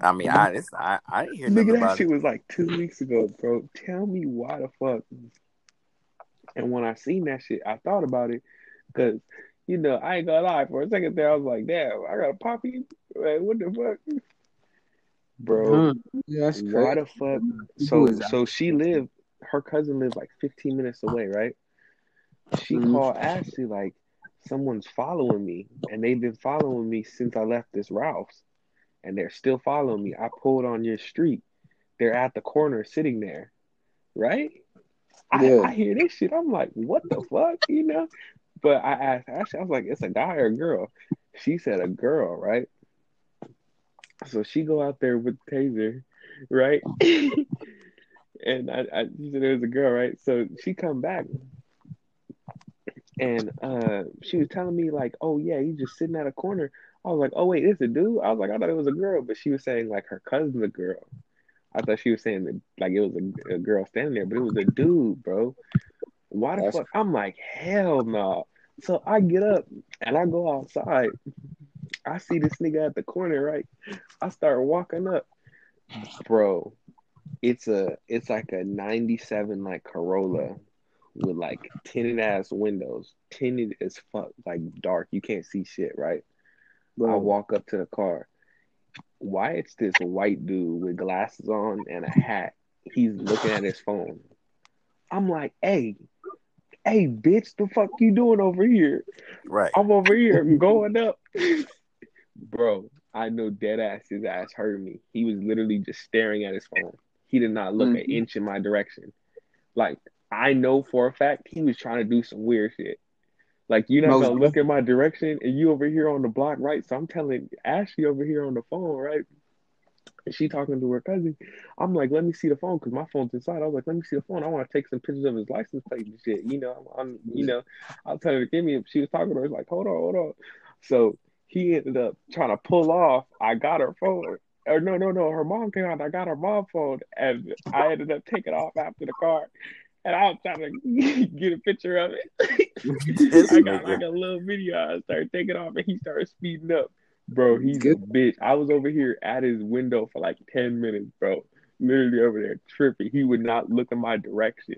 I mean, I it's, I, I didn't hear Nigga, that about shit it. was like two weeks ago, bro. Tell me why the fuck. And when I seen that shit, I thought about it because, you know, I ain't gonna lie. For a second there, I was like, damn, I got a poppy. Like, what the fuck, bro? Yeah, that's Why the fuck? So, so she lived. Her cousin lived like 15 minutes away, right? She Mhm. called Ashley like, someone's following me, and they've been following me since I left this Ralph's, and they're still following me. I pulled on your street. They're at the corner, sitting there, right? I, Yeah. I hear this shit. I'm like, what the fuck, you know? But I asked Ashley, I was like, it's a guy or a girl? She said a girl, right? So she go out there with taser, right? <laughs> and I, I she said it was a girl, right? So she come back and uh she was telling me like, oh yeah, he's just sitting at a corner. I was like, oh wait, it's a dude. I was like, I thought it was a girl, but she was saying like her cousin's a girl. I thought she was saying that like it was a, a girl standing there, but it was a dude, bro. Why the That's- fuck? I'm like, hell no. So I get up and I go outside. I see this nigga at the corner, right? I start walking up, bro. It's a it's like a '97 like Corolla with like tinted ass windows, tinted as fuck, like dark. You can't see shit, right? I walk up to the car. Why it's this white dude with glasses on and a hat. He's looking at his phone. I'm like, hey, hey, bitch, the fuck you doing over here? Right. I'm over here going up. <laughs> Bro, I know dead ass his ass heard me. He was literally just staring at his phone. He did not look an Mhm. inch in my direction. Like, I know for a fact he was trying to do some weird shit. Like, you're not Most gonna look in my direction and you over here on the block, right? So I'm telling Ashley over here on the phone, right? And she talking to her cousin. I'm like, let me see the phone because my phone's inside. I was like, let me see the phone. I want to take some pictures of his license plate and shit. You know, I'm, I'm you know, I'll tell her to give me. She was talking to her. I was like, hold on, hold on. So he ended up trying to pull off. I got her phone. Or no, no, no. Her mom came out. I got her mom phone, and I ended up taking off after the car. And I was trying to <laughs> get a picture of it. <laughs> I got like a little video. I started taking off, and he started speeding up. Bro, he's a bitch. I was over here at his window for like ten minutes, bro. Literally over there tripping. He would not look in my direction.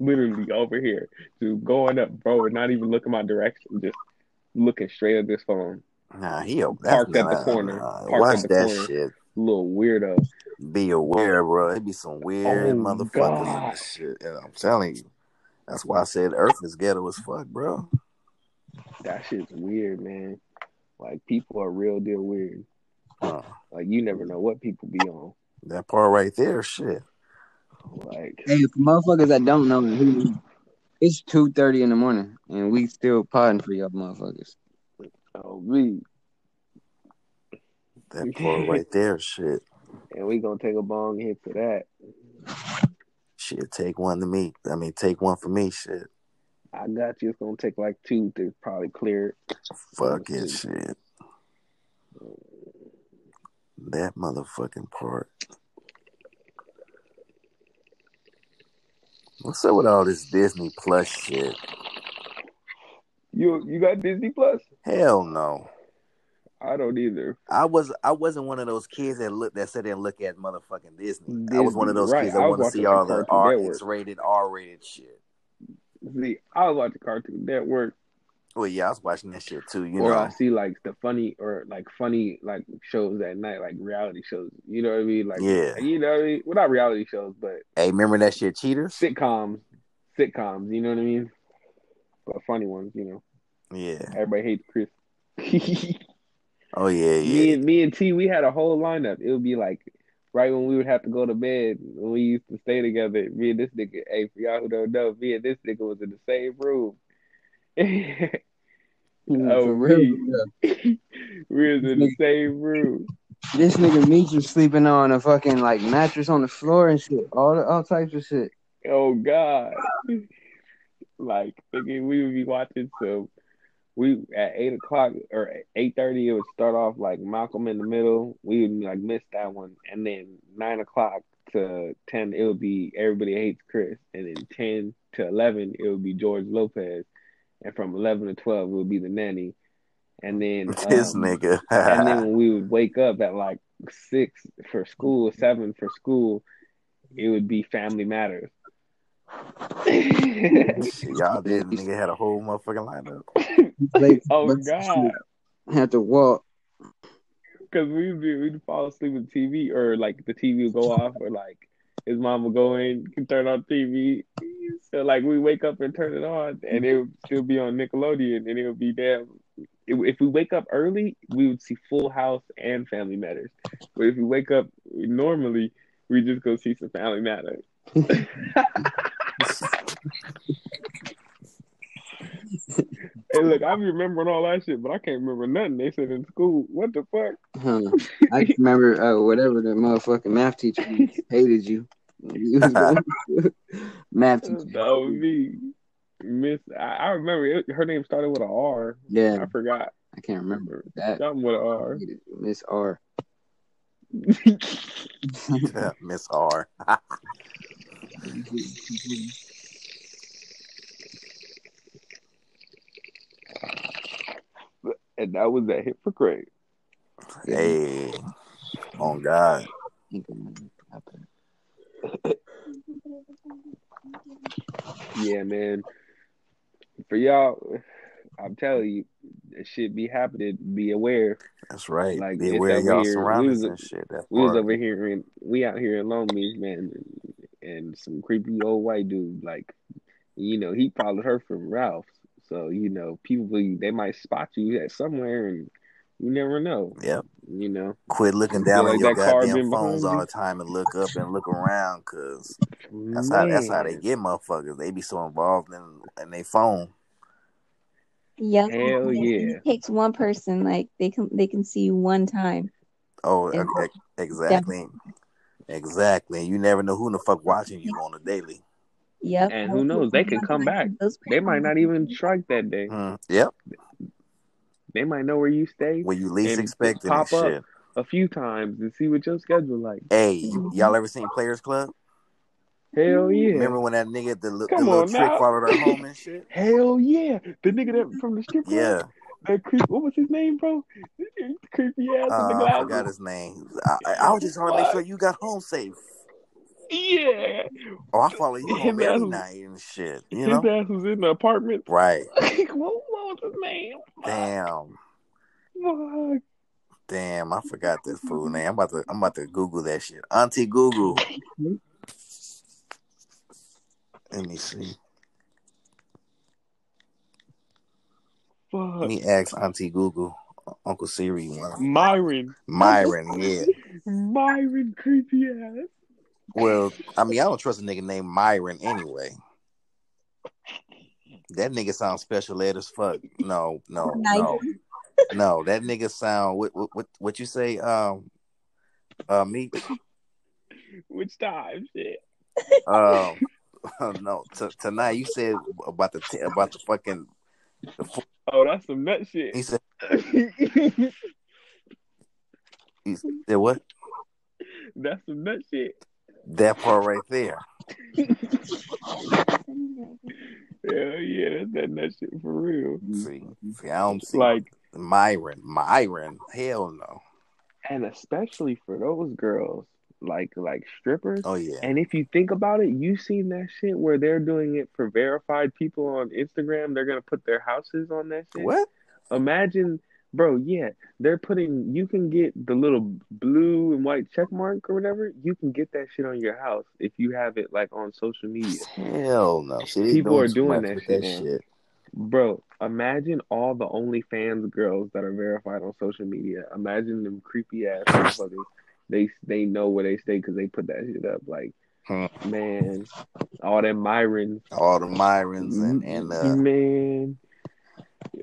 Literally over here, just going up, bro, and not even looking my direction, just looking straight at this phone. Nah, he a- that's Parked at the nah, corner. nah. Parked Watch the that corner. shit. Little weirdo. Be aware, bro. It be some weird Oh, motherfuckers in shit. And I'm telling you. That's why I said Earth is ghetto as fuck, bro. That shit's weird, man. Like people are real deal weird. Uh, Like you never know what people be on. that part right there, shit. Like hey, for motherfuckers that don't know, who- it's two thirty in the morning, and we still podding for y'all motherfuckers. Oh me. That part right <laughs> there, shit. And we gonna take a bong hit for that. Shit, take one to me. I mean, take one for me, shit. I got you. It's gonna take like two to probably clear it. Fuck it, shit. That motherfucking part. What's up with all this Disney Plus shit? You you got Disney Plus? Hell no. I don't either. I was I wasn't one of those kids that look that sit there and look at motherfucking Disney. I was one of those right. kids that want to see all the R. X rated, R rated shit. See, I was watching Cartoon Network. Well, yeah, I was watching that shit too. You or know, I see like the funny or like funny like shows at night, like reality shows. You know what I mean? Like Yeah. you know what I mean? Well, not reality shows, but hey, remember that shit, Cheaters? sitcoms, sitcoms. You know what I mean? But funny ones. You know, Yeah. everybody hates Chris. <laughs> Oh yeah, yeah. Me and me and T, we had a whole lineup. It would be like right when we would have to go to bed when we used to stay together. Me and this nigga, hey, for y'all who don't know, me and this nigga was in the same room. <laughs> Oh, For real, yeah. <laughs> we was in the same room. This nigga Meech was sleeping on a fucking like mattress on the floor and shit. All the, all types of shit. Oh God. Like we would be watching some we at eight o'clock or eight thirty it would start off like Malcolm in the Middle. We would like miss that one. And then nine o'clock to ten it would be Everybody Hates Chris. And then ten to eleven it would be George Lopez. And from eleven to twelve it would be the nanny. And then <laughs> This um, nigga. and then when we would wake up at like six for school, seven for school, it would be Family Matters. Shit, y'all <laughs> did. Nigga had a whole motherfucking lineup. Like, <laughs> oh but God! Had to walk. Because we'd be, we'd fall asleep with TV, or like the TV would go off, or like his mom would go in, and turn on TV. So like we wake up and turn it on, and it would still be on Nickelodeon, and it would be damn. If we wake up early, we would see Full House and Family Matters. But if we wake up normally, we just go see some Family Matters. <laughs> Hey, look, I be remembering all that shit, but I can't remember nothing they said in school. What the fuck? Huh. I just remember uh, whatever the motherfucking math teacher hated you. You was going- math teacher. That was me. Miss, I, I remember it, her name started with a R. Yeah, I forgot. I can't remember that. Something with an R. Miss R. <laughs> <laughs> Miss R. <laughs> and that was that hypocrite. hey, on God. Yeah, man. For y'all, I'm telling you, that shit be happening. Be aware. That's right. Like, Be aware of y'all here. surroundings We and shit. That's We was over here in we out here in Long Beach, man, and, and some creepy old white dude, like, you know, he followed her from Ralph's. So, you know, people they might spot you at somewhere and you never know. Yep. You know. Quit looking Feel down like on your goddamn phones all the time and look up and look around because that's how that's how they get motherfuckers. They be so involved in in their phone. Yeah. Hell yeah. It takes one person, like they can they can see you one time. Oh, And- ex- exactly, exactly. You never know who the fuck watching you on a daily. Yep. And who knows, they can come back. They might not even strike that day. Mm, yep, They might know where you stay when you least expect it and pop up. shit. a few times and see what your schedule like. Hey, y'all ever seen Players Club? Hell yeah. Remember when that nigga the, the little on trick now. followed her home and <laughs> shit? Hell yeah. The nigga that from the strip club. Yeah, That creep, what was his name, bro? Creepy ass uh, the I forgot his name. I, I, I was just trying to make sure you got home safe. Yeah. Oh, I follow you His every ass- night and shit. You His know, ass was in the apartment. right? <laughs> what, what was his name? Damn. Fuck. Damn, I forgot this fool name. I'm about to I'm about to Google that shit. Auntie Google. <laughs> Let me see. Let me ask Auntie Google. Uncle Siri one. Myron. Myron, yeah. Myron creepy ass. Well, I mean, I don't trust a nigga named Myron anyway. That nigga sounds special ed as fuck. No, no, no, no. That nigga sound what what what, what you say? Um, uh, me. Which time? Shit. Um, <laughs> no. T- tonight you said about the t- about the fucking. Oh, that's some nut shit. He said <laughs> he said what? that's some nut shit. That part right there. Hell yeah, that's that nut shit for real. See, see, I don't see Like, Myron. Myron. Hell no. and especially for those girls like like strippers. Oh yeah. And if you think about it, you've seen that shit where they're doing it for verified people on Instagram. They're gonna put their houses on that shit. What? Imagine, bro. Yeah, they're putting. You can get the little blue and white check mark or whatever. You can get that shit on your house if you have it like on social media. Hell no. See, People are doing that shit that shit. Bro, imagine all the OnlyFans girls that are verified on social media. Imagine them creepy ass motherfuckers. They they know where they stay because they put that shit up. Like, Hmm. man, all them Myrons, All the Myrons and and uh, man,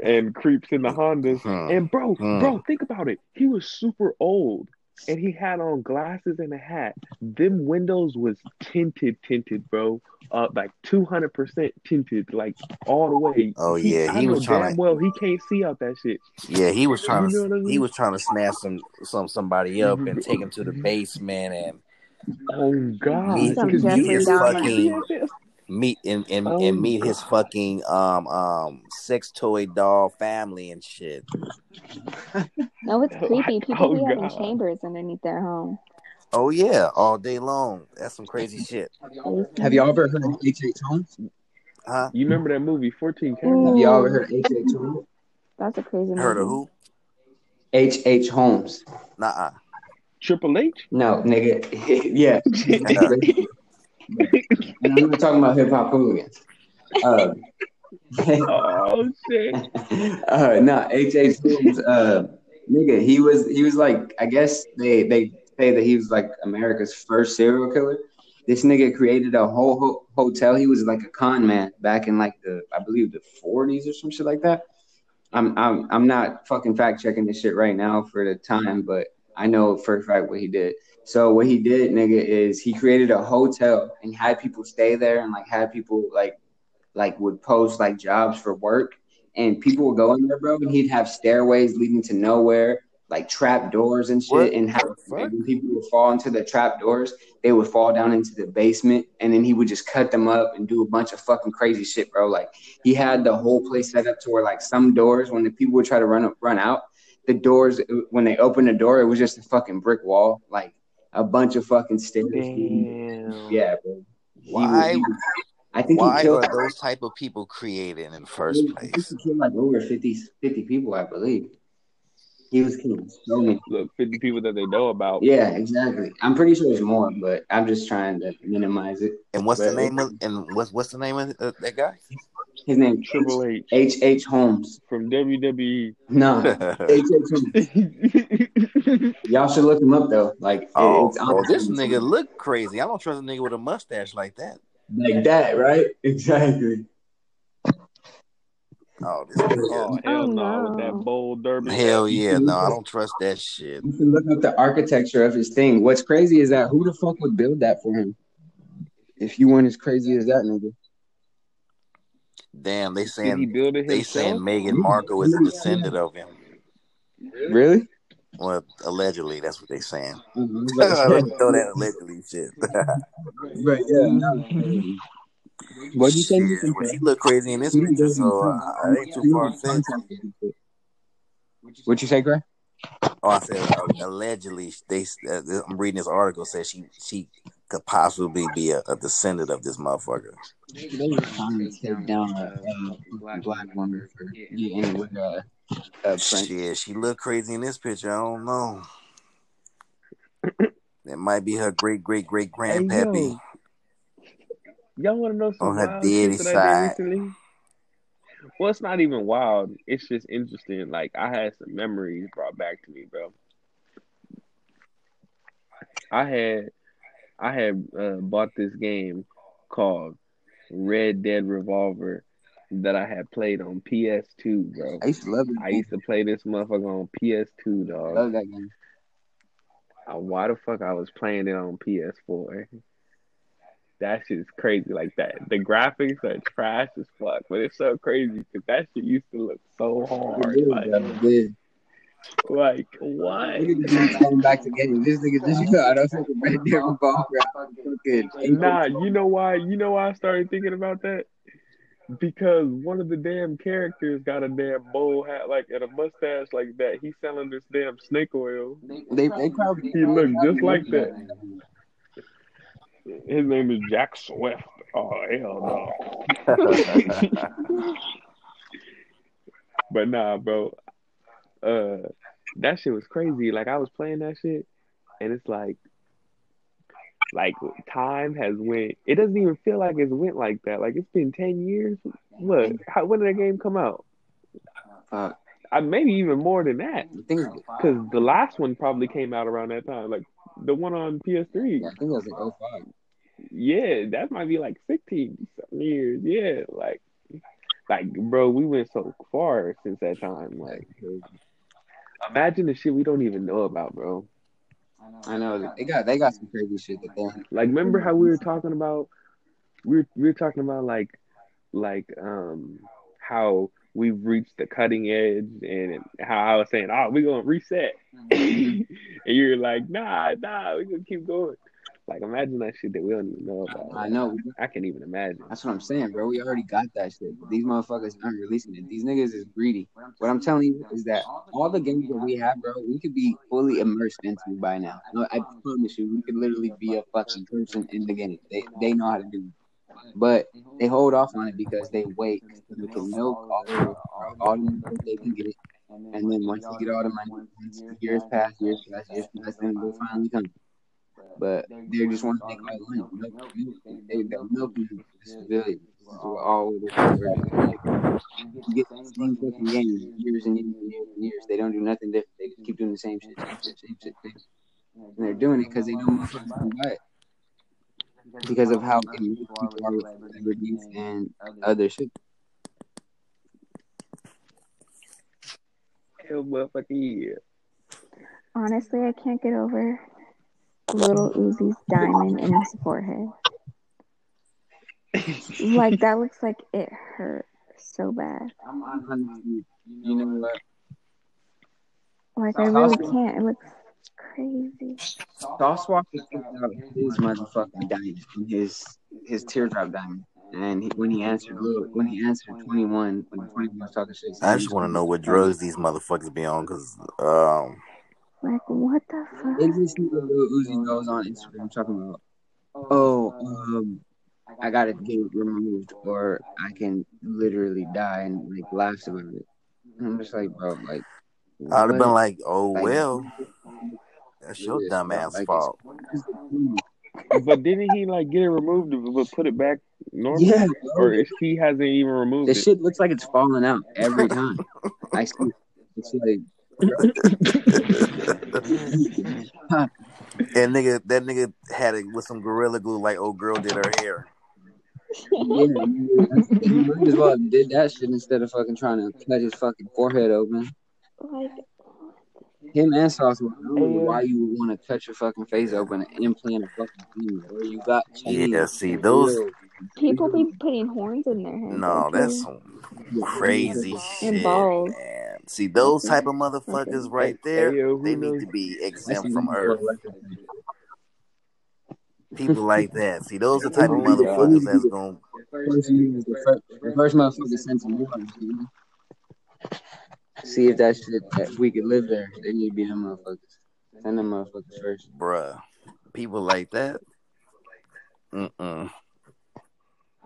and creeps in the Hondas. Hmm. And bro, Hmm. bro, think about it. He was super old, and he had on glasses and a hat. Them windows was tinted, tinted, bro. Uh, like two hundred percent tinted, like all the way. Oh, yeah, I he know was trying damn to- well he can't see out that shit. yeah, he was trying You know to what I mean? he was trying to snatch some some somebody up and take him to the basement and Oh God, Meet- Some Because you his fucking that? <laughs> meet and and, Oh, and meet his fucking um um sex toy doll family and shit. <laughs> No, it's Oh, creepy. People oh, be having God. chambers underneath their home. Oh yeah, all day long. That's some crazy shit. Have y'all ever heard of H. H. Holmes? Huh? You remember that movie, Fourteen Have y'all ever heard of H. H. Holmes? That's a crazy movie. Heard of who? H. H. Holmes. Nuh-uh. Triple H? No, nigga. <laughs> yeah. <laughs> and I'm not talking about hip hop hooligans. Uh, Oh shit! <laughs> uh, no, H. H. Holmes. Uh, nigga, he was he was like I guess they they say that he was like America's first serial killer. This nigga created a whole ho- hotel. He was like a con man back in like the I believe the 40s or some shit like that. I'm I'm I'm not fucking fact checking this shit right now for the time, but I know for a fact what he did. So what he did, nigga, is he created a hotel and had people stay there and like had people like like would post like jobs for work and people would go in there, bro, and he'd have stairways leading to nowhere, like trap doors and shit, What and how the fuck? like, when people would fall into the trap doors, they would fall down into the basement, and then he would just cut them up and do a bunch of fucking crazy shit, bro. Like he had the whole place set up to where like some doors, when the people would try to run run out, the doors when they opened the door, it was just a fucking brick wall, like a bunch of fucking stairs. Damn. Yeah, bro. He Why he was- I think why he killed. are those type of people created in the first I think place? he killed like over 50, 50 people, I believe. He was killing so many. Look, fifty people that they know about. Yeah, exactly. I'm pretty sure there's more, but I'm just trying to minimize it. And what's the name of and what's what's the name of uh, that guy? His name Triple H H H Holmes. from. WWE. No, <laughs> H H Holmes. Y'all should look him up though. Like oh, it's oh, this nigga look crazy. I don't trust a nigga with a mustache like that. like that, right? <laughs> Exactly. Oh, this nigga. Oh hell Oh, no, no. with that bold derby. Hell yeah, no, I don't trust that shit. You can look up the architecture of his thing. What's crazy is that who the fuck would build that for him? If you weren't as crazy as that nigga. Damn, they Did he saying build it they saying Meghan Markle is a descendant of him. Really? Well, allegedly, that's what they saying. <laughs> Mhm. Throw that allegedly shit. But <laughs> yeah. What'd you say? Shit, well, she look crazy in this picture, so uh, it ain't too far fetched. What you say, Gray? Oh, I said uh, allegedly. They, uh, I'm reading this article. Says she she could possibly be a, a descendant of this motherfucker. They were trying to take down a, a black woman for getting with a, a Shit, she look crazy in this picture. I don't know. That might be her great great great Hey, grandpappy. yo. Y'all want to know some On her wild daddy shit side. recently? Well, it's not even wild. It's just interesting. Like I had some memories brought back to me, bro. I had, I had uh, bought this game called Red Dead Revolver that I had played on PS2, bro. I used to love it. I used to play this motherfucker on PS2, dog. love that game. Uh, why the fuck I was playing it on PS4? That shit's crazy like that. The graphics are trash as fuck, but it's so crazy because that shit used to look so hard. It did, Like, it did. Like what? Look at this nigga going back to getting this nigga. This you I don't think Red Dead Revolver. I fucking Nah, you know why? You know why I started thinking about that? because one of the damn characters got a damn bowl hat like and a mustache like that. He's selling this damn snake oil. They they probably He looked just like that. His name is Jack Swift. Oh hell no. <laughs> But nah, bro. Uh, that shit was crazy. Like I was playing that shit, and it's like, like time has went. It doesn't even feel like it's went like that. Like it's been ten years. What? How? When did that game come out? Uh, I maybe even more than that. Because the last one probably came out around that time. Like the one on PS3. yeah, I think it was like 05. Yeah, that might be like 16 something years. Yeah, like, like, bro, we went so far since that time. Like, imagine the shit we don't even know about, bro. I know they got they got some crazy shit that they Like, remember how we were talking about? We were, we were talking about like, like, um, how we've reached the cutting edge, and how I was saying, oh, we're gonna reset, <laughs> and you're like, nah, nah, we're gonna keep going. Like, imagine that shit that we don't even know about. I know. I can't even imagine. That's what I'm saying, bro. We already got that shit. But these motherfuckers aren't releasing it. These niggas is greedy. What I'm telling you is that all the games that we have, bro, we could be fully immersed into by now. No, I promise you, we could literally be a fucking person in the game. They they know how to do it. But they hold off on it because they wait. They can milk all the all the they can get it. And then once they get all the money, once years pass, years pass, years pass, then they'll finally come. But they just want to make all the money. Milk, milk. They, they're milking the civilians. This is what all of this You get the same fucking game years and years and years and years. They don't do nothing different. They just keep doing the same shit, same shit, same shit. Same shit. And they're doing it because they know motherfuckers can buy it. Because of how enriched people are with celebrities and other shit. Hell, motherfucking yeah. Honestly, I can't get over Lil Uzi's diamond in his forehead. Like that looks like it hurt so bad. I'm honestly, you know what? Like I really can't. It looks crazy. Sauce Walka took out his motherfucking diamond, his his teardrop diamond. And he, when he answered, when he answered twenty one, when twenty one was talking shit, I just want to know what drugs these motherfuckers be on, cause um, Like what the fuck? They just see what Lil Uzi goes on Instagram talking about, oh, um, I gotta get it removed, or I can literally die, and like laughs about it. And I'm just like, bro, like, I'd have been like, oh Like, well, that's your Yes, dumb ass like, fault. But didn't he like get it removed but put it back normal? Yeah, Or if he hasn't even removed the it? shit looks like it's falling out every <laughs> time. I see. It's like, And nigga, that nigga had it with some gorilla glue, like old girl did her hair. yeah, that's- he might as well did that shit instead of fucking trying to cut his fucking forehead open. Like Him and Sauce, I don't know why you would want to cut your fucking face open and implant a fucking female, where you got chains. Yeah, see those. people be putting horns in their head. No, that's some crazy And shit, balls. man. See those mm-hmm. type of motherfuckers right there. Hey, yo, who They need to be exempt from Earth. People like that. See, those the type of motherfuckers that's gonna. First, you was the first, motherfucker sent some warnings. See if that shit that we could live there. They need to be them motherfuckers. Send them motherfuckers first. bruh, people like that. Mm-mm.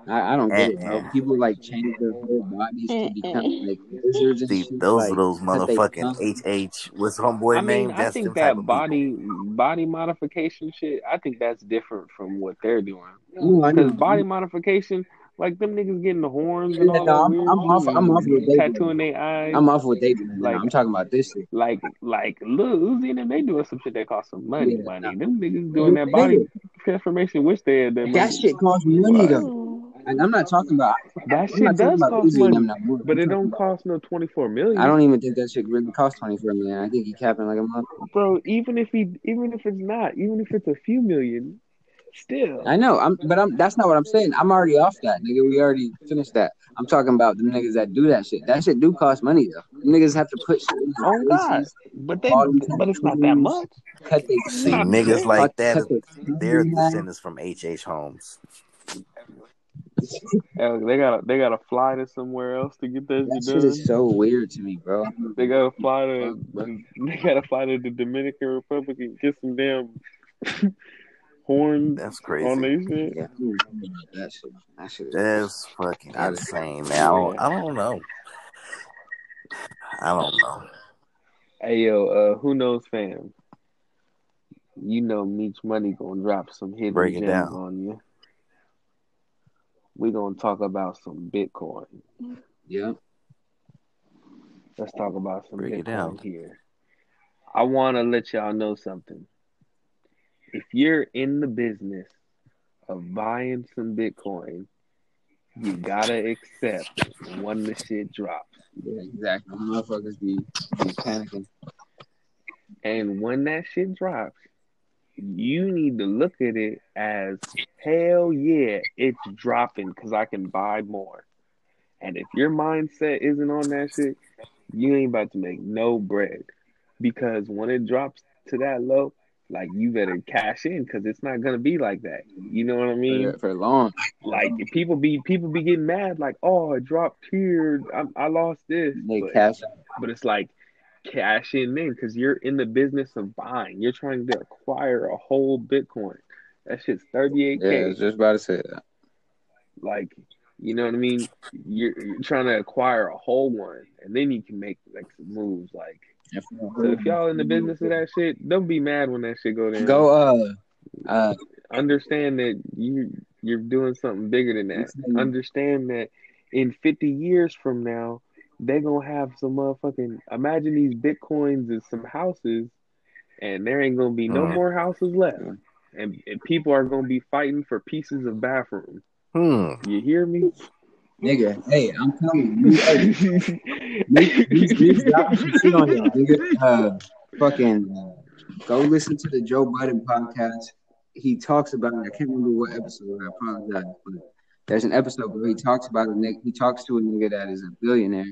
I, I don't get it, bro. People like change their whole bodies to become <laughs> like lizards and See, shit. those like, are those motherfucking tongue. HH. What's homeboy I mean, name? I That's think that of body body modification shit. I think that's different from what they're doing. Ooh, I know. Because body modification, like them niggas getting the horns Yeah, and all no, that I'm- weird I'm off- shit I'm off what they tattooing their eyes. I'm off with they do. Like- I'm talking about this shit. like like Lil Uzi and them, they doing some shit that costs some money, Yeah, money. nah. Them niggas doing that body transformation. Wish they had that money. That shit costs money though. Ooh. And I'm not talking about. That I'm shit does cost Uzi money, no but I'm it don't about- cost no twenty four million. I don't even think that shit really cost 24 million. I think he capping like a month. bro. Even if he, even if it's not, even if it's a few million, still. I know, I'm, but I'm. That's not what I'm saying. I'm already off that, nigga. We already finished that. I'm talking about the niggas that do that shit. That shit do cost money though. Them niggas have to put shit in Oh their God, faces, but they, but it's not that much. cut their See, niggas like that, cut they're tongue, man. descendants from H.H. Holmes. Hell, they gotta they gotta fly to somewhere else to get that, That shit shit done. is so weird to me, bro. They gotta fly to they gotta fly to the Dominican Republic and get some damn horn. That's on crazy. their shit. Yeah, I don't know about that shit. That shit That's fucking Outta here. insane, man. I don't, I don't know. I don't know. Hey yo, uh, who knows, fam? You know, Meech Money gonna drop some hidden Break it gems down. on you. We gonna talk about some Bitcoin. Yeah. Let's talk about some Break. Bitcoin here. I want to let y'all know something. If you're in the business of buying some Bitcoin, you gotta accept when the shit drops. Yeah, exactly. Motherfuckers be, be panicking. And when that shit drops, you need to look at it as hell yeah, it's dropping because I can buy more. And if your mindset isn't on that shit, you ain't about to make no bread. Because when it drops to that low, like you better cash in because it's not gonna be like that. You know what I mean? For, for long. Like people be people be getting mad, like oh it dropped here, I, I lost this. They But- cash but it's like cash in in because you're in the business of buying. You're trying to acquire a whole Bitcoin. That shit's 38k. Yeah, I was just about to say that. Like, you know what I mean? You're, you're trying to acquire a whole one, and then you can make like some moves. Like, so if y'all in the business of that shit, don't be mad when that shit go down. Go uh uh Understand that you you're doing something bigger than that. Understand that in 50 years from now, they're gonna have some motherfucking. Imagine these bitcoins and some houses, and there ain't gonna be no Mm. more houses left, and, and people are gonna be fighting for pieces of bathroom. Hmm. You hear me? nigga, hey, I'm telling you, hey, <laughs> These these guys on y'all, nigga. Uh, fucking uh, go listen to the Joe Rogan podcast. He talks about it. I can't remember what episode. I apologize, but there's an episode where he talks about a nigga. He talks to a nigga that is a billionaire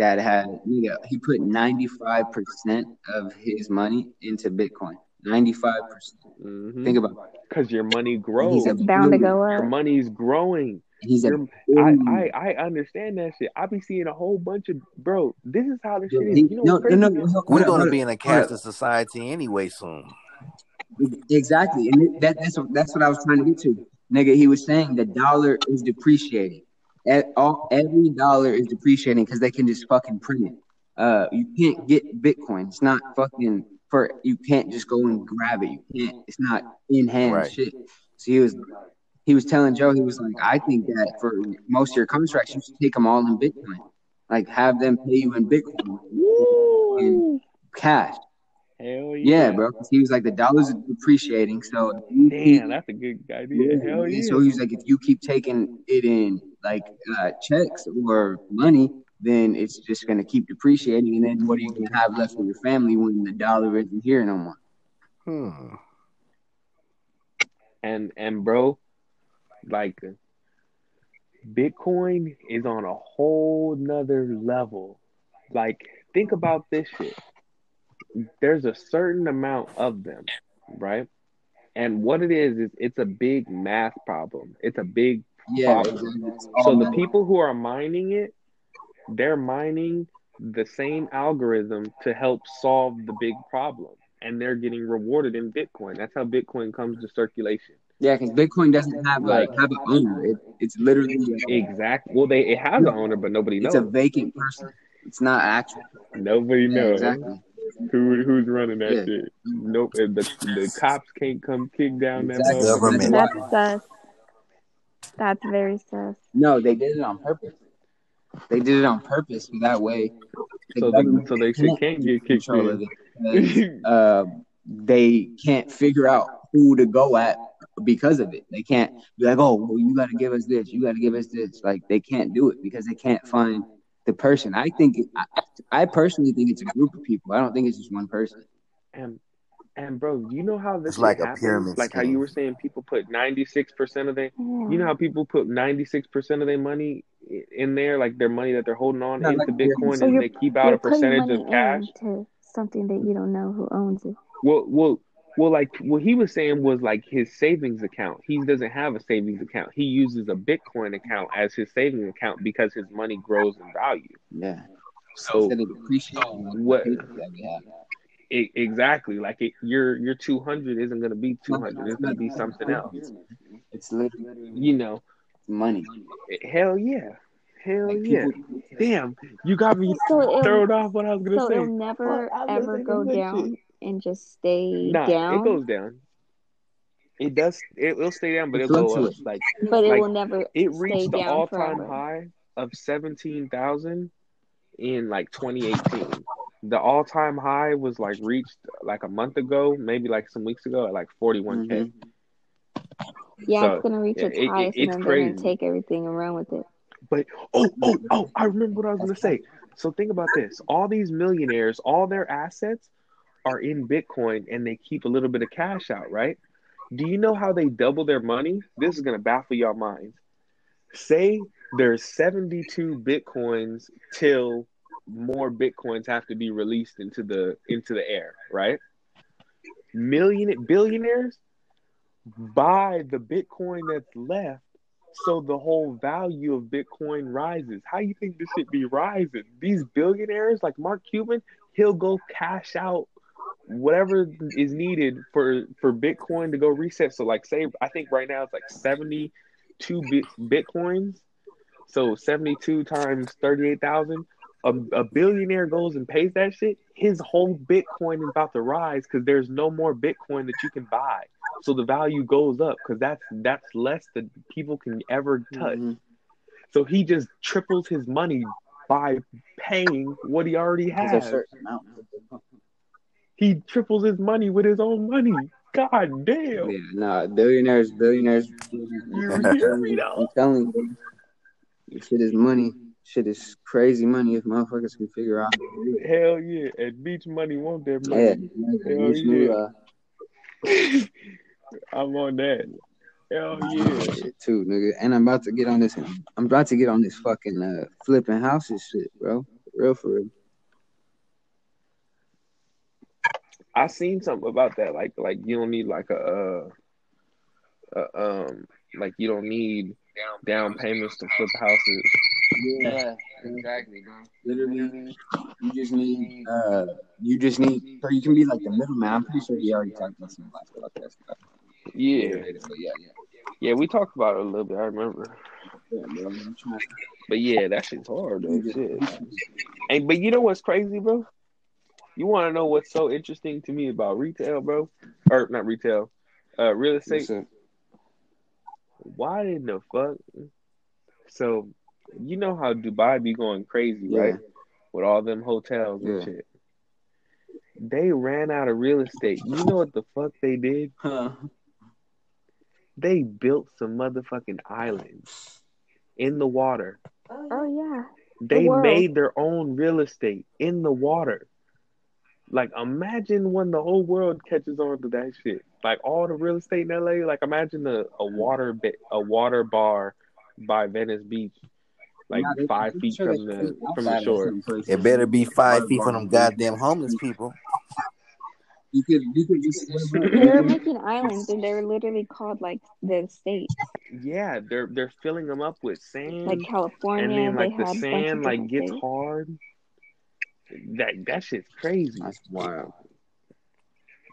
that had nigga. He put 95 percent of his money into Bitcoin. 95 percent. Mhm. Think about it. Cause your money He's grows. a It's bound to billionaire. go Your money's growing. He's a Your, I. I I understand that shit. I be seeing a whole bunch of bro. This is how this shit is. You know no, what's no, no, no, We're gonna be in a hold up. cashless society anyway soon. Exactly, and that, that's that's what I was trying to get to, nigga. He was saying the dollar is depreciating. At all, every dollar is depreciating because they can just fucking print it. Uh, you can't get Bitcoin. It's not fucking for. You can't just go and grab it. You can't. It's not in hand Right. shit. So he was he was telling Joe he was like, I think that for most of your contracts, you should take them all in Bitcoin. Like have them pay you in Bitcoin in cash. Hell yeah, Yeah, bro. 'Cause He was like the dollars are depreciating, so if keep- Damn, that's a good idea. Hell and yeah. so he's like, if you keep taking it in like uh, checks or money, then it's just gonna keep depreciating, and then what are you gonna have left for your family when the dollar isn't here no more? Hmm. and and bro, like Bitcoin is on a whole nother level. Like, think about this shit. There's a certain amount of them, right? And what it is is it's a big math problem. It's a big Yeah. problem. So the people who are mining it, they're mining the same algorithm to help solve the big problem. And they're getting rewarded in Bitcoin. That's how Bitcoin comes to circulation. Yeah, because Bitcoin doesn't have Like- have an owner. It, it's literally Exactly. Well, they it has an owner, but nobody knows. it's a vacant person. It's not actual. Nobody Yeah, knows exactly. Who who's running that Yeah. shit. Nope. The, the <laughs> cops can't come kick down that Exactly. motherfucker. Government. That's That's why- sus. That's very sus. No, they did it on purpose. They did it on purpose so that way. the So they, so they shit can't get kicked control of it. <laughs> uh, they can't figure out who to go at because of it. They can't be like, oh, well, you got to give us this, you got to give us this. Like they can't do it because they can't find the person. I think, I, I personally think it's a group of people. I don't think it's just one person. And and bro, you know how this It's shit like a pyramid Like how you were saying, people put ninety six percent of their. You know how people put ninety six percent of their money in there, like their money that they're holding on Not into like Bitcoin, pyramid. and they keep out a percentage of cash. into something that you don't know who owns it. Well, well, Well, like what he was saying was like his savings account. He doesn't have a savings account. He uses a Bitcoin account as his savings account because his money grows in value. Yeah. So Instead of depreciating, like, what- that we have. it, exactly, like it, your your two hundred isn't gonna be two hundred. It's gonna be something else. It's literally You know, money. Eh, hell yeah, hell Like yeah. people, Damn, you got me So thrown off what I was gonna so say. it'll never Fuck, I was gonna ever go down shit. and just stay Nah, down, it goes down. It does. It will stay down, but It it'll go up. fluctuates. Like but it like, will never it stay reached the down all-time forever. high of seventeen thousand in like 2018. The all-time high was like reached like a month ago, maybe like some weeks ago at like 41k. Mhm. Yeah, So, it's gonna reach its it- it- highest, it's and then gonna take everything and run with it. But oh, oh, oh, I remember what I was gonna say. So think about this: all these millionaires, all their assets are in Bitcoin, and they keep a little bit of cash out, right? Do you know how they double their money? This is gonna baffle your minds. Say there's 72 bitcoins till more bitcoins have to be released into the into the air, right? Million billionaires buy the bitcoin that's left so the whole value of bitcoin rises. How you think this should be rising? These billionaires like Mark Cuban, he'll go cash out whatever is needed for for bitcoin to go reset. So like say I think right now it's like 72 bit, bitcoins so 72 times 38,000. A, a billionaire goes and pays that shit. His whole Bitcoin is about to rise because there's no more Bitcoin that you can buy. So the value goes up because that's that's less than people can ever touch. Mhm. So he just triples his money by paying what he already has. certain amount. He triples his money with his own money. God damn. Yeah, nah, billionaires, billionaires. You hear me I'm telling you, this shit is money. Shit is crazy money if motherfuckers can figure out. how to do it. Hell yeah. And beach money want that Yeah, money. this new, uh, I'm on that. Hell yeah. shit too, nigga. And I'm about to get on this. I'm about to get on this fucking uh, flipping houses shit, bro. For real, for real. I seen something about that. Like, like you don't need like a, uh, a um, like you don't need down payments to flip houses. Yeah, exactly, bro. Literally, you just need, uh, you just need, so you can be like the middleman. I'm pretty sure he already talked about some about that stuff. Yeah, yeah, yeah, yeah, we talked about it a little bit. I remember, yeah, bro. I'm trying but yeah, that shit's hard though. Shit. And but you know what's crazy, bro? You want to know what's so interesting to me about retail, bro? Or not retail, uh, real estate. What's up? Why in the fuck? So, you know how Dubai be going crazy, Yeah. right? With all them hotels and Yeah. shit. They ran out of real estate. You know what the fuck they did? Huh. They built some motherfucking islands in the water. Oh yeah, oh, They world. made their own real estate in the water. Like imagine when the whole world catches on to that shit. Like all the real estate in LA. Like imagine a, a water bit a water bar by Venice Beach, like Nah, five feet sure from the from the shore. It better be five feet from them goddamn homeless people. You could, you could just. they were <laughs> making islands, and they're literally called like the state, Yeah, they're they're filling them up with sand, like California. and then like they the had a bunch sand like gets states. hard. That that shit's crazy. That's wild.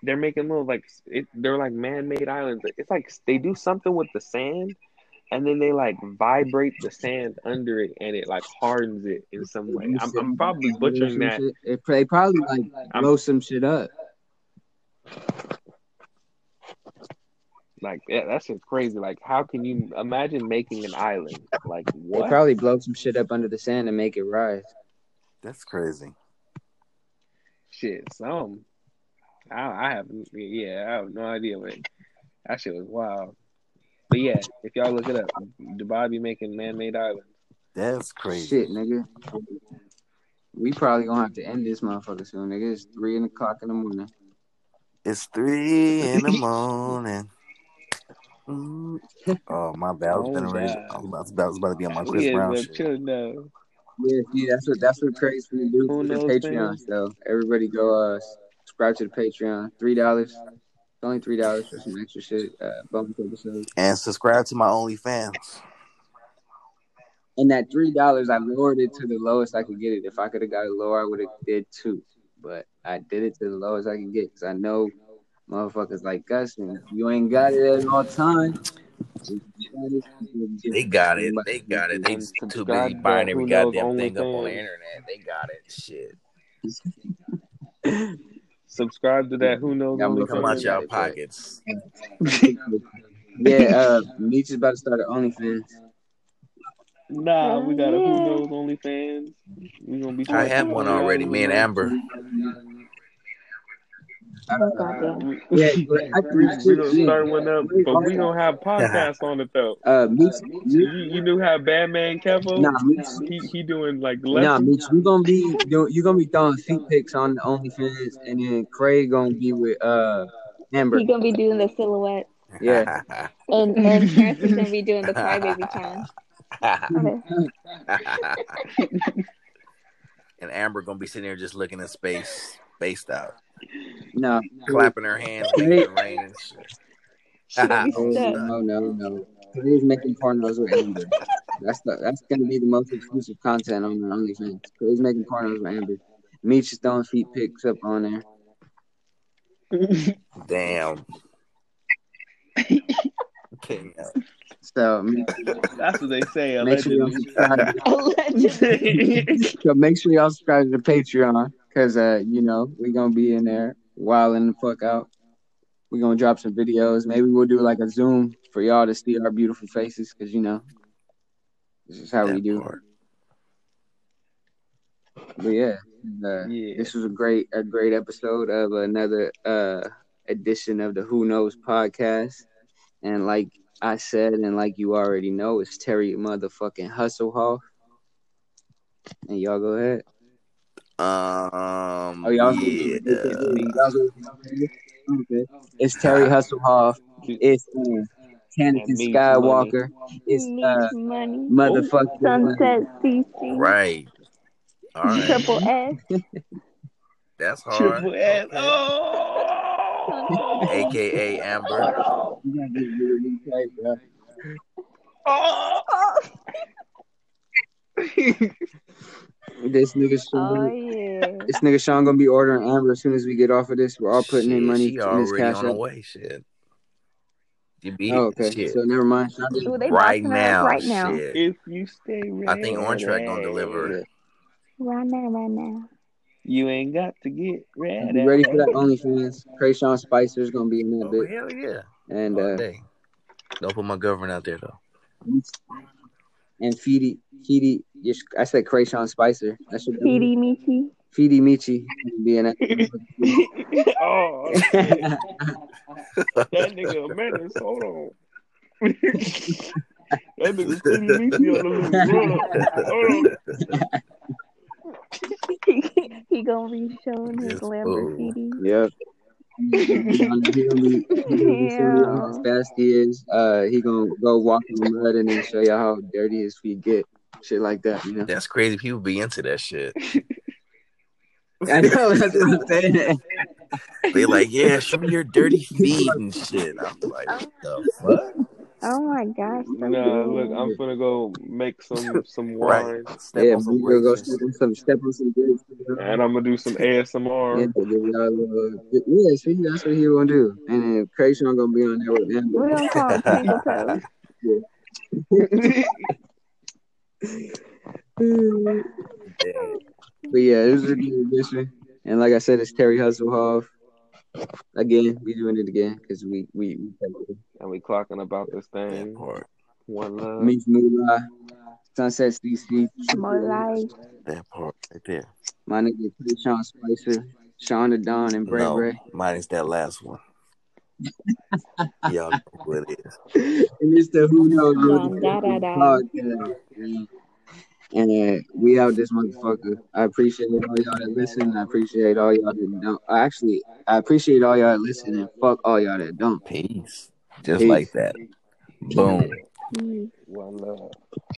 they're making little like it, they're like man-made islands. It's like they do something with the sand, and then they like vibrate the sand under it, and it like hardens it in some way. I'm, I'm probably butchering that. It, they probably like I'm- blow some shit up. Like yeah, that's just crazy. Like how can you imagine making an island? Like They probably blow some shit up under the sand and make it rise. That's crazy. Shit, some. I, I have yeah, I have no idea, man. That shit was wild. But yeah, if y'all look it up, Dubai be making man-made islands. That's crazy. Shit, nigga. We probably gonna have to end this motherfucker soon, nigga. It's three o'clock in the morning. It's three in the morning. <laughs> Oh my bad! I was, Oh, been ready. God. I was about, I was about to be on my Chris yeah, Brown shit. chill now. Yeah, see, that's what that's what Craig's gonna do for the Patreon. man? So everybody go uh subscribe to the Patreon. Three dollars. It's only three dollars for some extra shit. Uh, bonus episodes. And subscribe to my OnlyFans. And that three dollars, I lowered it to the lowest I could get it. If I could have got it lower, I would have did two. But I did it to the lowest I could get because I know motherfuckers like Gus, and you ain't got it at all time. They got it. They got it. They And too subscribe busy buying Who every Knows goddamn thing up on the internet. They got it. Shit. <laughs> Subscribe to that. Who knows? Yeah, I'm Come out y'all pockets. <laughs> yeah, uh, Meech is about to start an OnlyFans. Nah, we got a Who Knows OnlyFans. We gonna be. I have one already. Me and Amber. Goddamn. We, <laughs> Yeah, <laughs> we, but I we gonna start one up, but we gonna have <laughs> podcasts on it though. Uh, Meech, You, you knew how Batman Kevo? nah, Meech, He he doing like nah, lessons. Meech, you gonna be you you gonna be throwing feet pics on the OnlyFans, and then Craig gonna be with uh Amber. He gonna be doing the silhouette, Yeah, and and Terrence is gonna be doing the crybaby challenge. And Amber gonna be sitting there just looking at space, spaced out, no, clapping her hands, making it rain and shit. She <laughs> oh, no, no, no, no. Making pornos with Amber. That's the that's gonna be the most exclusive content on the OnlyFans. Craig's making pornos with Amber. Meech is throwing feet pics up on there. <laughs> Damn. <laughs> Okay, yeah. So, That's what they say make sure y'all allegedly. subscribe. Allegedly. So make sure y'all subscribe to the Patreon because uh, you know we gonna be in there wilding the fuck out. We gonna drop some videos. Maybe we'll do like a Zoom for y'all to see our beautiful faces because you know this is how we do. part. But yeah, uh, Yeah. this was a great a great episode of another uh edition of the Who Knows podcast. And like I said, and like you already know, it's Terry motherfucking Hustle Hall. And y'all go ahead. Um, Oh, y'all. yeah. Okay. It's Terry Hustlehoff. It's uh, That Tanakin means Skywalker. It's uh, money. motherfucking Sunset CC. Right. All right. Triple S. <laughs> That's hard. Triple S. Okay. Oh. AKA Amber. You gotta get really tight, bro. Oh. <laughs> <laughs> This nigga Oh yeah. this nigga Sean gonna be ordering Amber as soon as we get off of this. We're all putting in Shit, money She in his already cash on the way. Shit. You beat Oh, okay. shit. So never mind. Ooh, right boxing her up now. right now. Shit. If you stay ready, I think Orange Track gonna deliver. Right now, right now. You ain't got to get ready. Be ready for that OnlyFans. Krayshawn Spicer's gonna be in that Oh bit, hell yeah. and uh. Don't put my government out there though. And Feedy, Feedy. I said Krayshawn Spicer. That should be PD Michi. Feedy Michi be in that. <laughs> oh, that nigga a menace. Hold on. <laughs> that nigga pretty meaty on the loose. Hold on. <laughs> he gonna be showing his Yes, Lamborghini. Yep. He gonna be, he gonna be showing how fast he is. Uh, he gonna go walk in the mud and then show y'all how dirty his feet get. Shit like that, you know. That's crazy. People be into that shit. <laughs> I know that's what I'm saying. They like, yeah, show me your dirty feet and shit. I'm like, what the fuck? Oh my gosh. No, Nah, look. I'm gonna go make some <laughs> some wine, Right. Step yeah, on some we gonna go step on some step on some grapes. and I'm gonna do some ASMR. Yeah, give y'all a yeah, see, that's what he gonna do. And then Krayshawn gonna be on there with him. We're gonna call it Twinkle <laughs> <laughs> But yeah, this is a good edition. And like I said, it's Terry Hustlehoff. Again, we doing it again because we we, we and we clocking about this That thing. part. One love. Meech Moolah, Sunset CC, More life. That part right there. my nigga Sean Spicer, Sean the Don, and Bray no, Bray. mine is that last one. <laughs> Y'all know who it is. And it's the Who Knows Dun, da, da, da. podcast. man. And uh, we out this motherfucker. I appreciate all y'all that listen. I appreciate all y'all that don't. I actually, I appreciate all y'all that listen and fuck all y'all that don't. Peace. Just Peace. like that. Boom. One love.